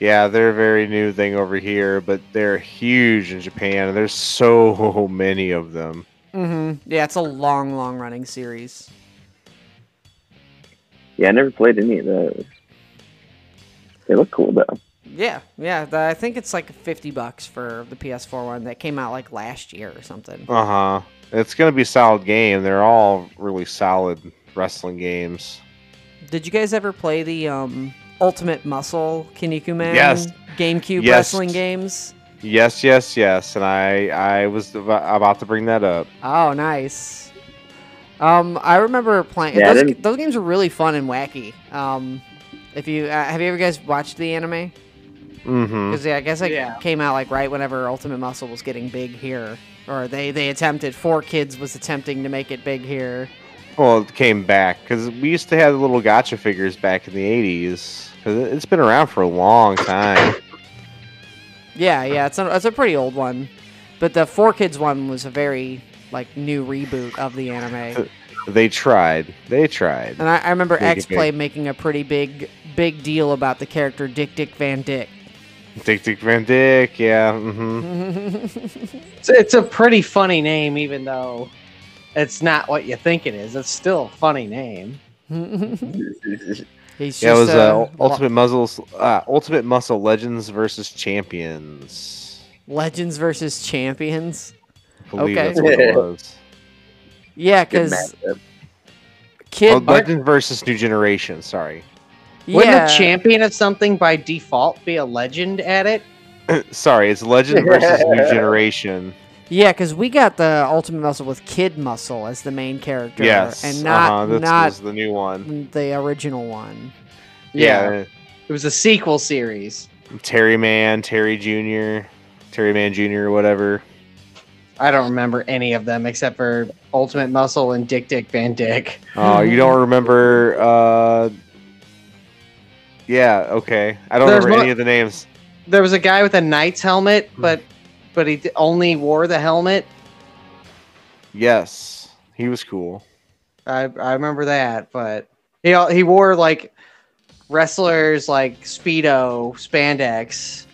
Yeah, they're a very new thing over here, but they're huge in Japan. and There's so many of them. Mm-hmm. Yeah, it's a long, long running series. Yeah, I never played any of those. They look cool though. Yeah, yeah. The, I think it's like 50 bucks for the PS4 one that came out like last year or something. Uh huh. It's gonna be a solid game. They're all really solid wrestling games. Did you guys ever play the um, Ultimate Muscle Kinnikuman Yes. GameCube Yes. wrestling games? Yes, yes, yes. And I, I was about to bring that up. Oh, nice. Um, I remember playing Yeah, those. Those games were really fun and wacky. Um, if you uh, have you ever guys watched the anime? Mm-hmm. Because yeah, I guess it Yeah. came out like right whenever Ultimate Muscle was getting big here, or they they attempted. Four Kids was attempting to make it big here. Well, it came back because we used to have the little gacha figures back in the '80s. Because it's been around for a long time. Yeah, yeah, it's a it's a pretty old one, but the Four Kids one was a very like new reboot of the anime. They tried. They tried. And I, I remember X Play making a pretty big big deal about the character Dik Dik Van Dik. Dick Dick Van Dyke. Yeah. Mm-hmm. It's, it's a pretty funny name, even though it's not what you think it is. It's still a funny name. He's Yeah, it was just, uh, uh, Ultimate Muscles, uh, Ultimate Muscle Legends versus Champions. Legends versus Champions. I believe Okay. that's what it was. Yeah, because. Kid. Oh, Legends versus New Generation. Sorry. Wouldn't yeah, a champion of something by default be a legend at it? Sorry, it's Legend versus New Generation. yeah, because we got the Ultimate Muscle with Kid Muscle as the main character, Yes, and not uh-huh, that not was the new one. the original one. Yeah, It was a sequel series. Terry Man, Terry Junior, Terry Man Junior, or whatever. I don't remember any of them except for Ultimate Muscle and Dik Dik Van Dik. Oh, you don't remember? uh Yeah, okay. I don't There's remember one- any of the names. There was a guy with a knight's helmet, but but he d- only wore the helmet. Yes, he was cool. I I remember that, but he al- he wore like wrestlers like speedo spandex,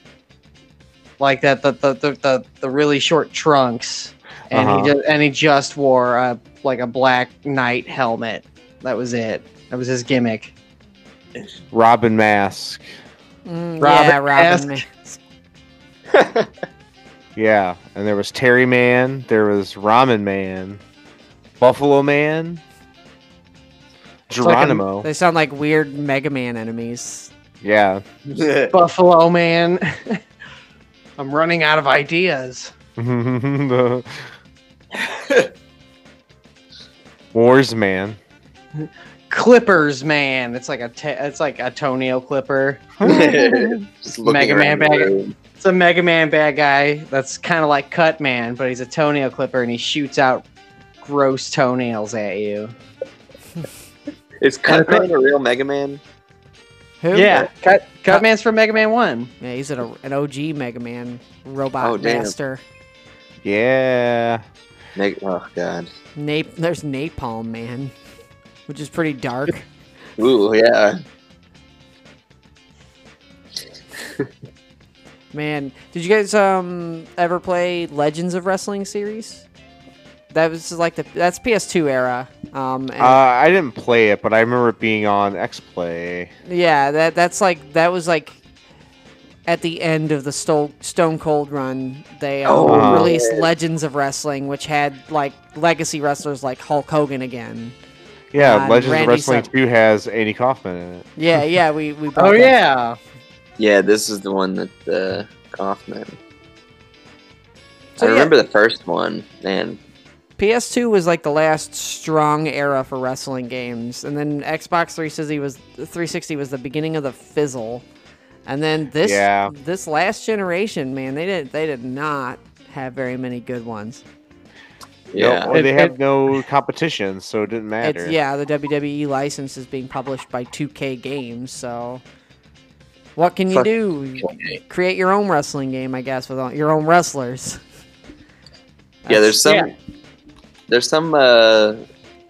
like that the the the, the, the really short trunks, and Uh-huh. he just and he just wore a like a black knight helmet. That was it. That was his gimmick. Robin Mask. Mm, Robin yeah, Robin. Mask. Ma- Yeah, and there was Terry Man. There was Ramen Man, Buffalo Man, like a- Geronimo. They sound like weird Mega Man enemies. yeah. Buffalo Man. I'm running out of ideas. The- Wars Man. Clippers Man. It's like a ta- it's like a toenail clipper. Mega Man around bag. It's a Mega Man bad guy that's kind of like Cut Man, but he's a toenail clipper and he shoots out gross toenails at you. Is Cutman a real Mega Man? Who? Yeah, Cut Cut- Cut Man's from Mega Man One. Yeah, he's an, an OG Mega Man robot Oh, master. Yeah. Meg- oh god. Nap- there's Napalm Man, which is pretty dark. Ooh, yeah. Man, did you guys um ever play Legends of Wrestling series? That was like the that's PS2 era. Um, and Uh, I didn't play it, but I remember it being on X Play. yeah, that that's like that was like at the end of the Sto- Stone Cold run. They um, Oh, released Legends of Wrestling, which had like legacy wrestlers like Hulk Hogan again. Yeah, Uh, Legends Randy of Wrestling Sav- 2 has Andy Kaufman in it. Yeah, yeah, we we. bought Oh that. yeah. Yeah, this is the one that uh, Kaufman. So, I yeah. remember the first one, man. PS2 was like the last strong era for wrestling games, and then Xbox 360 was 360 was the beginning of the fizzle, and then this Yeah. this last generation, man, they did they did not have very many good ones. Yeah, Or they It- have no competition, so it didn't matter. It's yeah, the WWE license is being published by 2K Games, so what can you Fuck do? Create your own wrestling game, I guess, with all, your own wrestlers. yeah. There's some, yeah. there's some uh,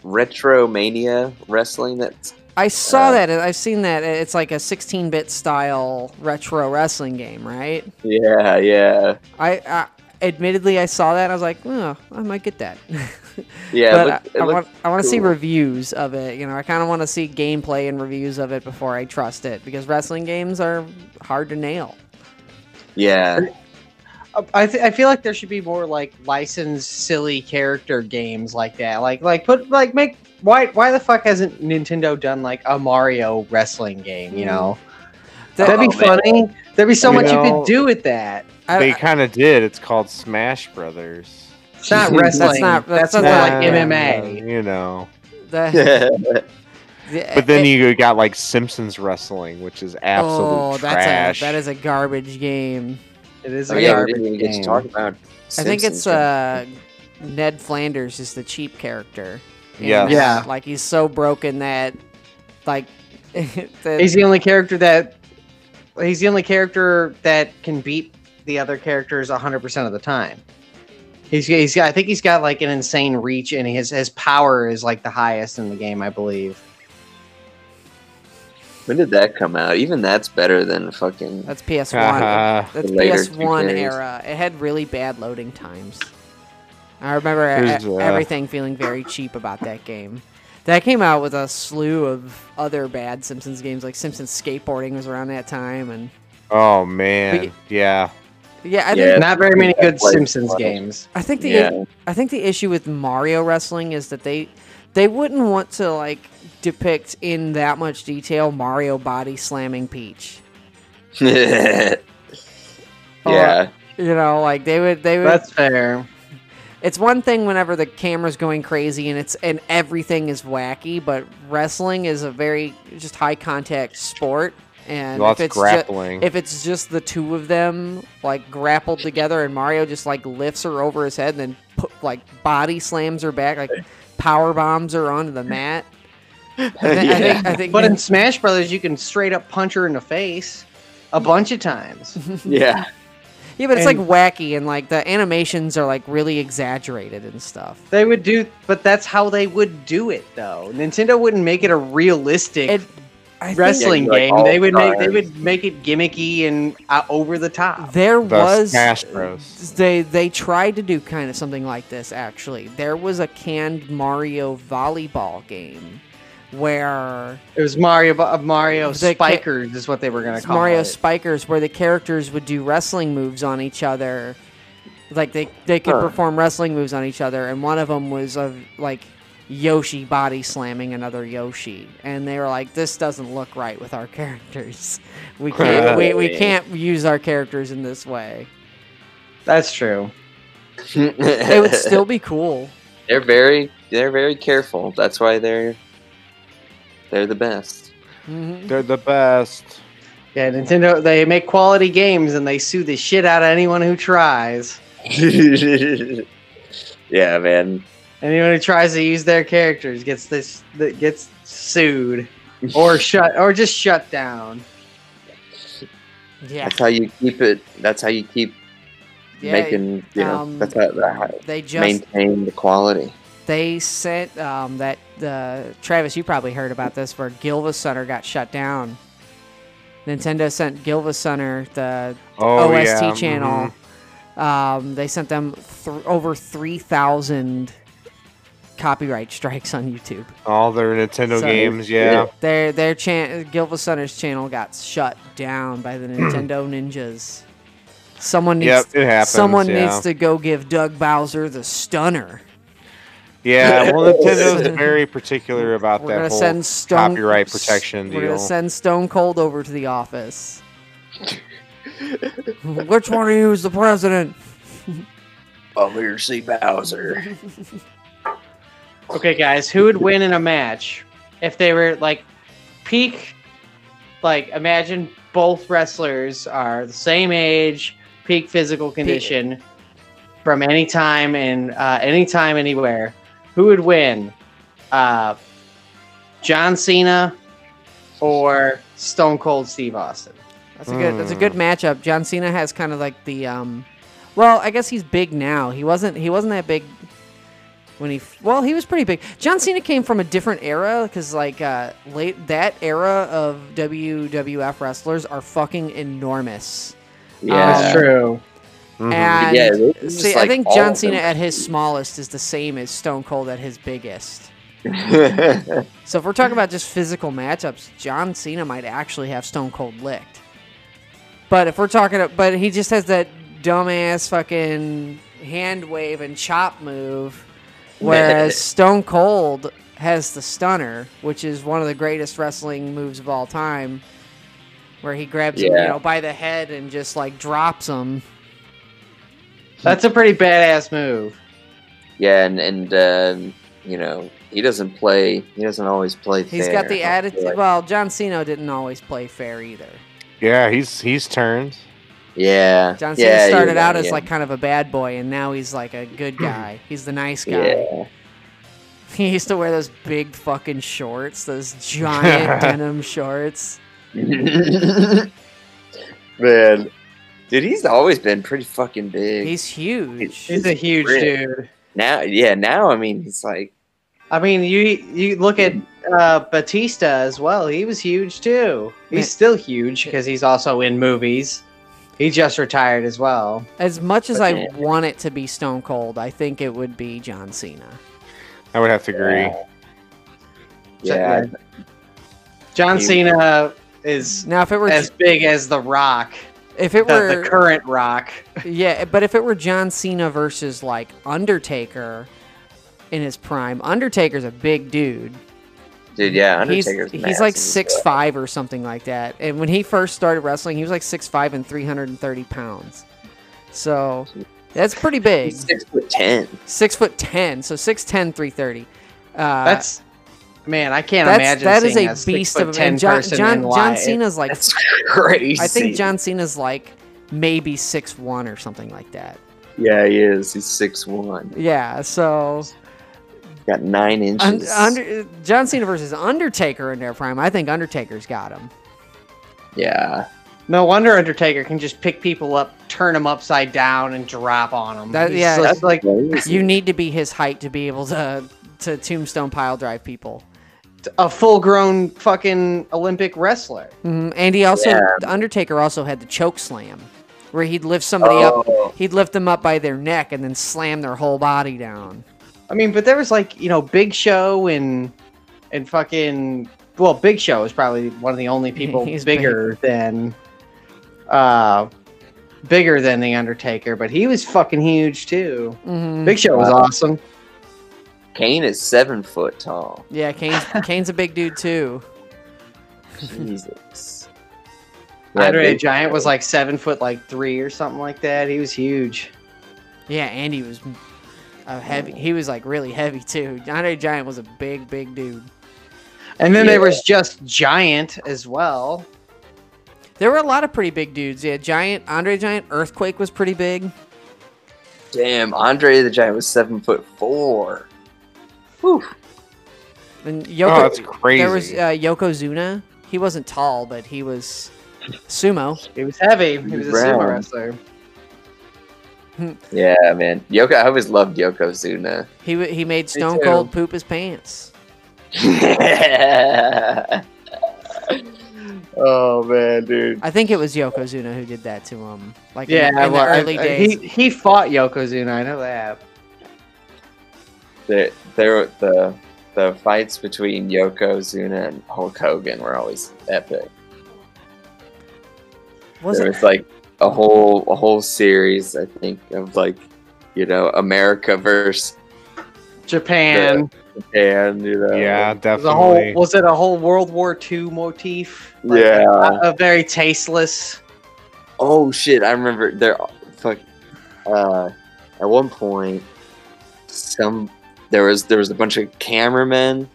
retro mania wrestling that's I saw Uh, that. I've seen that. It's like a 16-bit style retro wrestling game, right? yeah, yeah, I, I admittedly I saw that. and I was like, oh, I might get that. yeah. but it looked- I, it I looked want I want to see reviews of it. You know, I kind of want to see gameplay and reviews of it before I trust it because wrestling games are hard to nail. yeah, Uh, I th- I feel like there should be more like licensed silly character games like that. Like like put like make why why the fuck hasn't Nintendo done like a Mario wrestling game? You know That- that'd be Oh, man. funny. There'd be so You much you could do with that. I- They kind of did. It's called Smash Brothers. It's not That's wrestling. not- That's, that's more not- like Yeah, MMA. You know. the- the- But then it- you got like Simpsons Wrestling, which is absolute oh, that's trash. a that is a garbage game. It is oh, a yeah. We garbage didn't even get to game. talk about. I think it's uh, Ned Flanders is the cheap character. Yeah, Yeah. like he's so broken that, like, that- He's the only character that he's the only character that can beat the other characters 100% of the time. He's, he's got I think he's got like an insane reach and his his power is like the highest in the game, I believe. When did that come out? Even that's better than fucking. that's PS1. Haha. that's later PS1 era. It had really bad loading times. I remember uh, everything feeling very cheap about that game. That came out with a slew of other bad Simpsons games, like Simpsons Skateboarding was around that time, and oh man, yeah. Yeah, I Yeah. think Not very many good Like- Simpsons uh, games. I think the Yeah. I think the issue with Mario wrestling is that they they wouldn't want to like depict in that much detail Mario body slamming Peach. yeah. You know, like they would they would That's fair. it's one thing whenever the camera's going crazy and it's and everything is wacky, but wrestling is a very just high contact sport and Lots if of it's ju- if it's just the two of them like grappled together and Mario just like lifts her over his head and then put, like body slams her back like power bombs her onto the mat. I, thi- I think I think But in Smash Brothers, you can straight up punch her in the face a bunch of times. yeah. yeah, but it's and- like wacky and like the animations are like really exaggerated and stuff. They would do, but that's how they would do it, though. Nintendo wouldn't make it a realistic It, I wrestling Yeah, game. all They would make they would make it gimmicky and uh, over the top. there The was Smash Bros. they they tried to do kind of something like this actually there was a canned mario volleyball game where It was Mario uh, Mario The ca- Spikers is what they were gonna it's call mario it. spikers where the characters would do wrestling moves on each other like they they could Huh. perform wrestling moves on each other and one of them was of like yoshi body slamming another yoshi and they were like this doesn't look right with our characters we can't we, we can't use our characters in this way That's true. it would still be cool They're very. They're very careful. That's why they're. They're the best. Mhm. They're the best. Yeah, Nintendo they make quality games and they sue the shit out of anyone who tries. yeah, man. Anyone who tries to use their characters gets this that gets sued or shut or just shut down. yeah That's how you keep it. That's how you keep Yeah, making. You know. um, that's how, that's how they just maintain the quality. they sent um, that uh, Travis. You probably heard about this, where GilvaSunner got shut down. Nintendo sent GilvaSunner the Oh OST yeah. channel. mhm. Um, they sent them th- over three thousand copyright strikes on YouTube. All their Nintendo So- games, yeah. Their their chan GilvaSunner's channel got shut down by the Nintendo ninjas. Someone needs Yep, it happens. someone yeah. needs to go give Doug Bowser the stunner. Yeah, well, Nintendo's very particular about We're that gonna whole send Stone copyright protection We're deal. gonna send Stone Cold over to the office. Which one of you is the president? Obviously Bowser. Okay, guys, who would win in a match if they were like peak? Like, imagine both wrestlers are the same age, peak physical condition, from any time and uh, any time, anywhere. Who would win? Uh, John Cena or Stone Cold Steve Austin? That's a good. That's a good matchup. John Cena has kind of like the. um Well, I guess he's big now. He wasn't. He wasn't that big when he. Well, he was pretty big. John Cena came from a different era because like uh late that era of WWF wrestlers are fucking enormous. Yeah. That's true. Mhm. And Yeah, see, just I think John Cena at his smallest is the same as Stone Cold at his biggest. So if we're talking about just physical matchups, John Cena might actually have Stone Cold licked. But if we're talking, about, but he just has that dumbass fucking hand wave and chop move, whereas Stone Cold has the stunner, which is one of the greatest wrestling moves of all time, where he grabs him, you Yeah. know, by the head and just like drops him. That's a pretty badass move. Yeah, and and um, you know he doesn't play. He doesn't always play. He's fair. got the I feel attitude. like- Well, John Cena didn't always play fair either. yeah, he's he's turned. Yeah. John Cena yeah, started out right, as yeah. like kind of a bad boy, and now he's like a good guy. He's the nice guy. Yeah. He used to wear those big fucking shorts, those giant denim shorts. Man, dude, he's always been pretty fucking big. He's huge. He's a huge Rick. dude. now, yeah, now I mean he's like, I mean, you you look at uh, Batista as well. He was huge too. He's Man. still huge because he's also in movies. He just retired as well. As much as I Okay. want it to be Stone Cold, I think it would be John Cena. I would have to agree. yeah, John He- Cena is Now, if it were as big as The Rock, if it the, were the current Rock. yeah, but if it were John Cena versus like Undertaker in his prime, Undertaker's a big dude. Dude, yeah, he's Undertaker's he's massive like as six well. five or something like that. And when he first started wrestling, he was like six five and three hundred and thirty pounds. So that's pretty big. He's six foot ten. Six foot ten, so 6'10", 330. Uh, That's man, I can't that's imagine. that is a a beast of a ten man. John person John, in John. Cena's like That's crazy. I think John Cena's like maybe six one or something like that. Yeah, he is. He's six one. Yeah, so Got nine un, inches. under, John Cena versus Undertaker in their prime. I think Undertaker's got him. yeah, No wonder Undertaker can just pick people up, turn them upside down, and drop on them. That- yeah, that's like crazy. You need to be his height to be able to to tombstone pile drive people. a full-grown fucking Olympic wrestler. hmm And he also, Yeah. the Undertaker also had the choke slam, where he'd lift somebody up, Oh. he'd lift them up by their neck and then slam their whole body down. I mean, but there was like you know Big Show and and fucking well, Big Show is probably one of the only people He's bigger than uh bigger than the Undertaker, but he was fucking huge too. hmm Big Show was Wow. awesome. Kane is seven foot tall. Yeah, Kane's Kane's a big dude too. Jesus. Yeah, Andre the Big Giant was like seven foot like three or something like that. He was huge. Yeah, Andy was a heavy. He was like really heavy too. Andre the Giant was a big, big dude. And then Yeah. there was just Giant as well. There were a lot of pretty big dudes. Yeah, Giant, Andre Giant, Earthquake was pretty big. Damn, Andre the Giant was seven foot four. Whew. And Oh, Yoko, that's crazy. there was uh, Yokozuna. He wasn't tall, but he was sumo. He was heavy. He was a sumo wrestler. Yeah, man. Yoko, I always loved Yokozuna. He he made Stone too. Cold poop his pants. oh man, dude. I think it was Yokozuna who did that to him. Like in Yeah, the, in the well, I- early uh, I- days. he he fought Yokozuna. I know that. the there the the fights between Yokozuna and Hulk Hogan were always epic. Was there it? was like a whole a whole series, I think, of like you know America versus Japan. Japan. You know, Yeah, Was, a whole, definitely. was it a whole World War II motif? Like, Yeah. A, a very tasteless. Oh shit! I remember there. Fuck. Uh, at one point, some there was there was a bunch of cameramen.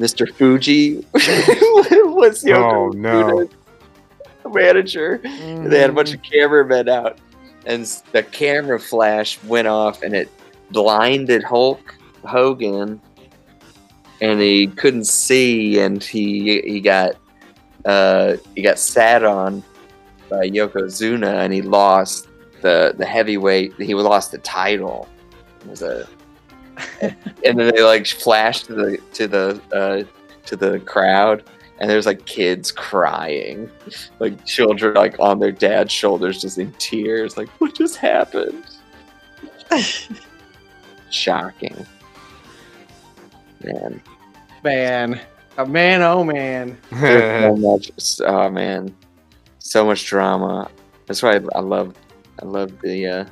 Mr. Fuji was Yoko Oh, no. Ono's manager. They had a bunch of cameramen out, and the camera flash went off, and it blinded Hulk Hogan, and he couldn't see, and he he got uh, he got sat on by Yokozuna, and he lost the the heavyweight. He lost the title. It was a, and then they like flashed to the to the uh, to the crowd, and there's like kids crying, like children like on their dad's shoulders, just in tears. Like, what just happened? Shocking, man. Man. A man, oh man. So much. Oh man, so much drama. That's why I, I love. I love the. uh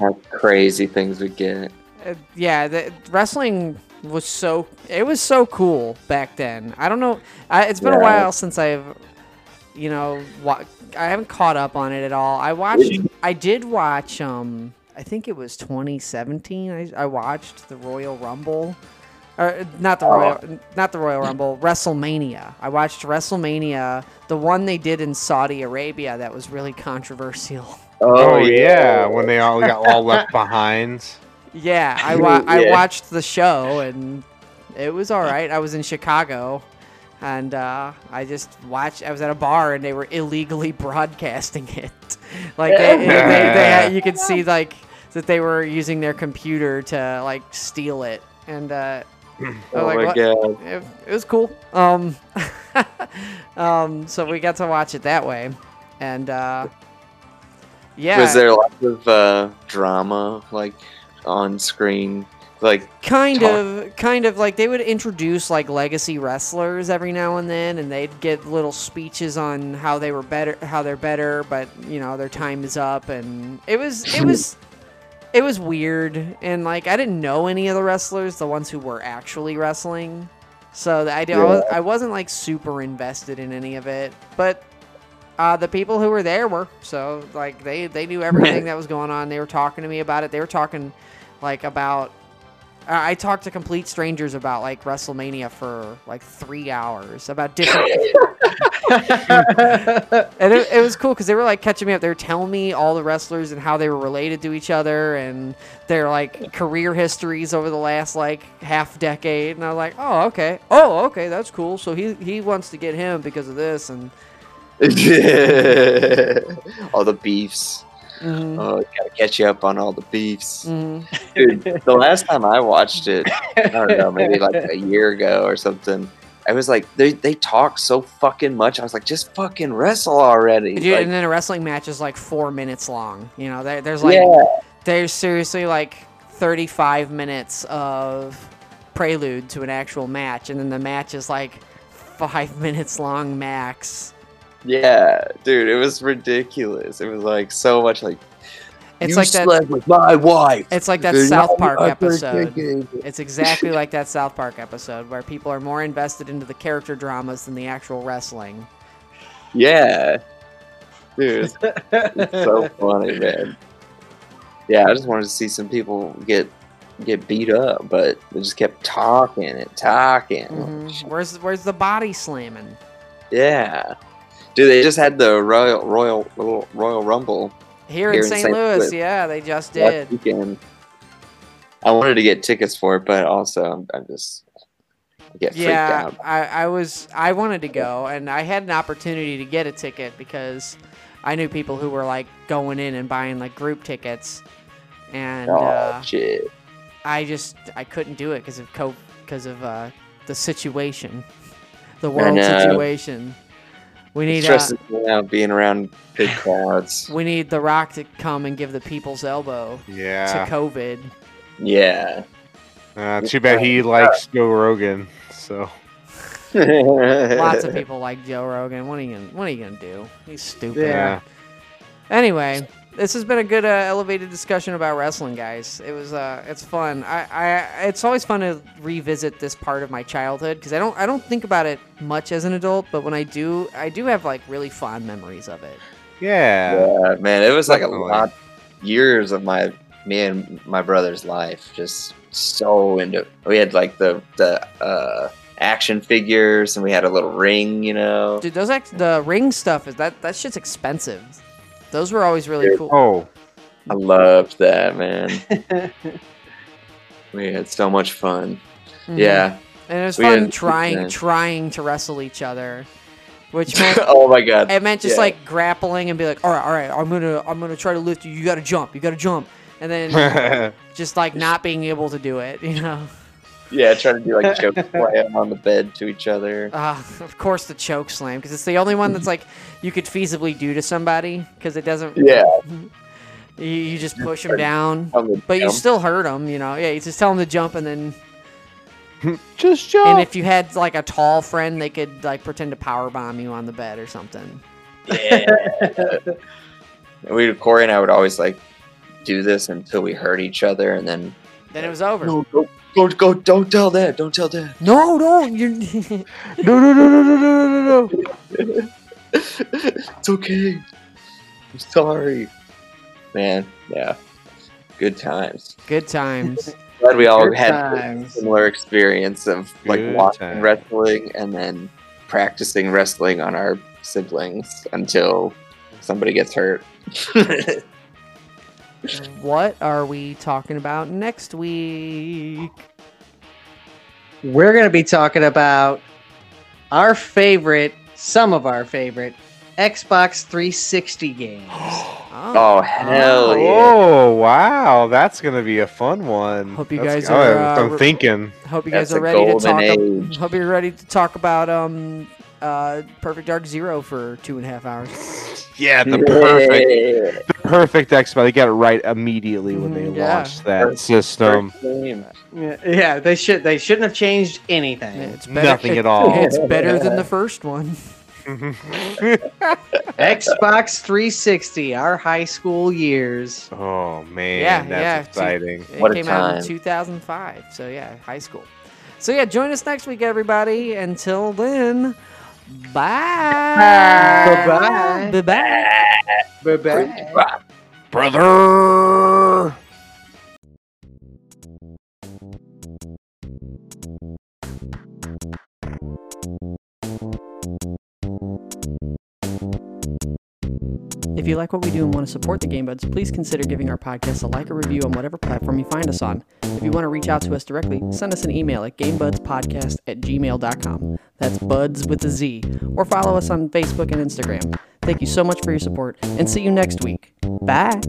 how crazy things we get. Uh, yeah, the, wrestling was so it was so cool back then. I don't know. I, it's been a while since I've, you know, wa- I haven't caught up on it at all. I watched. I did watch. Um, I think it was 2017. I, I watched the Royal Rumble. Or not the Royal, not the Royal Rumble, WrestleMania. I watched WrestleMania, the one they did in Saudi Arabia that was really controversial. Oh, yeah, when they all got all left behind. Yeah, I wa- I watched the show and it was all right. I was in Chicago, and uh, I just watched. I was at a bar and they were illegally broadcasting it. like they, they, they had, you could see like that they were using their computer to like steal it, and uh, Oh like, my "What?" god. it, it was cool. Um, um, so we got to watch it that way, and uh, yeah, Was there lots of uh, drama like on screen? Like kind talk- of kind of like they would introduce like legacy wrestlers every now and then and they'd get little speeches on how they were better how they're better but you know their time is up and it was it was it was weird and like i didn't know any of the wrestlers the ones who were actually wrestling so i, did, was, I wasn't like super invested in any of it but uh, the people who were there were so like they they knew everything that was going on they were talking to me about it they were talking like about I I talked to complete strangers about like WrestleMania for like three hours about different, and it, it was cool because they were like catching me up. They were telling me all the wrestlers and how they were related to each other and their like career histories over the last like half decade. And I was like, oh okay, oh okay, that's cool. So he he wants to get him because of this and all the beefs. mhm, Oh, gotta catch you up on all the beefs. mhm. Dude, the last time I watched it, I don't know, maybe like a year ago or something. I was like, they they talk so fucking much. I was like, just fucking wrestle already. Dude, Like, and then a wrestling match is like four minutes long. You know, there, there's like yeah, there's seriously like 35 minutes of prelude to an actual match and then the match is like five minutes long max yeah, dude, it was ridiculous. It was like so much like it's you like that with my wife. it's like that You're south park episode it's exactly like that south park episode where people are more invested into the character dramas than the actual wrestling Yeah, dude, it's, it's so funny, man. Yeah, I just wanted to see some people get get beat up, but they just kept talking and talking. Mhm. where's where's the body slamming Yeah, dude, they just had the Royal Royal Royal Rumble here, Here in st louis Louis. yeah they just last did weekend. I wanted to get tickets for it, but also I'm, I'm just I get freaked yeah out. I, I was i wanted to go and i had an opportunity to get a ticket because i knew people who were like going in and buying like group tickets and Oh uh, shit! i just i couldn't do it because of co because of uh, the situation the world situation we It need uh, stresses me out being around big crowds. we need the rock to come and give the people's elbow Yeah. to covid Yeah. Uh, too bad he likes Joe Rogan. So Lots of people like Joe Rogan. What are you gonna What are you gonna do? He's stupid. yeah. Anyway, this has been a good uh, elevated discussion about wrestling, guys. It was uh, it's fun. I, I it's always fun to revisit this part of my childhood because I don't I don't think about it much as an adult, but when I do, I do have like really fond memories of it. Yeah. Yeah, man, it was like a lot years of my me and my brother's life. Just so into. We had like the the uh, action figures, and we had a little ring. You know. Dude, those ex- the ring stuff is that that shit's expensive. Those were always really cool. Oh, I loved that, man. we had so much fun. Mhm. Yeah. and it was we fun had- trying yeah. trying to wrestle each other, which meant oh my god. It meant just Yeah. like grappling and be like, all right, all right, I'm gonna, I'm gonna try to lift you. You gotta jump. You gotta jump. And then just like not being able to do it, you know. Yeah, trying to do like choke slam on the bed to each other. Uh, of course, the choke slam because it's the only one that's like you could feasibly do to somebody because it doesn't. Yeah. You, you just push them down, On the but you still hurt them. You know. Yeah, you just tell them to jump and then. just jump. And if you had like a tall friend, they could like pretend to power bomb you on the bed or something. Yeah. we Cory and I would always like do this until we hurt each other, and then Then it was over. no, go, go, go! Don't tell dad! Don't tell dad! No, don't. You're. no, no, no, no, no, no, no, no. it's okay. I'm sorry, man. Yeah, good times. Good times. Glad we all Good had times. a similar experience of like Good watching times. wrestling and then practicing wrestling on our siblings until somebody gets hurt. what are we talking about next week? We're gonna be talking about our favorite, some of our favorite Xbox 360 games. oh hell yeah! Oh wow, that's gonna be a fun one. Hope you That's- guys are, oh, uh, I'm re- thinking. Hope you guys That's are ready to talk. ab- age. hope you're ready to talk about um uh Perfect Dark Zero for two and a half hours. Yeah, the perfect, the perfect Xbox. They got it right immediately when they Mhm, yeah. launched that First- system. First game. Yeah, yeah, they should they shouldn't have changed anything. It's better, Nothing it- at all. It's better than the first one. Xbox 360, our high school years. oh man, Yeah, that's yeah, exciting. It What a came out in 2005. So yeah, high school. So yeah, join us next week, everybody. Until then, bye. Bye-bye. Bye bye. Bye bye. Brother. If you like what we do and want to support the Game Budz, please consider giving our podcast a like or review on whatever platform you find us on. If you want to reach out to us directly, send us an email at gamebudzpodcast at gmail.com. That's buds with a Z. Or follow us on Facebook and Instagram. Thank you so much for your support and see you next week. Bye.